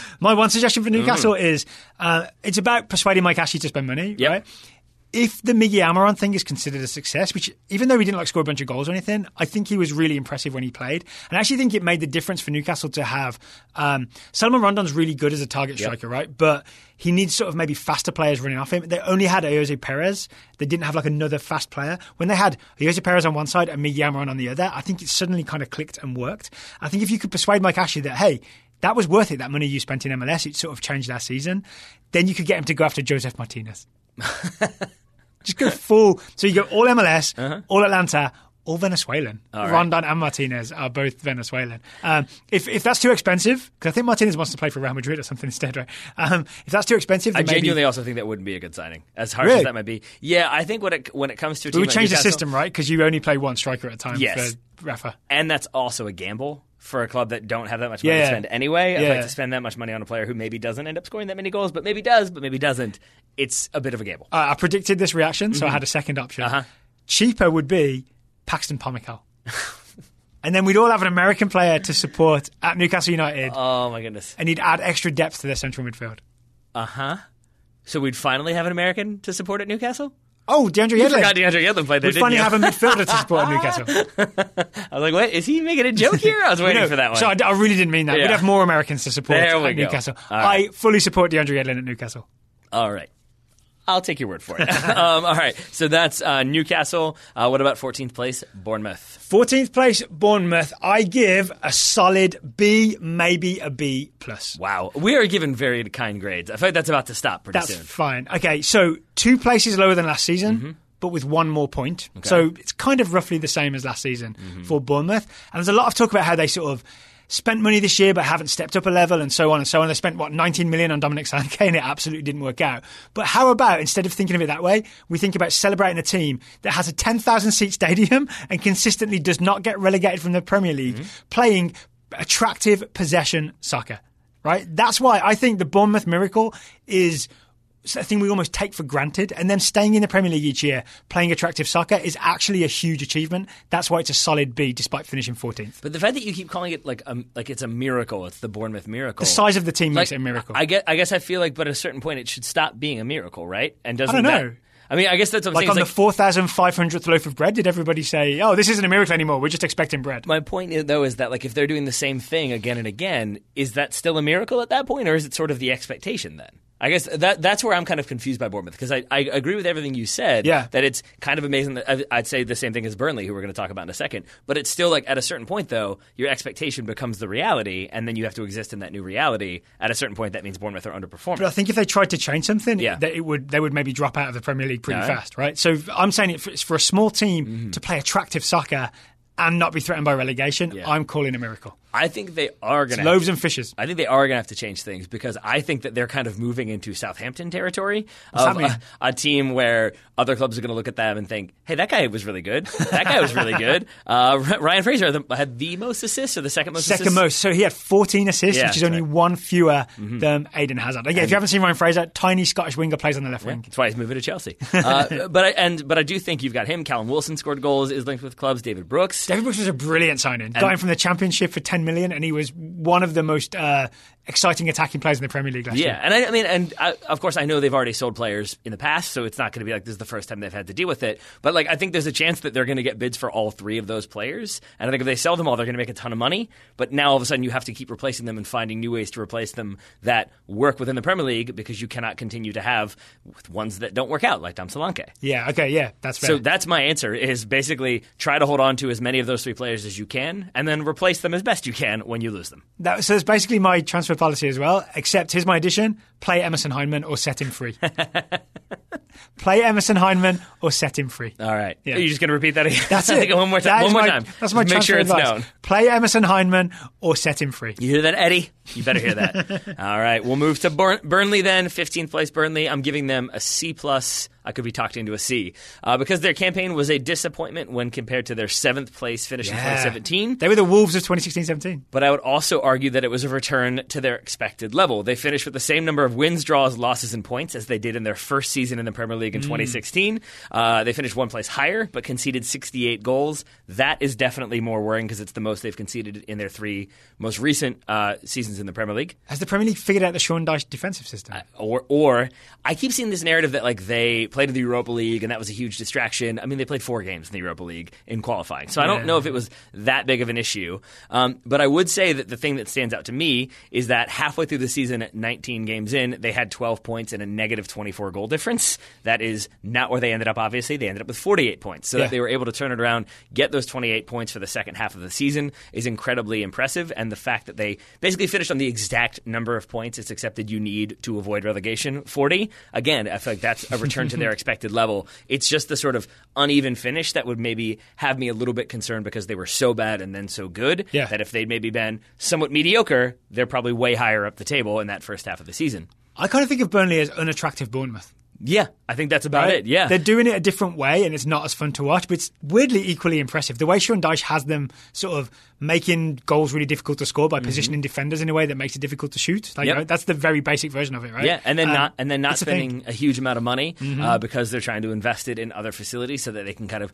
My one suggestion for Newcastle is uh, it's about persuading Mike Ashley to spend money, Yep. right? If the Miggy Almiron thing is considered a success, which even though he didn't like score a bunch of goals or anything, I think he was really impressive when he played. And I actually think it made the difference for Newcastle to have um, Salomon Rondon's really good as a target striker, right? But he needs sort of maybe faster players running off him. They only had Ayoze Perez. They didn't have like another fast player. When they had Ayoze Perez on one side and Miggy Almiron on the other, I think it suddenly kind of clicked and worked. I think if you could persuade Mike Ashley that, hey, that was worth it, that money you spent in MLS, it sort of changed our season, then you could get him to go after Josef Martinez. Just go full. So you go all MLS, all Atlanta, all Venezuelan. Uh-huh. Rondon and Martinez are both Venezuelan. Um, if if that's too expensive, because I think Martinez wants to play for Real Madrid or something instead, right? Um, if that's too expensive, I genuinely also think that wouldn't be a good signing, as harsh Really? as that might be. Yeah, I think when it when it comes to a team we would like change the system, right? Because you only play one striker at a time Yes. for Rafa. and that's also a gamble for a club that don't have that much money yeah. to spend anyway. I'd Yeah. like to spend that much money on a player who maybe doesn't end up scoring that many goals, but maybe does, but maybe doesn't. It's a bit of a gamble. Uh, I predicted this reaction, so I had a second option. Uh-huh. Cheaper would be Paxton Pomykal. and then we'd all have an American player to support at Newcastle United, Oh my goodness. and he'd add extra depth to their central midfield. Uh huh. So we'd finally have an American to support at Newcastle. Oh, DeAndre You Yedlin. forgot DeAndre Yedlin played there, We'd didn't finally you? have a midfielder to support at Newcastle. I was like, what? Is he making a joke here? I was waiting for that one. So I, I really didn't mean that. Yeah. We'd have more Americans to support There we at go. Newcastle. Right. I fully support DeAndre Yedlin at Newcastle. All right. I'll take your word for it. um, all right. So that's uh, Newcastle. Uh, what about 14th place? Bournemouth. 14th place, Bournemouth. I give a solid B, maybe a B plus. Wow. We are given very kind grades. I feel like that's about to stop pretty That's soon. fine. Okay, so two places lower than last season, Mm-hmm. but with one more point. So it's kind of roughly the same as last season Mm-hmm. for Bournemouth. And there's a lot of talk about how they sort of spent money this year but haven't stepped up a level and so on and so on. They spent, what, 19 million on Dominic Solanke and it absolutely didn't work out. But how about, instead of thinking of it that way, we think about celebrating a team that has a 10,000 seat stadium and consistently does not get relegated from the Premier League Mm-hmm. playing attractive possession soccer right? That's why I think the Bournemouth miracle is a thing we almost take for granted. And then staying in the Premier League each year, playing attractive soccer, is actually a huge achievement. That's why it's a solid B, despite finishing 14th. But the fact that you keep calling it like um, like it's a miracle, it's the Bournemouth miracle. The size of the team makes it a miracle. I guess, I guess I feel like, but at a certain point, it should stop being a miracle, right? And doesn't I don't that- know. I mean, I guess that's what I'm like saying. on It's the 4,500th loaf of bread, did everybody say, oh, this isn't a miracle anymore, we're just expecting bread? my point is, though is that like if they're doing the same thing again and again, is that still a miracle at that point, or is it sort of the expectation then? I guess that that's where I'm kind of confused by Bournemouth because I, I agree with everything you said. Yeah. that it's kind of amazing. That I- I'd say the same thing as Burnley, who we're going to talk about in a second. But it's still like at a certain point, though, your expectation becomes the reality, and then you have to exist in that new reality. At a certain point, that means Bournemouth are underperforming. But I think if they tried to change something, Yeah. that it would they would maybe drop out of the Premier League pretty fast, right? So I'm saying it it's for a small team Mm-hmm. to play attractive soccer and not be threatened by relegation. Yeah. I'm calling a miracle. I think they are going to Loaves and fishes. I think they are going to have to change things because I think that they're kind of moving into Southampton territory of mean? a, a team where other clubs are going to look at them and think, "Hey, that guy was really good. That guy was really good." Uh, Ryan Fraser had the, most assists or the second most. Second assists? most. So he had 14 assists, Yeah, which is only right. one fewer than Eden Hazard. Again, if you haven't seen Ryan Fraser, tiny Scottish winger plays on the left wing. That's why he's moving to Chelsea. Uh, but I, and but I do think you've got him. Callum Wilson scored goals. Is linked with clubs. David Brooks. David Brooks was a brilliant signing. Got him from the Championship for 10 million, and he was one of the most uh, exciting attacking players in the Premier League last Yeah, year. Yeah, and I, I mean, and I, of course, I know they've already sold players in the past, so it's not going to be like this is the first time they've had to deal with it. But like, I think there's a chance that they're going to get bids for all three of those players, and I think if they sell them all, they're going to make a ton of money. But now all of a sudden, you have to keep replacing them and finding new ways to replace them that work within the Premier League because you cannot continue to have ones that don't work out, like Dom Solanke. Yeah, okay, yeah, that's fair. So that's my answer: is basically try to hold on to as many of those three players as you can, and then replace them as best you you can when you lose them. That, so it's basically my transfer policy as well. Except here's my addition: play Emerson Hyndman or set him free. play Emerson Hyndman or set him free. All right. Yeah. Are you just going to repeat that again? That's it. one more time. One more my- time. That's my Just Make sure it's advice. known. Play Emerson Hyndman or set him free. You hear that, Eddie? You better hear that. All right, we'll move to Burn- Burnley then. 15th place Burnley. I'm giving them a C plus. I could be talked into a C uh, because their campaign was a disappointment when compared to their seventh place finish in 2017. They were the Wolves of 2016-17. But I would also argue that it was a return to their expected level. They finished with the same number of wins, draws, losses, and points as they did in their first season in the Premier League in 2016. Uh, they finished one place higher, but conceded 68 goals. That is definitely more worrying because it's the most they've conceded in their three most recent uh, seasons in the Premier League. Has the Premier League figured out the Sean Dyche defensive system? Or, or I keep seeing this narrative that like they played in the Europa League and that was a huge distraction. I mean, they played four games in the Europa League in qualifying, so I don't know if it was that big of an issue. Um, but I would say that the thing that stands out to me is that halfway through the season, at 19 games in, they had 12 points and a negative 24 goal difference. That is not where they ended up. Obviously, they ended up with 48 points, so Yeah. that they were able to turn it around, get those 28 points for the second half of the season is incredibly impressive. And the fact that they basically finished on the exact number of points it's accepted you need to avoid relegation, 40. Again, I feel like that's a return to their expected level. It's just the sort of uneven finish that would maybe have me a little bit concerned because they were so bad and then so good Yeah. that if they'd maybe been somewhat mediocre, they're probably way higher up the table in that first half of the season. I kind of think of Burnley as unattractive Bournemouth. Yeah, I think that's about right? it. Yeah. They're doing it a different way and it's not as fun to watch, but it's weirdly equally impressive. The way Sean Dyche has them sort of making goals really difficult to score by positioning defenders in a way that makes it difficult to shoot. Like, Mm-hmm. Yep. you know, that's the very basic version of it, right? Yeah, and then Um, not and then not it's a. Mm-hmm. spending a, huge amount of money uh, because they're trying to invest it in other facilities so that they can kind of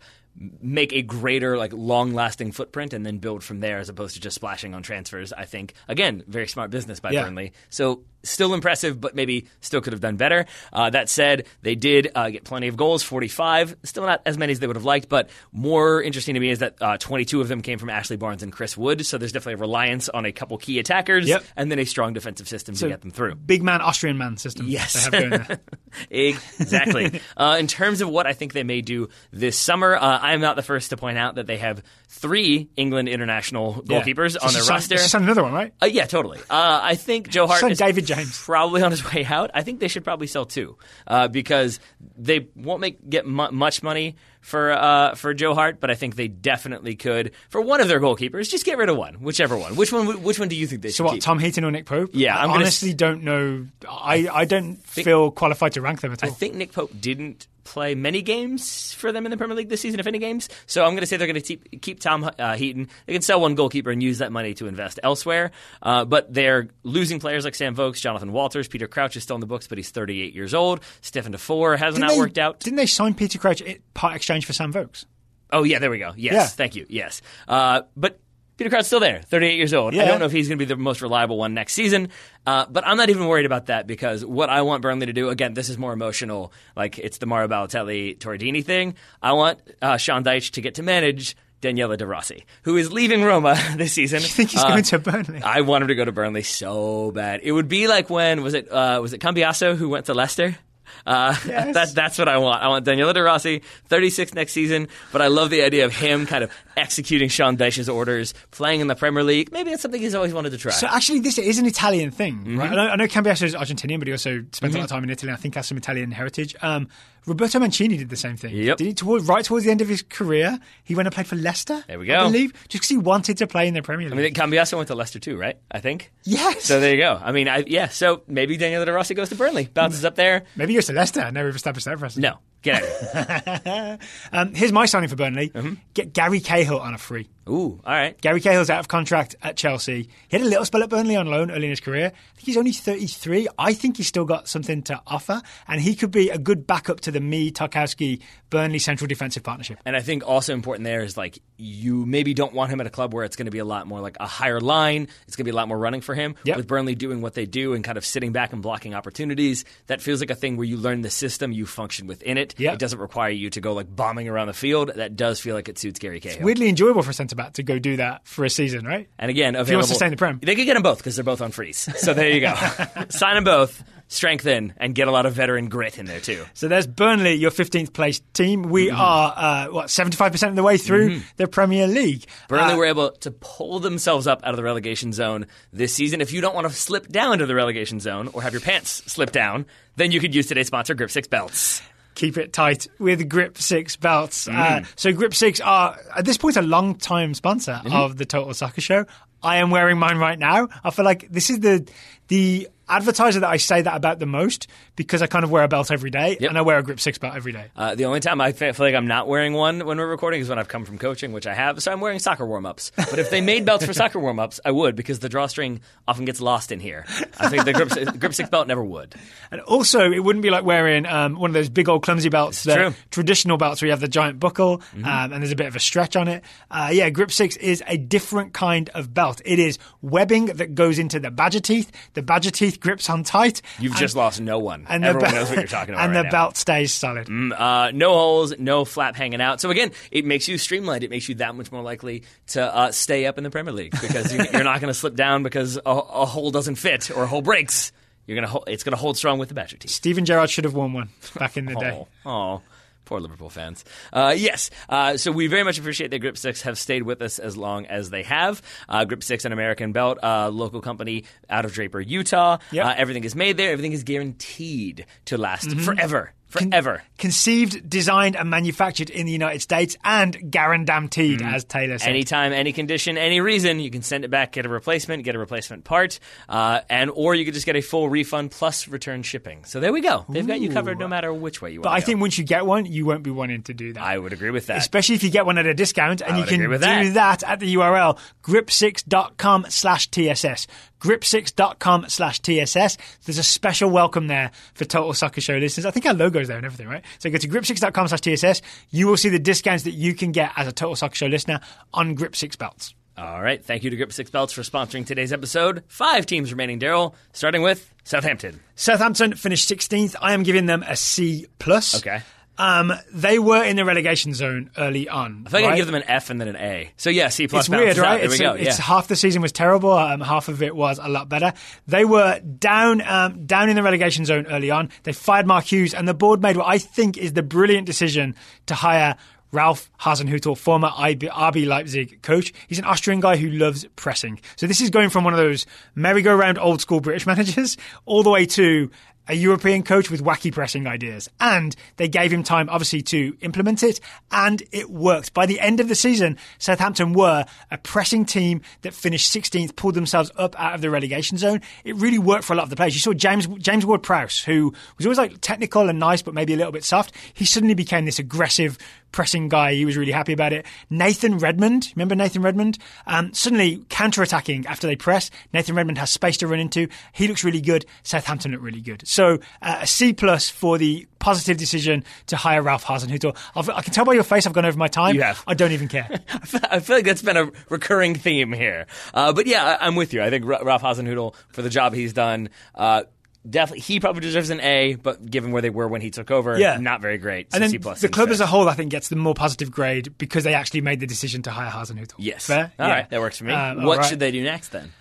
make a greater, like, long-lasting footprint and then build from there as opposed to just splashing on transfers. I think again, very smart business by Yeah. Burnley. So still impressive, but maybe still could have done better. Uh, that said, they did uh, get plenty of goals, forty-five. Still not as many as they would have liked, but more interesting to me is that uh, twenty-two of them came from Ashley Barnes and Chris Wood. So there's definitely a reliance on a couple key attackers Yep. and then a strong defensive system to get them through. Big man, Austrian man system. Yes. They have going there. Exactly. uh, in terms of what I think they may do this summer, uh, I am not the first to point out that they have three England international Yeah. goalkeepers on Just their roster. just another one, right? Uh, yeah, totally. Uh, I think Joe Hart is David James. probably on his way out. I think they should probably sell two uh, because they won't make get mu- much money for uh, for Joe Hart, but I think they definitely could for one of their goalkeepers. Just get rid of one, whichever one. Which one? Which one do you think they So should what, keep? Tom Heaton or Nick Pope? Yeah, I honestly s- don't know. I, I don't feel qualified to rank them at all. I think Nick Pope didn't play many games for them in the Premier League this season, if any games. So I'm going to say they're going to keep, keep Tom uh, Heaton. They can sell one goalkeeper and use that money to invest elsewhere. Uh, but they're losing players like Sam Vokes, Jonathan Walters, Peter Crouch is still in the books, but he's 38 years old. Stefan Defour has Didn't not they- worked out. Didn't they sign Peter Crouch part exchange for Sam Vokes? Oh yeah, there we go. Yes, Yeah. thank you. Yes, uh, but Peter Crouch's still there, 38 years old. I don't know if he's going to be the most reliable one next season, uh, but I'm not even worried about that because what I want Burnley to do, again, this is more emotional. Like it's the Mario Balotelli Troy Deeney thing. I want uh, Sean Dyche to get to manage. Daniele De Rossi, who is leaving Roma this season. You think he's Uh, going to Burnley? I want him to go to Burnley so bad. It would be like when was it uh, was it Cambiasso who went to Leicester? Uh, Yes. that, that's what I want. I want Daniele De Rossi, 36 next season, but I love the idea of him kind of executing Sean Dyche's orders, playing in the Premier League. Maybe that's something he's always wanted to try. So actually, this is an Italian thing, Mm-hmm. right? I know, I know Cambiasso is Argentinian, but he also spent a lot of time in Italy. I think has some Italian heritage. Um, Roberto Mancini did the same thing. Yep. Did he toward, right towards the end of his career? He went and played for Leicester. There we I go. believe just because he wanted to play in the Premier League. I mean, Cambiasso went to Leicester too, right? I think. yes. So there you go. I mean, I, yeah. So maybe Daniele De Rossi goes to Burnley, bounces up there. Maybe he goes to Leicester. I never established that precedent. No, get out here. Um, here's my signing for Burnley. Mm-hmm. Get Gary Cahill on a free. Ooh, all right. Gary Cahill's out of contract at Chelsea. He had a little spell at Burnley on loan early in his career. I think he's only 33. I think he's still got something to offer, and he could be a good backup to the Mee, Tarkowski, Burnley central defensive partnership. And I think also important there is like you maybe don't want him at a club where it's going to be a lot more like a higher line. It's going to be a lot more running for him. Yep. With Burnley doing what they do and kind of sitting back and blocking opportunities, that feels like a thing where you learn the system, you function within it. Yep. It doesn't require you to go like bombing around the field. That does feel like it suits Gary Cahill. Weirdly enjoyable for a centre back to go do that for a season, right? And again, available. he wants to stay in the Prem. They could get them both because they're both on freeze. So there you go. Sign them both. strengthen and get a lot of veteran grit in there too. So there's Burnley, your 15th place team. We Mm-hmm. are, uh, what, 75% of the way through the Premier League. Burnley Uh, were able to pull themselves up out of the relegation zone this season. If you don't want to slip down to the relegation zone or have your pants slip down, then you could use today's sponsor, Grip Six Belts. Keep it tight with Grip Six belts. Uh, Mm. so Grip Six are at this point a long time sponsor Mm-hmm. of the Total Soccer Show. I am wearing mine right now. I feel like this is the the advertiser that I say that about the most because I kind of wear a belt every day Yep. and I wear a Grip Six belt every day. Uh, the only time I feel like I'm not wearing one when we're recording is when I've come from coaching, which I have. So I'm wearing soccer warm ups. But if they made belts for soccer warm ups, I would because the drawstring often gets lost in here. I think the grip, Six- grip six belt never would. And also, it wouldn't be like wearing um, one of those big old clumsy belts, the. Mm-hmm. traditional belts where you have the giant buckle um, and there's a bit of a stretch on it. Uh, yeah, Grip 6 is a different kind of belt. It is webbing that goes into the badger teeth. The badger teeth grips on tight. You've and- just lost no one. and Everyone knows what you're talking about And right the now. belt stays solid. Uh, no holes, no flap hanging out. So again, it makes you streamlined. It makes you that much more likely to uh, stay up in the Premier League because you- you're not going to slip down because a, a hole doesn't fit or a hole breaks. You're gonna it's going to hold strong with the Badger team. Steven Gerrard should have won one back in the day. Oh, oh, poor Liverpool fans. Uh, yes, uh, so we very much appreciate that Grip Six have stayed with us as long as they have. Uh, Grip Six, an American belt, uh, local company out of Draper, Utah. Yep. Uh, everything is made there. Everything is guaranteed to last Mm-hmm. forever, forever. Conceived, designed, and manufactured in the United States and guaranteed, as Taylor said. Anytime, any condition, any reason, you can send it back, get a replacement, get a replacement part, uh, and or you could just get a full refund plus return shipping. So there we go. They've got you covered no matter which way you want. but. I think once you get one, you won't be wanting to do that. I would agree with that. especially if you get one at a discount and you can do that. that. at the url grip6.com slash tss grip6.com slash tss there's a special welcome there for total soccer show listeners i think our logo's there and everything right so go to grip6.com slash tss you will see the discounts that you can get as a total soccer show listener on grip 6 belts All right. Thank you to Grip Six Belts for sponsoring today's episode. Five teams remaining, Daryl, starting with Southampton. southampton finished 16th i am giving them a c plus Okay. Um, they were in the relegation zone early on. I think I right? give them an F and then an A. So yeah, C plus. it's weird, right? It's, we go. it's yeah. half the season was terrible, um, half of it was a lot better. They were down, um, down in the relegation zone early on. They fired Mark Hughes, and the board made what I think is the brilliant decision to hire. Ralph Hasenhüttl, former IB, RB Leipzig coach. He's an Austrian guy who loves pressing. So this is going from one of those merry-go-round old school British managers all the way to a European coach with wacky pressing ideas. And they gave him time, obviously, to implement it, and it worked. By the end of the season, Southampton were a pressing team that finished 16th, pulled themselves up out of the relegation zone. It really worked for a lot of the players. You saw James James Ward-Prowse, who was always like technical and nice, but maybe a little bit soft. He suddenly became this aggressive pressing guy. He was really happy about it. Nathan Redmond, remember Nathan Redmond? Um, suddenly counter-attacking after they press. Nathan Redmond has space to run into. He looks really good. Southampton look really good. So uh, a C plus for the positive decision to hire Ralph Hasenhüttl. I've- I can tell by your face I've gone over my time. You have. I don't even care. I feel like that's been a recurring theme here. Uh, but yeah, I- I'm with you. I think Ra- Ralph Hasenhüttl, for the job he's done, uh, definitely he probably deserves an A. But given where they were when he took over, Yeah. not very great. And then C plus the club as a whole, I think, gets the more positive grade because they actually made the decision to hire Hasenhüttl. Yes. Fair? All Yeah. right, that works for me. Um, what right. should they do next then?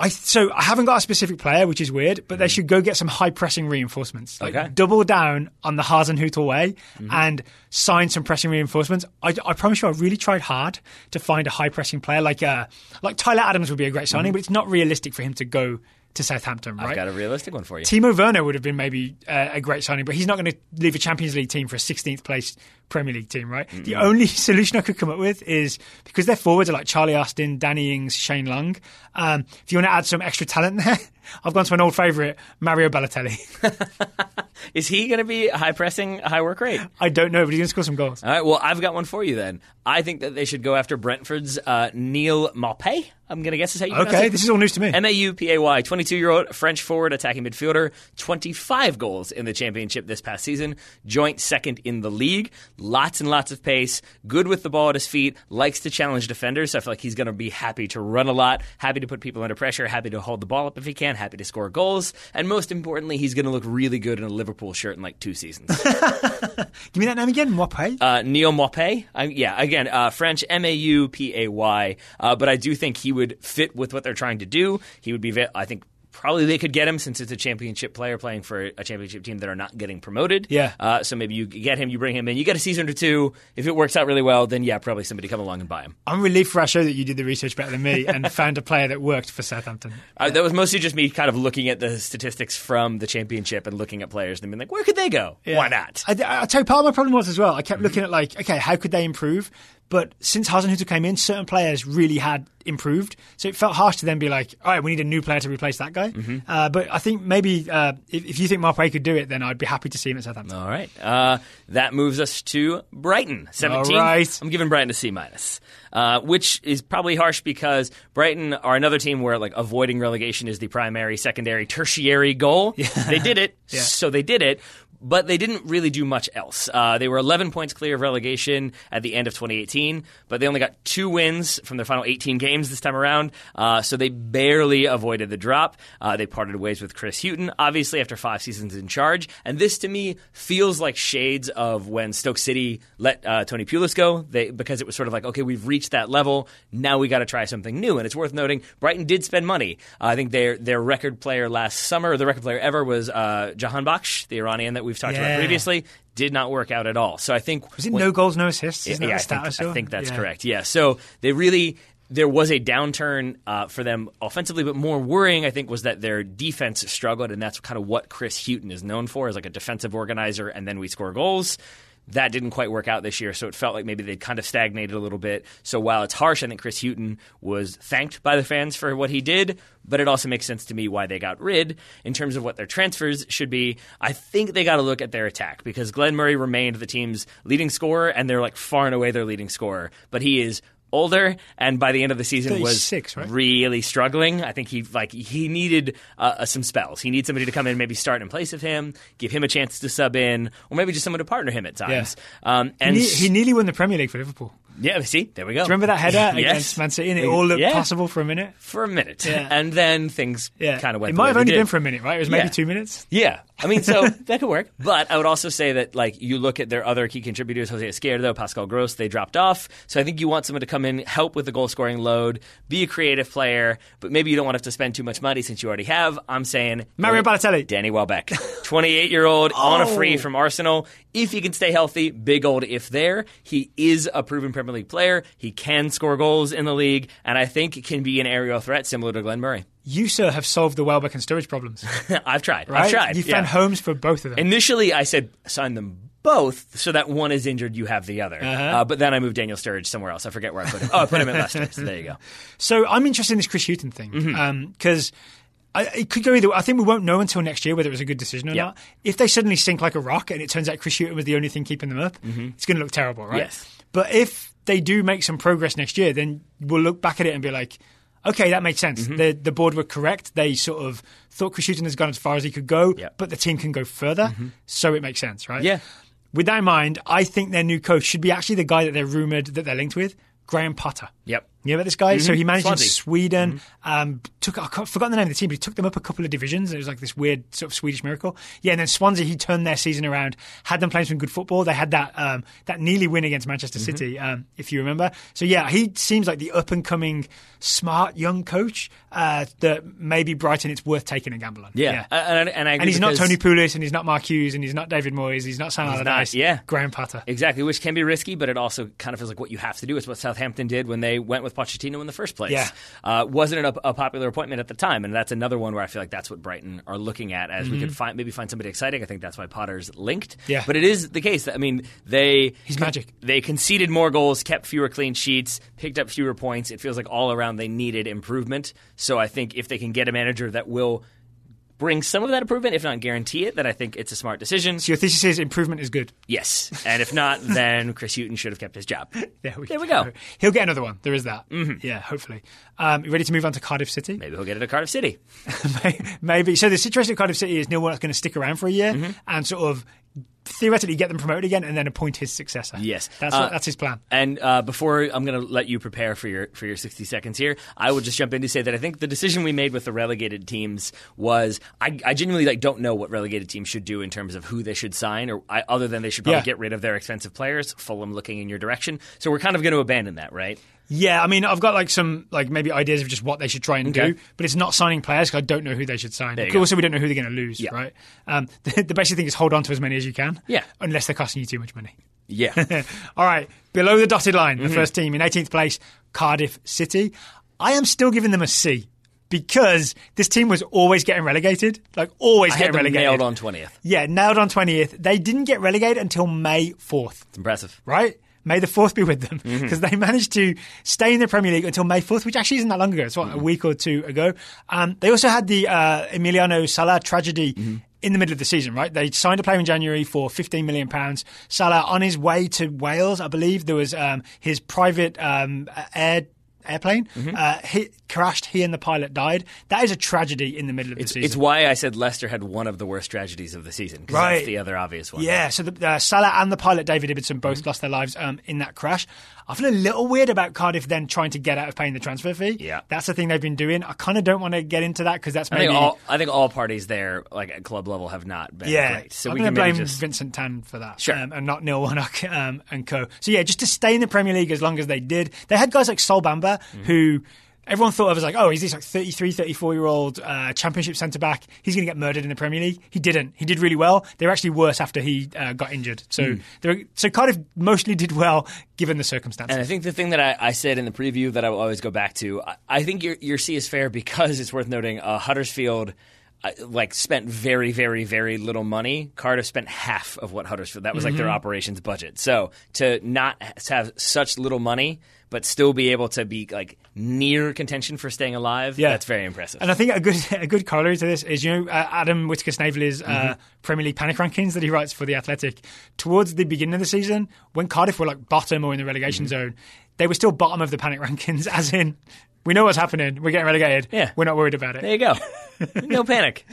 I so I haven't got a specific player, which is weird, but they should go get some high pressing reinforcements. Like Mm. Okay. Mm-hmm. double down on the Hasenhüttl way and sign some pressing reinforcements. I, I promise you, I really tried hard to find a high pressing player like uh, like Tyler Adams would be a great signing, but it's not realistic for him to go to Southampton, right? Mm-hmm. I've got a realistic one for you. Timo Werner would have been maybe uh, a great signing, but he's not going to leave a Champions League team for a 16th place Premier League team, right? The only solution I could come up with is because their forwards are like Charlie Austin, Danny Ings, Shane Long. Um, if you want to add some extra talent there, I've gone to an old favourite, Mario Balotelli. Is he going to be high pressing, high work rate? I don't know, but he's going to score some goals. All right, well, I've got one for you then. I think that they should go after Brentford's uh, Neal Maupay. I'm going to guess is how you pronounce Okay, it. this is all news to me. M A U P A Y, 22 year old French forward, attacking midfielder, 25 goals in the championship this past season, joint second in the league. Lots and lots of pace, good with the ball at his feet, likes to challenge defenders. So I feel like he's going to be happy to run a lot, happy to put people under pressure, happy to hold the ball up if he can, happy to score goals, and most importantly, he's going to look really good in a Liverpool shirt in like two seasons. Give me that name again, Mopay. Uh, Neal Maupay. I, yeah, again, uh, French M A U P A Y. Uh, but I do think he would fit with what they're trying to do. He would be, I think, probably they could get him since it's a championship player playing for a championship team that are not getting promoted. Yeah. Uh, so maybe you get him, you bring him in, you get a season or two. If it works out really well, then yeah, probably somebody come along and buy him. I'm relieved for our show that you did the research better than me and found a player that worked for Southampton. Uh, that was mostly just me kind of looking at the statistics from the championship and looking at players and being like, where could they go? Yeah. Why not? I, I'll tell you, part of my problem was as well. I kept looking at like, okay, how could they improve? But since Hasenhuttl came in, certain players really had improved. So it felt harsh to then be like, all right, we need a new player to replace that guy. Mm-hmm. Uh, but I think maybe uh, if, if you think Marpay could do it, then I'd be happy to see him at Southampton. All right. Uh, that moves us to Brighton. 17. All right. I'm giving Brighton a C minus, uh, which is probably harsh because Brighton are another team where like avoiding relegation is the primary, secondary, tertiary goal. They did it, Yeah. so they did it. But they didn't really do much else. Uh, they were 11 points clear of relegation at the end of 2018, but they only got two wins from their final 18 games this time around. Uh, so they barely avoided the drop. Uh, they parted ways with Chris Hughton, obviously after five seasons in charge. And this to me feels like shades of when Stoke City let uh, Tony Pulis go, they, because it was sort of like, okay, we've reached that level. Now we got to try something new. And it's worth noting, Brighton did spend money. Uh, I think their their record player last summer, the record player ever, was uh, Jahanbakhsh, the Iranian that we've talked Yeah. about previously. Did not work out at all. So I think Was it when- no goals, no assists? Isn't yeah, I think, I? I think that's Yeah. correct. Yeah. So they really there was a downturn uh, for them offensively, but more worrying, I think, was that their defense struggled, and that's kind of what Chris Hughton is known for, as like a defensive organizer, and then we score goals. That didn't quite work out this year, so it felt like maybe they'd kind of stagnated a little bit. So while it's harsh, I think Chris Hughton was thanked by the fans for what he did, but it also makes sense to me why they got rid in terms of what their transfers should be. I think they got to look at their attack because Glenn Murray remained the team's leading scorer, and they're like far and away their leading scorer, but he is older and by the end of the season was right? really struggling. I think he like he needed uh, some spells. He needs somebody to come in, maybe start in place of him, give him a chance to sub in, or maybe just someone to partner him at times. Um, and He, he nearly won the Premier League for Liverpool. Yeah, see, there we go. Do you remember that header Yes. against Man City? And it all looked Yeah. possible for a minute. for a minute, Yeah. and then things Yeah, kind of went. It the might have only been for a minute, right? It was maybe Yeah. two minutes. Yeah, I mean, so that could work. But I would also say that, like, you look at their other key contributors, Jose Izquierdo, Pascal Gross, they dropped off. So I think you want someone to come in, help with the goal scoring load, be a creative player, but maybe you don't want to have to spend too much money since you already have. I'm saying Mario Balotelli. Danny Welbeck, 28 year old on a free Oh. from Arsenal. If he can stay healthy, big old if there. He is a proven Premier League player. He can score goals in the league, and I think can be an aerial threat similar to Glenn Murray. You, sir, have solved the Welbeck and Sturridge problems, I've tried. right? I've tried. You found yeah. homes for both of them. Initially, I said sign them both so that one is injured, you have the other. Uh-huh. Uh, but then I moved Daniel Sturridge somewhere else. I forget where I put him. Oh, I put him at Leicester. So there you go. So I'm interested in this Chris Hughton thing Mm-hmm. Because it could go either. way. I think we won't know until next year whether it was a good decision or Yeah. not. If they suddenly sink like a rock and it turns out Chris Hughton was the only thing keeping them up, it's going to look terrible, right? Mm-hmm. Yes. But if they do make some progress next year, then we'll look back at it and be like. Okay, that makes sense. Mm-hmm. The the board were correct. They sort of thought Chris Hughton has gone as far as he could go, Yep. but the team can go further, so it makes sense, right? Yeah. With that in mind, I think their new coach should be actually the guy that they're rumored that they're linked with, Graham Potter. Yep. You know about this guy? So he managed Swansea. in Sweden. Um, took I forgotten the name of the team, but he took them up a couple of divisions. It was like this weird sort of Swedish miracle. Yeah, and then Swansea, he turned their season around, had them playing some good football. They had that um, that nearly win against Manchester City, um, if you remember. So yeah, he seems like the up and coming, smart young coach uh, that maybe Brighton it's worth taking a gamble on. Yeah. Uh, And, and I agree And he's not Tony Pulis, and he's not Mark Hughes, and he's not David Moyes, he's not Sam Allardyce. yeah. Graham Potter. Exactly, which can be risky, but it also kind of feels like what you have to do. It's what Southampton did when they went with Pochettino in the first place. Yeah. Uh, wasn't it a, a popular appointment at the time? And that's another one where I feel like that's what Brighton are looking at as we could find maybe find somebody exciting. I think that's why Potter's linked. Mm-hmm. Yeah. But it is the case that, I mean, they. He's magic. They conceded more goals, kept fewer clean sheets, picked up fewer points. It feels like all around they needed improvement. So I think if they can get a manager that will bring some of that improvement, if not guarantee it, then I think it's a smart decision. So your thesis is improvement is good. Yes, and if not, then Chris Hughton should have kept his job. There we, There we go. He'll get another one. There is that. Mm-hmm. Yeah, hopefully. Um, you ready to move on to Cardiff City? Maybe he'll get it at Cardiff City. Maybe. So the situation at Cardiff City is Neil Warnock's going to stick around for a year Mm-hmm. and sort of theoretically get them promoted again and then appoint his successor. Yes. That's, Uh, what, that's his plan. And uh, before I'm going to let you prepare for your for your 60 seconds here, I will just jump in to say that I think the decision we made with the relegated teams was I, I genuinely like don't know what relegated teams should do in terms of who they should sign, or I, other than they should probably Yeah. get rid of their expensive players. Fulham looking in your direction, so we're kind of going to abandon that, right? Yeah, I mean, I've got like some like maybe ideas of just what they should try and Okay. do, but it's not signing players because I don't know who they should sign. Also, we don't know who they're going to lose, Yeah. right? Um, the, the basic thing is hold on to as many as you can. Yeah. unless they're costing you too much money. Yeah. All right, below the dotted line, Mm-hmm. the first team in 18th place, Cardiff City. I am still giving them a C because this team was always getting relegated, like always I getting relegated. nailed on 20th. Yeah, nailed on 20th. They didn't get relegated until May 4th It's impressive. right? May the 4th be with them Mm-hmm. because they managed to stay in the Premier League until May 4th, which actually isn't that long ago. It's what, Mm-hmm. a week or two ago. Um, they also had the uh, Emiliano Sala tragedy Mm-hmm. in the middle of the season, right? They signed a player in January for £15 million. Sala on his way to Wales, I believe, there was um, his private um, air. Airplane Mm-hmm. uh, hit, crashed. He and the pilot died. That is a tragedy in the middle of the season. It's why I said Leicester had one of the worst tragedies of the season. Right. That's the other obvious one. Yeah, so the, uh, Sala and the pilot David Ibbotson both Mm-hmm. lost their lives um, in that crash. I feel a little weird about Cardiff then trying to get out of paying the transfer fee. Yeah. that's the thing they've been doing. I kind of don't want to get into that because that's I maybe think all I think all parties there, like at club level, have not been yeah. great. So I'm we going can to blame just Vincent Tan for that, Sure. um, and not Neil Warnock um, and co. So yeah, just to stay in the Premier League as long as they did. They had guys like Sol Bamba Mm-hmm. who. Everyone thought of as like, oh, he's this like 33, 34 year old uh, championship centre back. He's going to get murdered in the Premier League. He didn't. He did really well. They were actually worse after he uh, got injured. So, they were, so Cardiff mostly did well given the circumstances. And I think the thing that I, I said in the preview that I will always go back to, I, I think your your C is fair because it's worth noting uh, Huddersfield. Uh, like spent very, very, very little money. Cardiff spent half of what Huddersfield. That was like Mm-hmm. their operations budget. So to not have such little money, but still be able to be like near contention for staying alive, Yeah. that's very impressive. And I think a good a good corollary to this is you know uh, Adam Whitaker Snaveley's uh, Mm-hmm. Premier League panic rankings that he writes for the Athletic. Towards the beginning of the season, when Cardiff were like bottom or in the relegation Mm-hmm. zone, they were still bottom of the panic rankings. As in, we know what's happening. We're getting relegated. Yeah. we're not worried about it. There you go. no panic.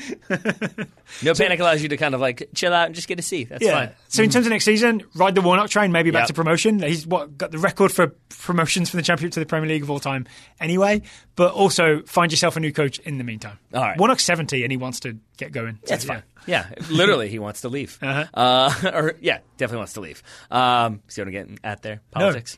No panic allows you to kind of like chill out and just get a C. That's Yeah. fine. So in terms of next season, ride the Warnock train, maybe back Yep. to promotion. He's what got the record for promotions from the Championship to the Premier League of all time, anyway. But also find yourself a new coach in the meantime. All right. Warnock's seventy and he wants to get going. So, That's yeah. fine. Yeah, literally, he wants to leave. Uh-huh. Uh, or yeah, definitely wants to leave. Um, see what I'm getting at there? Politics.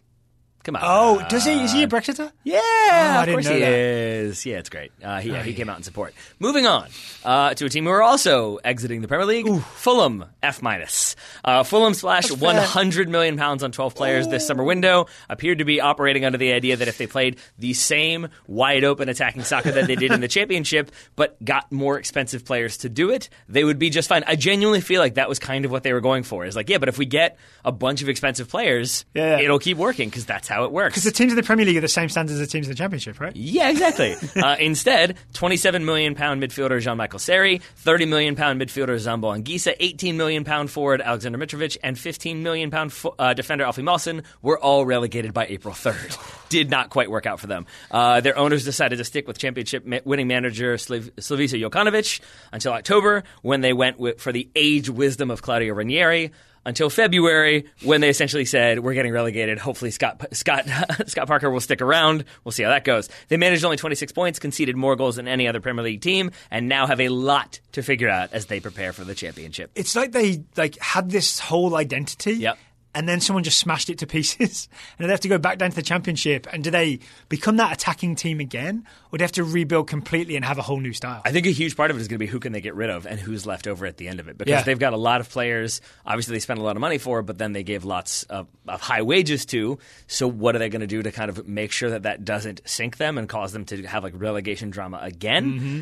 Come on. Oh, does he? Is he a Brexiter? Yeah, I of didn't course he that. is. Yeah, it's great. Uh, he, yeah, he came out in support. Moving on uh, to a team who are also exiting the Premier League, Fulham F minus. Uh, Fulham splashed That's fair. 100 million pounds on 12 players this summer window. Appeared to be operating under the idea that if they played the same wide open attacking soccer that they did in the Championship, but got more expensive players to do it, they would be just fine. I genuinely feel like that was kind of what they were going for. Is like, yeah, but if we get a bunch of expensive players, Yeah. it'll keep working because that's how it works. Because the teams in the Premier League are the same standards as the teams in the Championship, right? Yeah, exactly. uh, instead, 27 million pound midfielder Jean Michael Seri, 30 million pound midfielder Zambo Anguissa, 18 million pound forward Alexander Mitrovic, and 15 million pound fo- uh, defender Alfie Mawson were all relegated by April 3rd. Did not quite work out for them. Uh, their owners decided to stick with championship ma- winning manager Slav- Slavisa Jokanovic until October when they went with, for the age wisdom of Claudio Ranieri until February when they essentially said we're getting relegated. Hopefully Scott Scott Scott Parker will stick around. We'll see how that goes. They managed only 26 points, conceded more goals than any other Premier League team, and now have a lot to figure out as they prepare for the championship. It's like they like had this whole identity. Yep. And then someone just smashed it to pieces, and they have to go back down to the championship. And do they become that attacking team again, or do they have to rebuild completely and have a whole new style? I think a huge part of it is going to be who can they get rid of and who's left over at the end of it because Yeah. they've got a lot of players. Obviously, they spent a lot of money for, but then they gave lots of, of high wages to. So, what are they going to do to kind of make sure that that doesn't sink them and cause them to have like relegation drama again? Mm-hmm.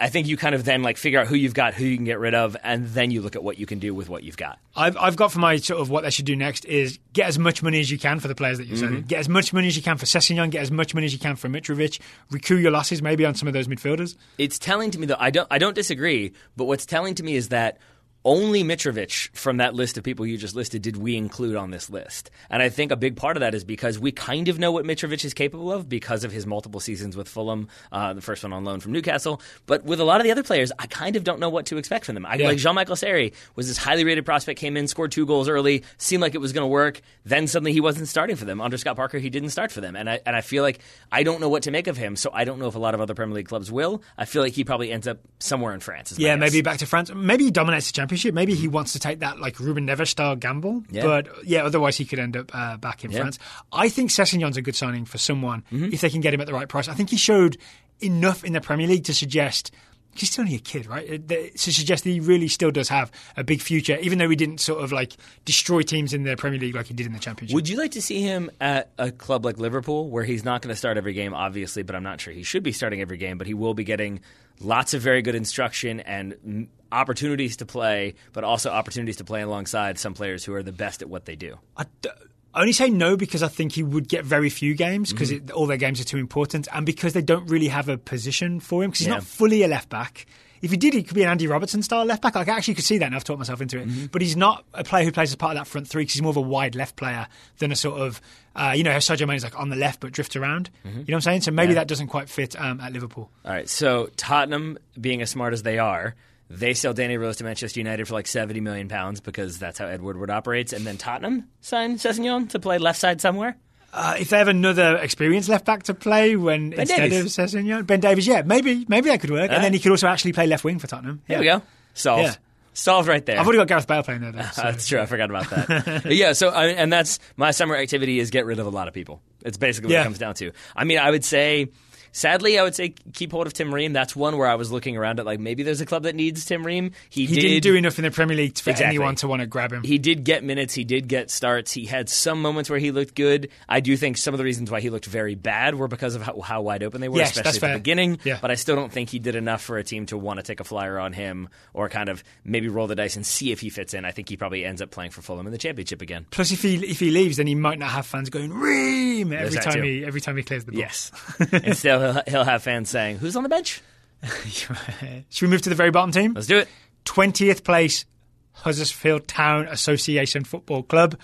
I- think you kind of then like figure out who you've got, who you can get rid of, and then you look at what you can do with what you've got. I've, I've got for my sort of what they should do next is get as much money as you can for the players that you're Mm-hmm. selling. Get as much money as you can for Sessegnon. Get as much money as you can for Mitrovic. Recoup your losses maybe on some of those midfielders. It's telling to me though. I don't. I don't disagree. But what's telling to me is that only Mitrovic from that list of people you just listed did we include on this list. And I think a big part of that is because we kind of know what Mitrovic is capable of because of his multiple seasons with Fulham, uh, the first one on loan from Newcastle. But with a lot of the other players, I kind of don't know what to expect from them. I, Yeah. Like Jean Michael Seri was this highly rated prospect, came in, scored two goals early, seemed like it was going to work. Then suddenly he wasn't starting for them. Under Scott Parker, he didn't start for them. And I, and I feel like I don't know what to make of him. So I don't know if a lot of other Premier League clubs will. I feel like he probably ends up somewhere in France. Yeah, maybe back to France. Maybe he dominates the championship championship. Maybe he wants to take that like Ruben Neves style gamble. Yeah. But yeah, otherwise he could end up uh, back in Yeah. France. I think Sessegnon's a good signing for someone Mm-hmm. if they can get him at the right price. I think he showed enough in the Premier League to suggest. He's still only a kid, right? Uh, To suggest that he really still does have a big future, even though he didn't sort of like destroy teams in the Premier League like he did in the Championship. Would you like to see him at a club like Liverpool, where he's not going to start every game, obviously, but I'm not sure he should be starting every game, but he will be getting lots of very good instruction and opportunities to play, but also opportunities to play alongside some players who are the best at what they do. I d- I only say no because I think he would get very few games because Mm-hmm. all their games are too important and because they don't really have a position for him because he's Yeah. not fully a left back. If he did, he could be an Andy Robertson style left back. I actually could see that, and I've talked myself into it. Mm-hmm. But he's not a player who plays as part of that front three because he's more of a wide left player than a sort of, uh, you know, how Sadio Mane's like on the left but drifts around. You know what I'm saying? So maybe Mm-hmm. Yeah. that doesn't quite fit um, at Liverpool. All right, so Tottenham, being as smart as they are, they sell Danny Rose to Manchester United for like 70 million pounds because that's how Ed Woodward operates, and then Tottenham sign Sessegnon to play left side somewhere. Uh, if they have another experienced left back to play when instead Davies. of Sessegnon, Ben Davies, yeah, maybe maybe that could work, and then he could also actually play left wing for Tottenham. There Yeah. we go. Solved. Yeah. Solved right there. I've already got Gareth Bale playing there. Though, so- That's true. I forgot about that. Yeah. So I, and that's my summer activity is get rid of a lot of people. It's basically what Yeah. it comes down to. I mean, I would say. Sadly, I would say keep hold of Tim Ream. That's one where I was looking around at like maybe there's a club that needs Tim Ream. He, He did didn't do enough in the Premier League for Exactly. anyone to want to grab him. he did get minutes. He did get starts. He had some moments where he looked good. I do think some of the reasons why he looked very bad were because of how, how wide open they were, Yes, especially at the beginning. Yeah. But I still don't think he did enough for a team to want to take a flyer on him or kind of maybe roll the dice and see if he fits in. I think he probably ends up playing for Fulham in the championship again. Plus, if he if he leaves, then he might not have fans going Ream every time too. he every time he clears the ball. Yes. Instead, he'll, he'll have fans saying, "Who's on the bench? Should we move to the very bottom team? Let's do it." Twentieth place, Huddersfield Town Association Football Club.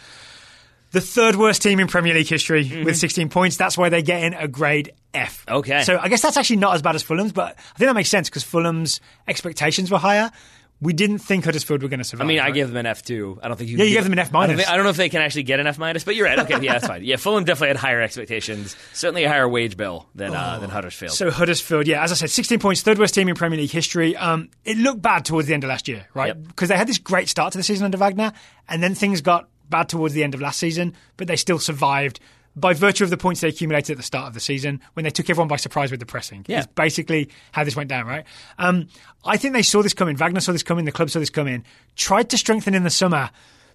The third worst team in Premier League history with 16 points. That's why they're getting a grade F. Mm-hmm. Okay. So I guess that's actually not as bad as Fulham's, but I think that makes sense because Fulham's expectations were higher. We didn't think Huddersfield were going to survive. I mean, I right? give them an F two. I don't think you. Yeah, you gave them an F I don't, minus. think- I don't know if they can actually get an F minus, but you're right. Okay, yeah, that's fine. Yeah, Fulham definitely had higher expectations. Certainly a higher wage bill than uh, than Huddersfield. So Huddersfield, yeah, as I said, 16 points, third worst team in Premier League history. Um, it looked bad towards the end of last year, right? Yep. Because they had this great start to the season under Wagner, and then things got bad towards the end of last season, but they still survived by virtue of the points they accumulated at the start of the season when they took everyone by surprise with the pressing. Yeah. It's basically how this went down, right? Um, I think they saw this coming. Wagner saw this coming. The club saw this coming. Tried to strengthen in the summer.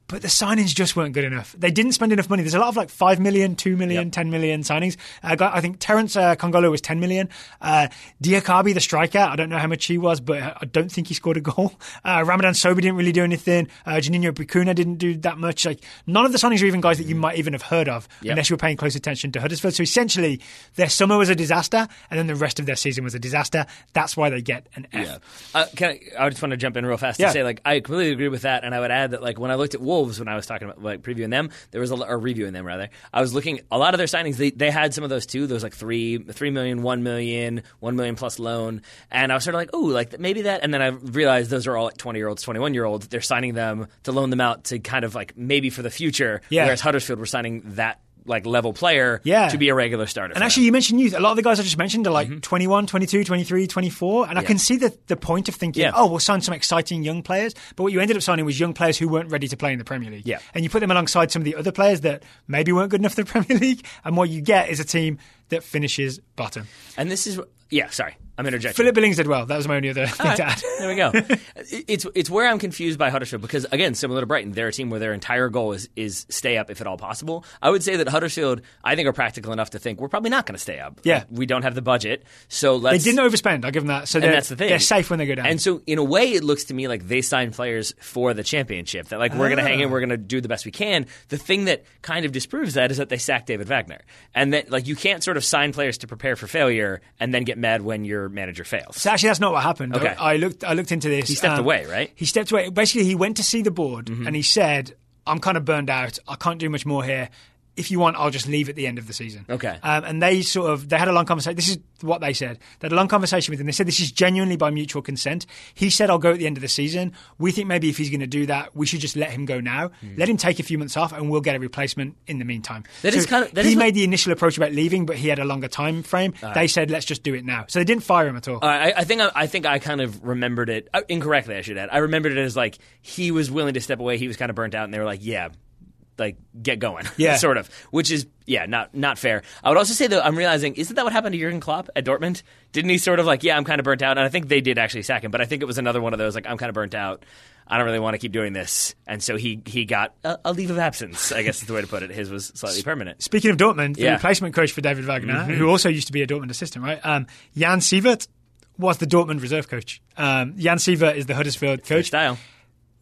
But the signings just weren't good enough. They didn't spend enough money. There's a lot of like 5 million, 2 million, Yep. 10 million signings. Uh, got- I think Terence uh, Kongolo was 10 million. Uh, Diakhaby, the striker, I don't know how much he was, but I don't think he scored a goal. Uh, Ramadan Sobhi didn't really do anything. Uh, Juninho Bacuna didn't do that much. Like None of the signings are even guys that you might even have heard of Yep. unless you were paying close attention to Huddersfield. So essentially, their summer was a disaster, and then the rest of their season was a disaster. That's why they get an F. Uh, can I, I just want to jump in real fast Yeah. to say, like, I completely agree with that, and I would add that, like, when I looked at Wolves when I was talking about like previewing them, there was a or reviewing them rather. I was looking a lot of their signings. They they had some of those too. Those like three three million, one million, one million plus loan, and I was sort of like, oh, like maybe that. And then I realized those are all like twenty year olds, twenty one year olds. They're signing them to loan them out to kind of like maybe for the future. Yeah. Whereas Huddersfield were signing that like level player Yeah. to be a regular starter. And actually, you mentioned youth. A lot of the guys I just mentioned are Mm-hmm. like 21, 22, 23, 24. And I can see the, the point of thinking, Yeah. oh, we'll sign some exciting young players. But what you ended up signing was young players who weren't ready to play in the Premier League. Yeah. And you put them alongside some of the other players that maybe weren't good enough for the Premier League. And what you get is a team that finishes bottom. and this is yeah. Sorry, I'm interjecting. Philip Billings did well. That was my only other thing All to add. There we go. it's it's where I'm confused by Huddersfield because again, similar to Brighton, they're a team where their entire goal is is stay up if at all possible. I would say that Huddersfield, I think, are practical enough to think we're probably not going to stay up. Yeah. we don't have the budget, so They let's. didn't overspend. I'll give them that. So and that's the thing. they're safe when they go down. And so, in a way, it looks to me like they sign players for the championship. That like we're going to hang in, we're going to do the best we can. The thing that kind of disproves that is that they sacked David Wagner, and that like you can't sort of sign players to prepare for failure and then get mad when your manager fails. So actually, that's not what happened. Okay. I looked. I looked into this. Um, He stepped away, right? Mm-hmm. He stepped away. Basically, he went to see the board and he said, "I'm kind of burned out. I can't do much more here. If you want, I'll just leave at the end of the season. Okay. Um, and they sort of they had a long conversation. This is what they said. They had a long conversation with him. They said this is genuinely by mutual consent. He said, "I'll go at the end of the season." We think maybe if he's going to do that, we should just let him go now. Let him take a few months off, and we'll get a replacement in the meantime. That so is kind of- that he is what- made the initial approach about leaving, but he had a longer time frame. They said, "Let's just do it now." So they didn't fire him at all. Uh, I, I think I, I think I kind of remembered it uh, incorrectly. I should add. I remembered it as like he was willing to step away. He was kind of burnt out, and they were like, "Yeah, like get going." Yeah. sort of. Which is yeah, not not fair. I would also say though, I'm realizing isn't that what happened to Jurgen Klopp at Dortmund? Didn't he sort of like, "Yeah, I'm kind of burnt out," and I think they did actually sack him, but I think it was another one of those like, "I'm kind of burnt out." I don't really want to keep doing this, and so he he got a, a leave of absence. I guess is the way to put it. His was slightly permanent. Speaking of Dortmund, the Yeah. Mm-hmm. replacement coach for David Wagner, who also used to be a Dortmund assistant, right? Um, Jan Siewert was the Dortmund reserve coach. Um, Jan Siewert is the Huddersfield coach. Style.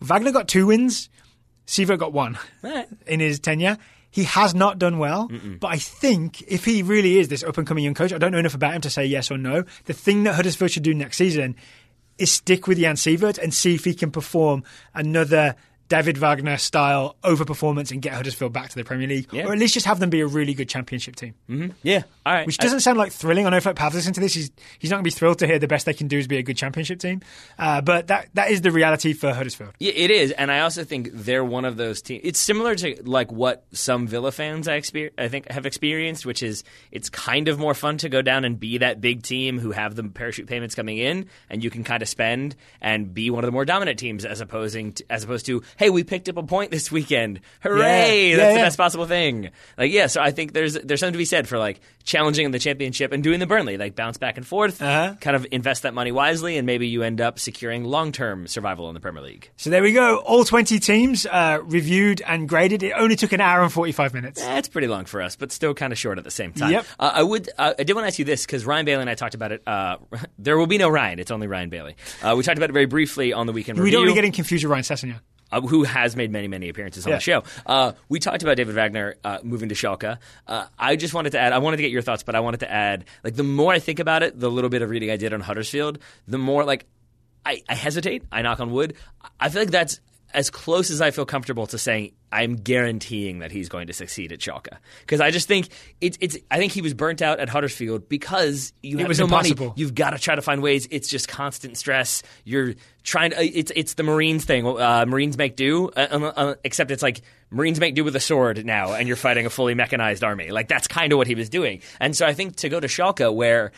Wagner got two wins. Siewert got one Right. in his tenure. He has not done well, but I think if he really is this up and coming young coach, I don't know enough about him to say yes or no. The thing that Huddersfield should do next season is stick with Jan Siewert and see if he can perform another David Wagner style overperformance and get Huddersfield back to the Premier League, Yeah. or at least just have them be a really good championship team. Yeah. All right. Which doesn't sound like thrilling. I know if Pav's listening to this, he's he's not going to be thrilled to hear the best they can do is be a good championship team. Uh, but that that is the reality for Huddersfield. Yeah, it is, and I also think they're one of those teams. It's similar to like what some Villa fans I, exper- I think have experienced, which is it's kind of more fun to go down and be that big team who have the parachute payments coming in, and you can kind of spend and be one of the more dominant teams as opposing to, as opposed to hey, we picked up a point this weekend, hooray! Yeah, That's the yeah. best possible thing. Like yeah, so I think there's there's something to be said for like challenging in the championship and doing the Burnley, like bounce back and forth, Uh-huh. kind of invest that money wisely, and maybe you end up securing long term survival in the Premier League. So there we go. All 20 teams uh, reviewed and graded. It only took an hour and 45 minutes. That's pretty long for us, but still kind of short at the same time. Yep. Uh, I would. Uh, I did want to ask you this because Ryan Bailey and I talked about it. Uh, there will be no Ryan. It's only Ryan Bailey. Uh, we talked about it very briefly on the weekend We review. don't want to get him confused with Ryan Sessegnon. Uh, who has made many, many appearances on Yeah. the show. Uh, we talked about David Wagner uh, moving to Schalke. Uh, I just wanted to add, I wanted to get your thoughts, but I wanted to add, like, the more I think about it, the little bit of reading I did on Huddersfield, the more, like, I, I hesitate. I knock on wood. I feel like that's as close as I feel comfortable to saying I'm guaranteeing that he's going to succeed at Schalke because I just think it's it's. I think he was burnt out at Huddersfield because you have was no money. impossible. You've got to try to find ways. It's just constant stress. You're trying to. It's it's the Marines thing. Uh, Marines make do, uh, uh, uh, except it's like Marines make do with a sword now, and you're fighting a fully mechanized army. Like that's kind of what he was doing. And so I think to go to Schalke where.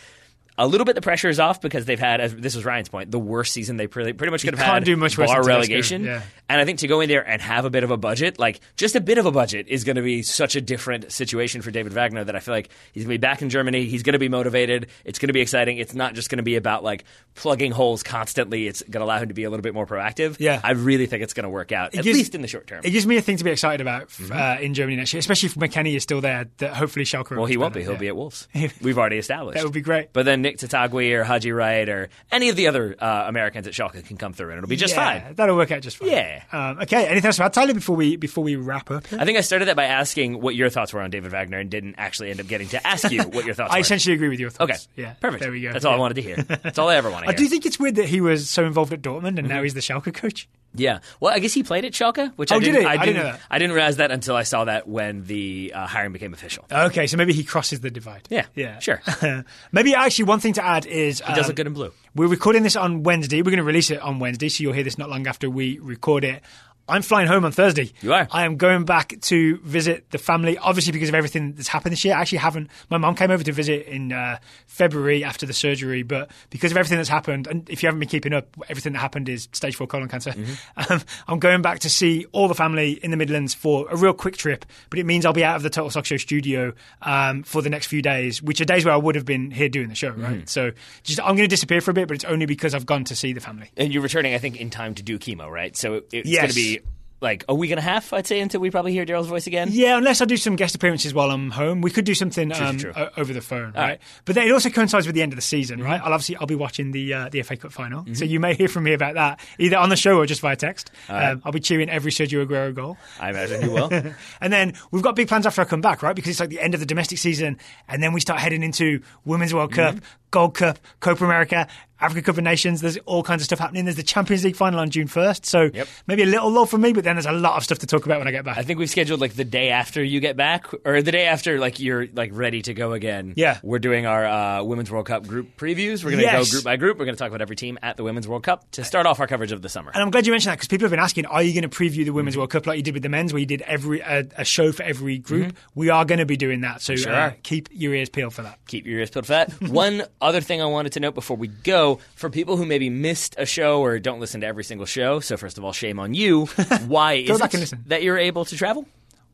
A little bit the pressure is off because they've had, as this was Ryan's point, the worst season they pretty, pretty much could have had. do much worse bar than Tedesco, relegation. yeah. And I think to go in there and have a bit of a budget, like just a bit of a budget, is going to be such a different situation for David Wagner that I feel like he's going to be back in Germany. He's going to be motivated. It's going to be exciting. It's not just going to be about like plugging holes constantly. It's going to allow him to be a little bit more proactive. Yeah. I really think it's going to work out, at gives- least in the short term. It gives me a thing to be excited about f- uh, in Germany next year, especially if McKennie is still there. That hopefully Schalke. Mm-hmm. well, he won't be. He'll be at Wolves. We've already established. That would be great. But then Nick Taitague or Haji Wright or any of the other uh, Americans at Schalke can come through and it'll be just yeah, fine. That'll work out just fine. Yeah. Um, okay. Anything else about Tyler before we before we wrap up? I think I started that by asking what your thoughts were on David Wagner and didn't actually end up getting to ask you what your thoughts were. I were. essentially agree with your thoughts. Okay. Yeah. Perfect. There we go. That's all I wanted to hear. That's all I ever want to I hear. do you think it's weird that he was so involved at Dortmund and Mm-hmm. now he's the Schalke coach. Yeah. Well, I guess he played at Schalke, which Oh, I did didn't. he? I I didn't, didn't know that. I didn't realize that until I saw that when the uh, hiring became official. Okay, so maybe he crosses the divide. Yeah. Yeah. Sure. maybe actually one thing to add is He does um, look good in blue. We're recording this on Wednesday. We're going to release it on Wednesday, so you'll hear this not long after we record it. I'm flying home on Thursday. You are? I am going back to visit the family, obviously because of everything that's happened this year. I actually haven't. My mom came over to visit in uh, February after the surgery, but because of everything that's happened, and if you haven't been keeping up, everything that happened is stage four colon cancer. Mm-hmm. Um, I'm going back to see all the family in the Midlands for a real quick trip, but it means I'll be out of the Total Soccer Show studio um, for the next few days, which are days where I would have been here doing the show, right? Mm-hmm. So just I'm going to disappear for a bit, but it's only because I've gone to see the family. And you're returning, I think, in time to do chemo, right? So it- it's Yes. going to be like a week and a half, I'd say, until we probably hear Daryl's voice again. Yeah, unless I do some guest appearances while I'm home, we could do something um, true. o- over the phone, right? right. But then it also coincides with the end of the season, Mm-hmm. right? I'll obviously I'll be watching the uh, the FA Cup final, so you may hear from me about that either on the show or just via text. Um, I'll be cheering every Sergio Aguero goal. I imagine you will. And then we've got big plans after I come back, right? Because it's like the end of the domestic season, and then we start heading into Women's World Cup, Mm-hmm. Gold Cup, Copa America, Africa Cup of Nations. There's all kinds of stuff happening. There's the Champions League final on June 1st. So Yep. maybe a little lull for me, but then there's a lot of stuff to talk about when I get back. I think we've scheduled like the day after you get back, or the day after like you're like ready to go again. Yeah. we're doing our uh, Women's World Cup group previews. We're going to Yes. go group by group. We're going to talk about every team at the Women's World Cup to start off our coverage of the summer. And I'm glad you mentioned that because people have been asking, are you going to preview the Women's Mm-hmm. World Cup like you did with the men's, where you did every a, a show for every group? We are going to be doing that. So Mm-hmm. Sure uh, keep your ears peeled for that. Keep your ears peeled for that. One other thing I wanted to note before we go for people who maybe missed a show or don't listen to every single show. So first of all, shame on you. Why is it that you're able to travel?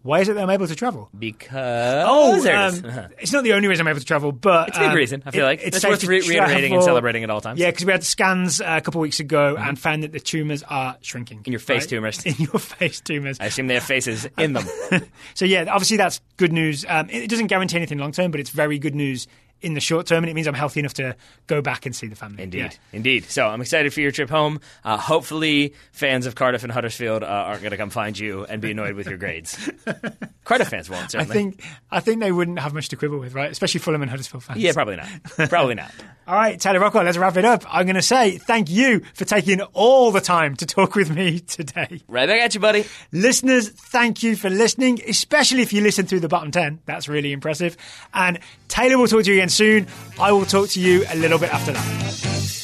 Why is it that I'm able to travel? Because Oh, there it is. um, it's not the only reason I'm able to travel, but It's a big um, reason, I feel it- like. it's It's worth re- reiterating and celebrating at all times. Yeah, because we had scans uh, a couple weeks ago and found that the tumours are shrinking. In your face right? tumours. In your face tumours. I assume they have faces in them. So yeah, obviously that's good news. Um, it doesn't guarantee anything long term, but it's very good news in the short term, and it means I'm healthy enough to go back and see the family. Indeed, Yeah. indeed. So I'm excited for your trip home. Uh, hopefully, fans of Cardiff and Huddersfield uh, aren't going to come find you and be annoyed with your grades. Cardiff fans won't I certainly. think I think they wouldn't have much to quibble with, right? Especially Fulham and Huddersfield fans. yeah, probably not. Probably not. All right, Taylor Rockwell, let's wrap it up. I'm going to say thank you for taking all the time to talk with me today. Right back at you, buddy. Listeners, thank you for listening, especially if you listen through the bottom 10. That's really impressive. And Taylor will talk to you again soon. I will talk to you a little bit after that.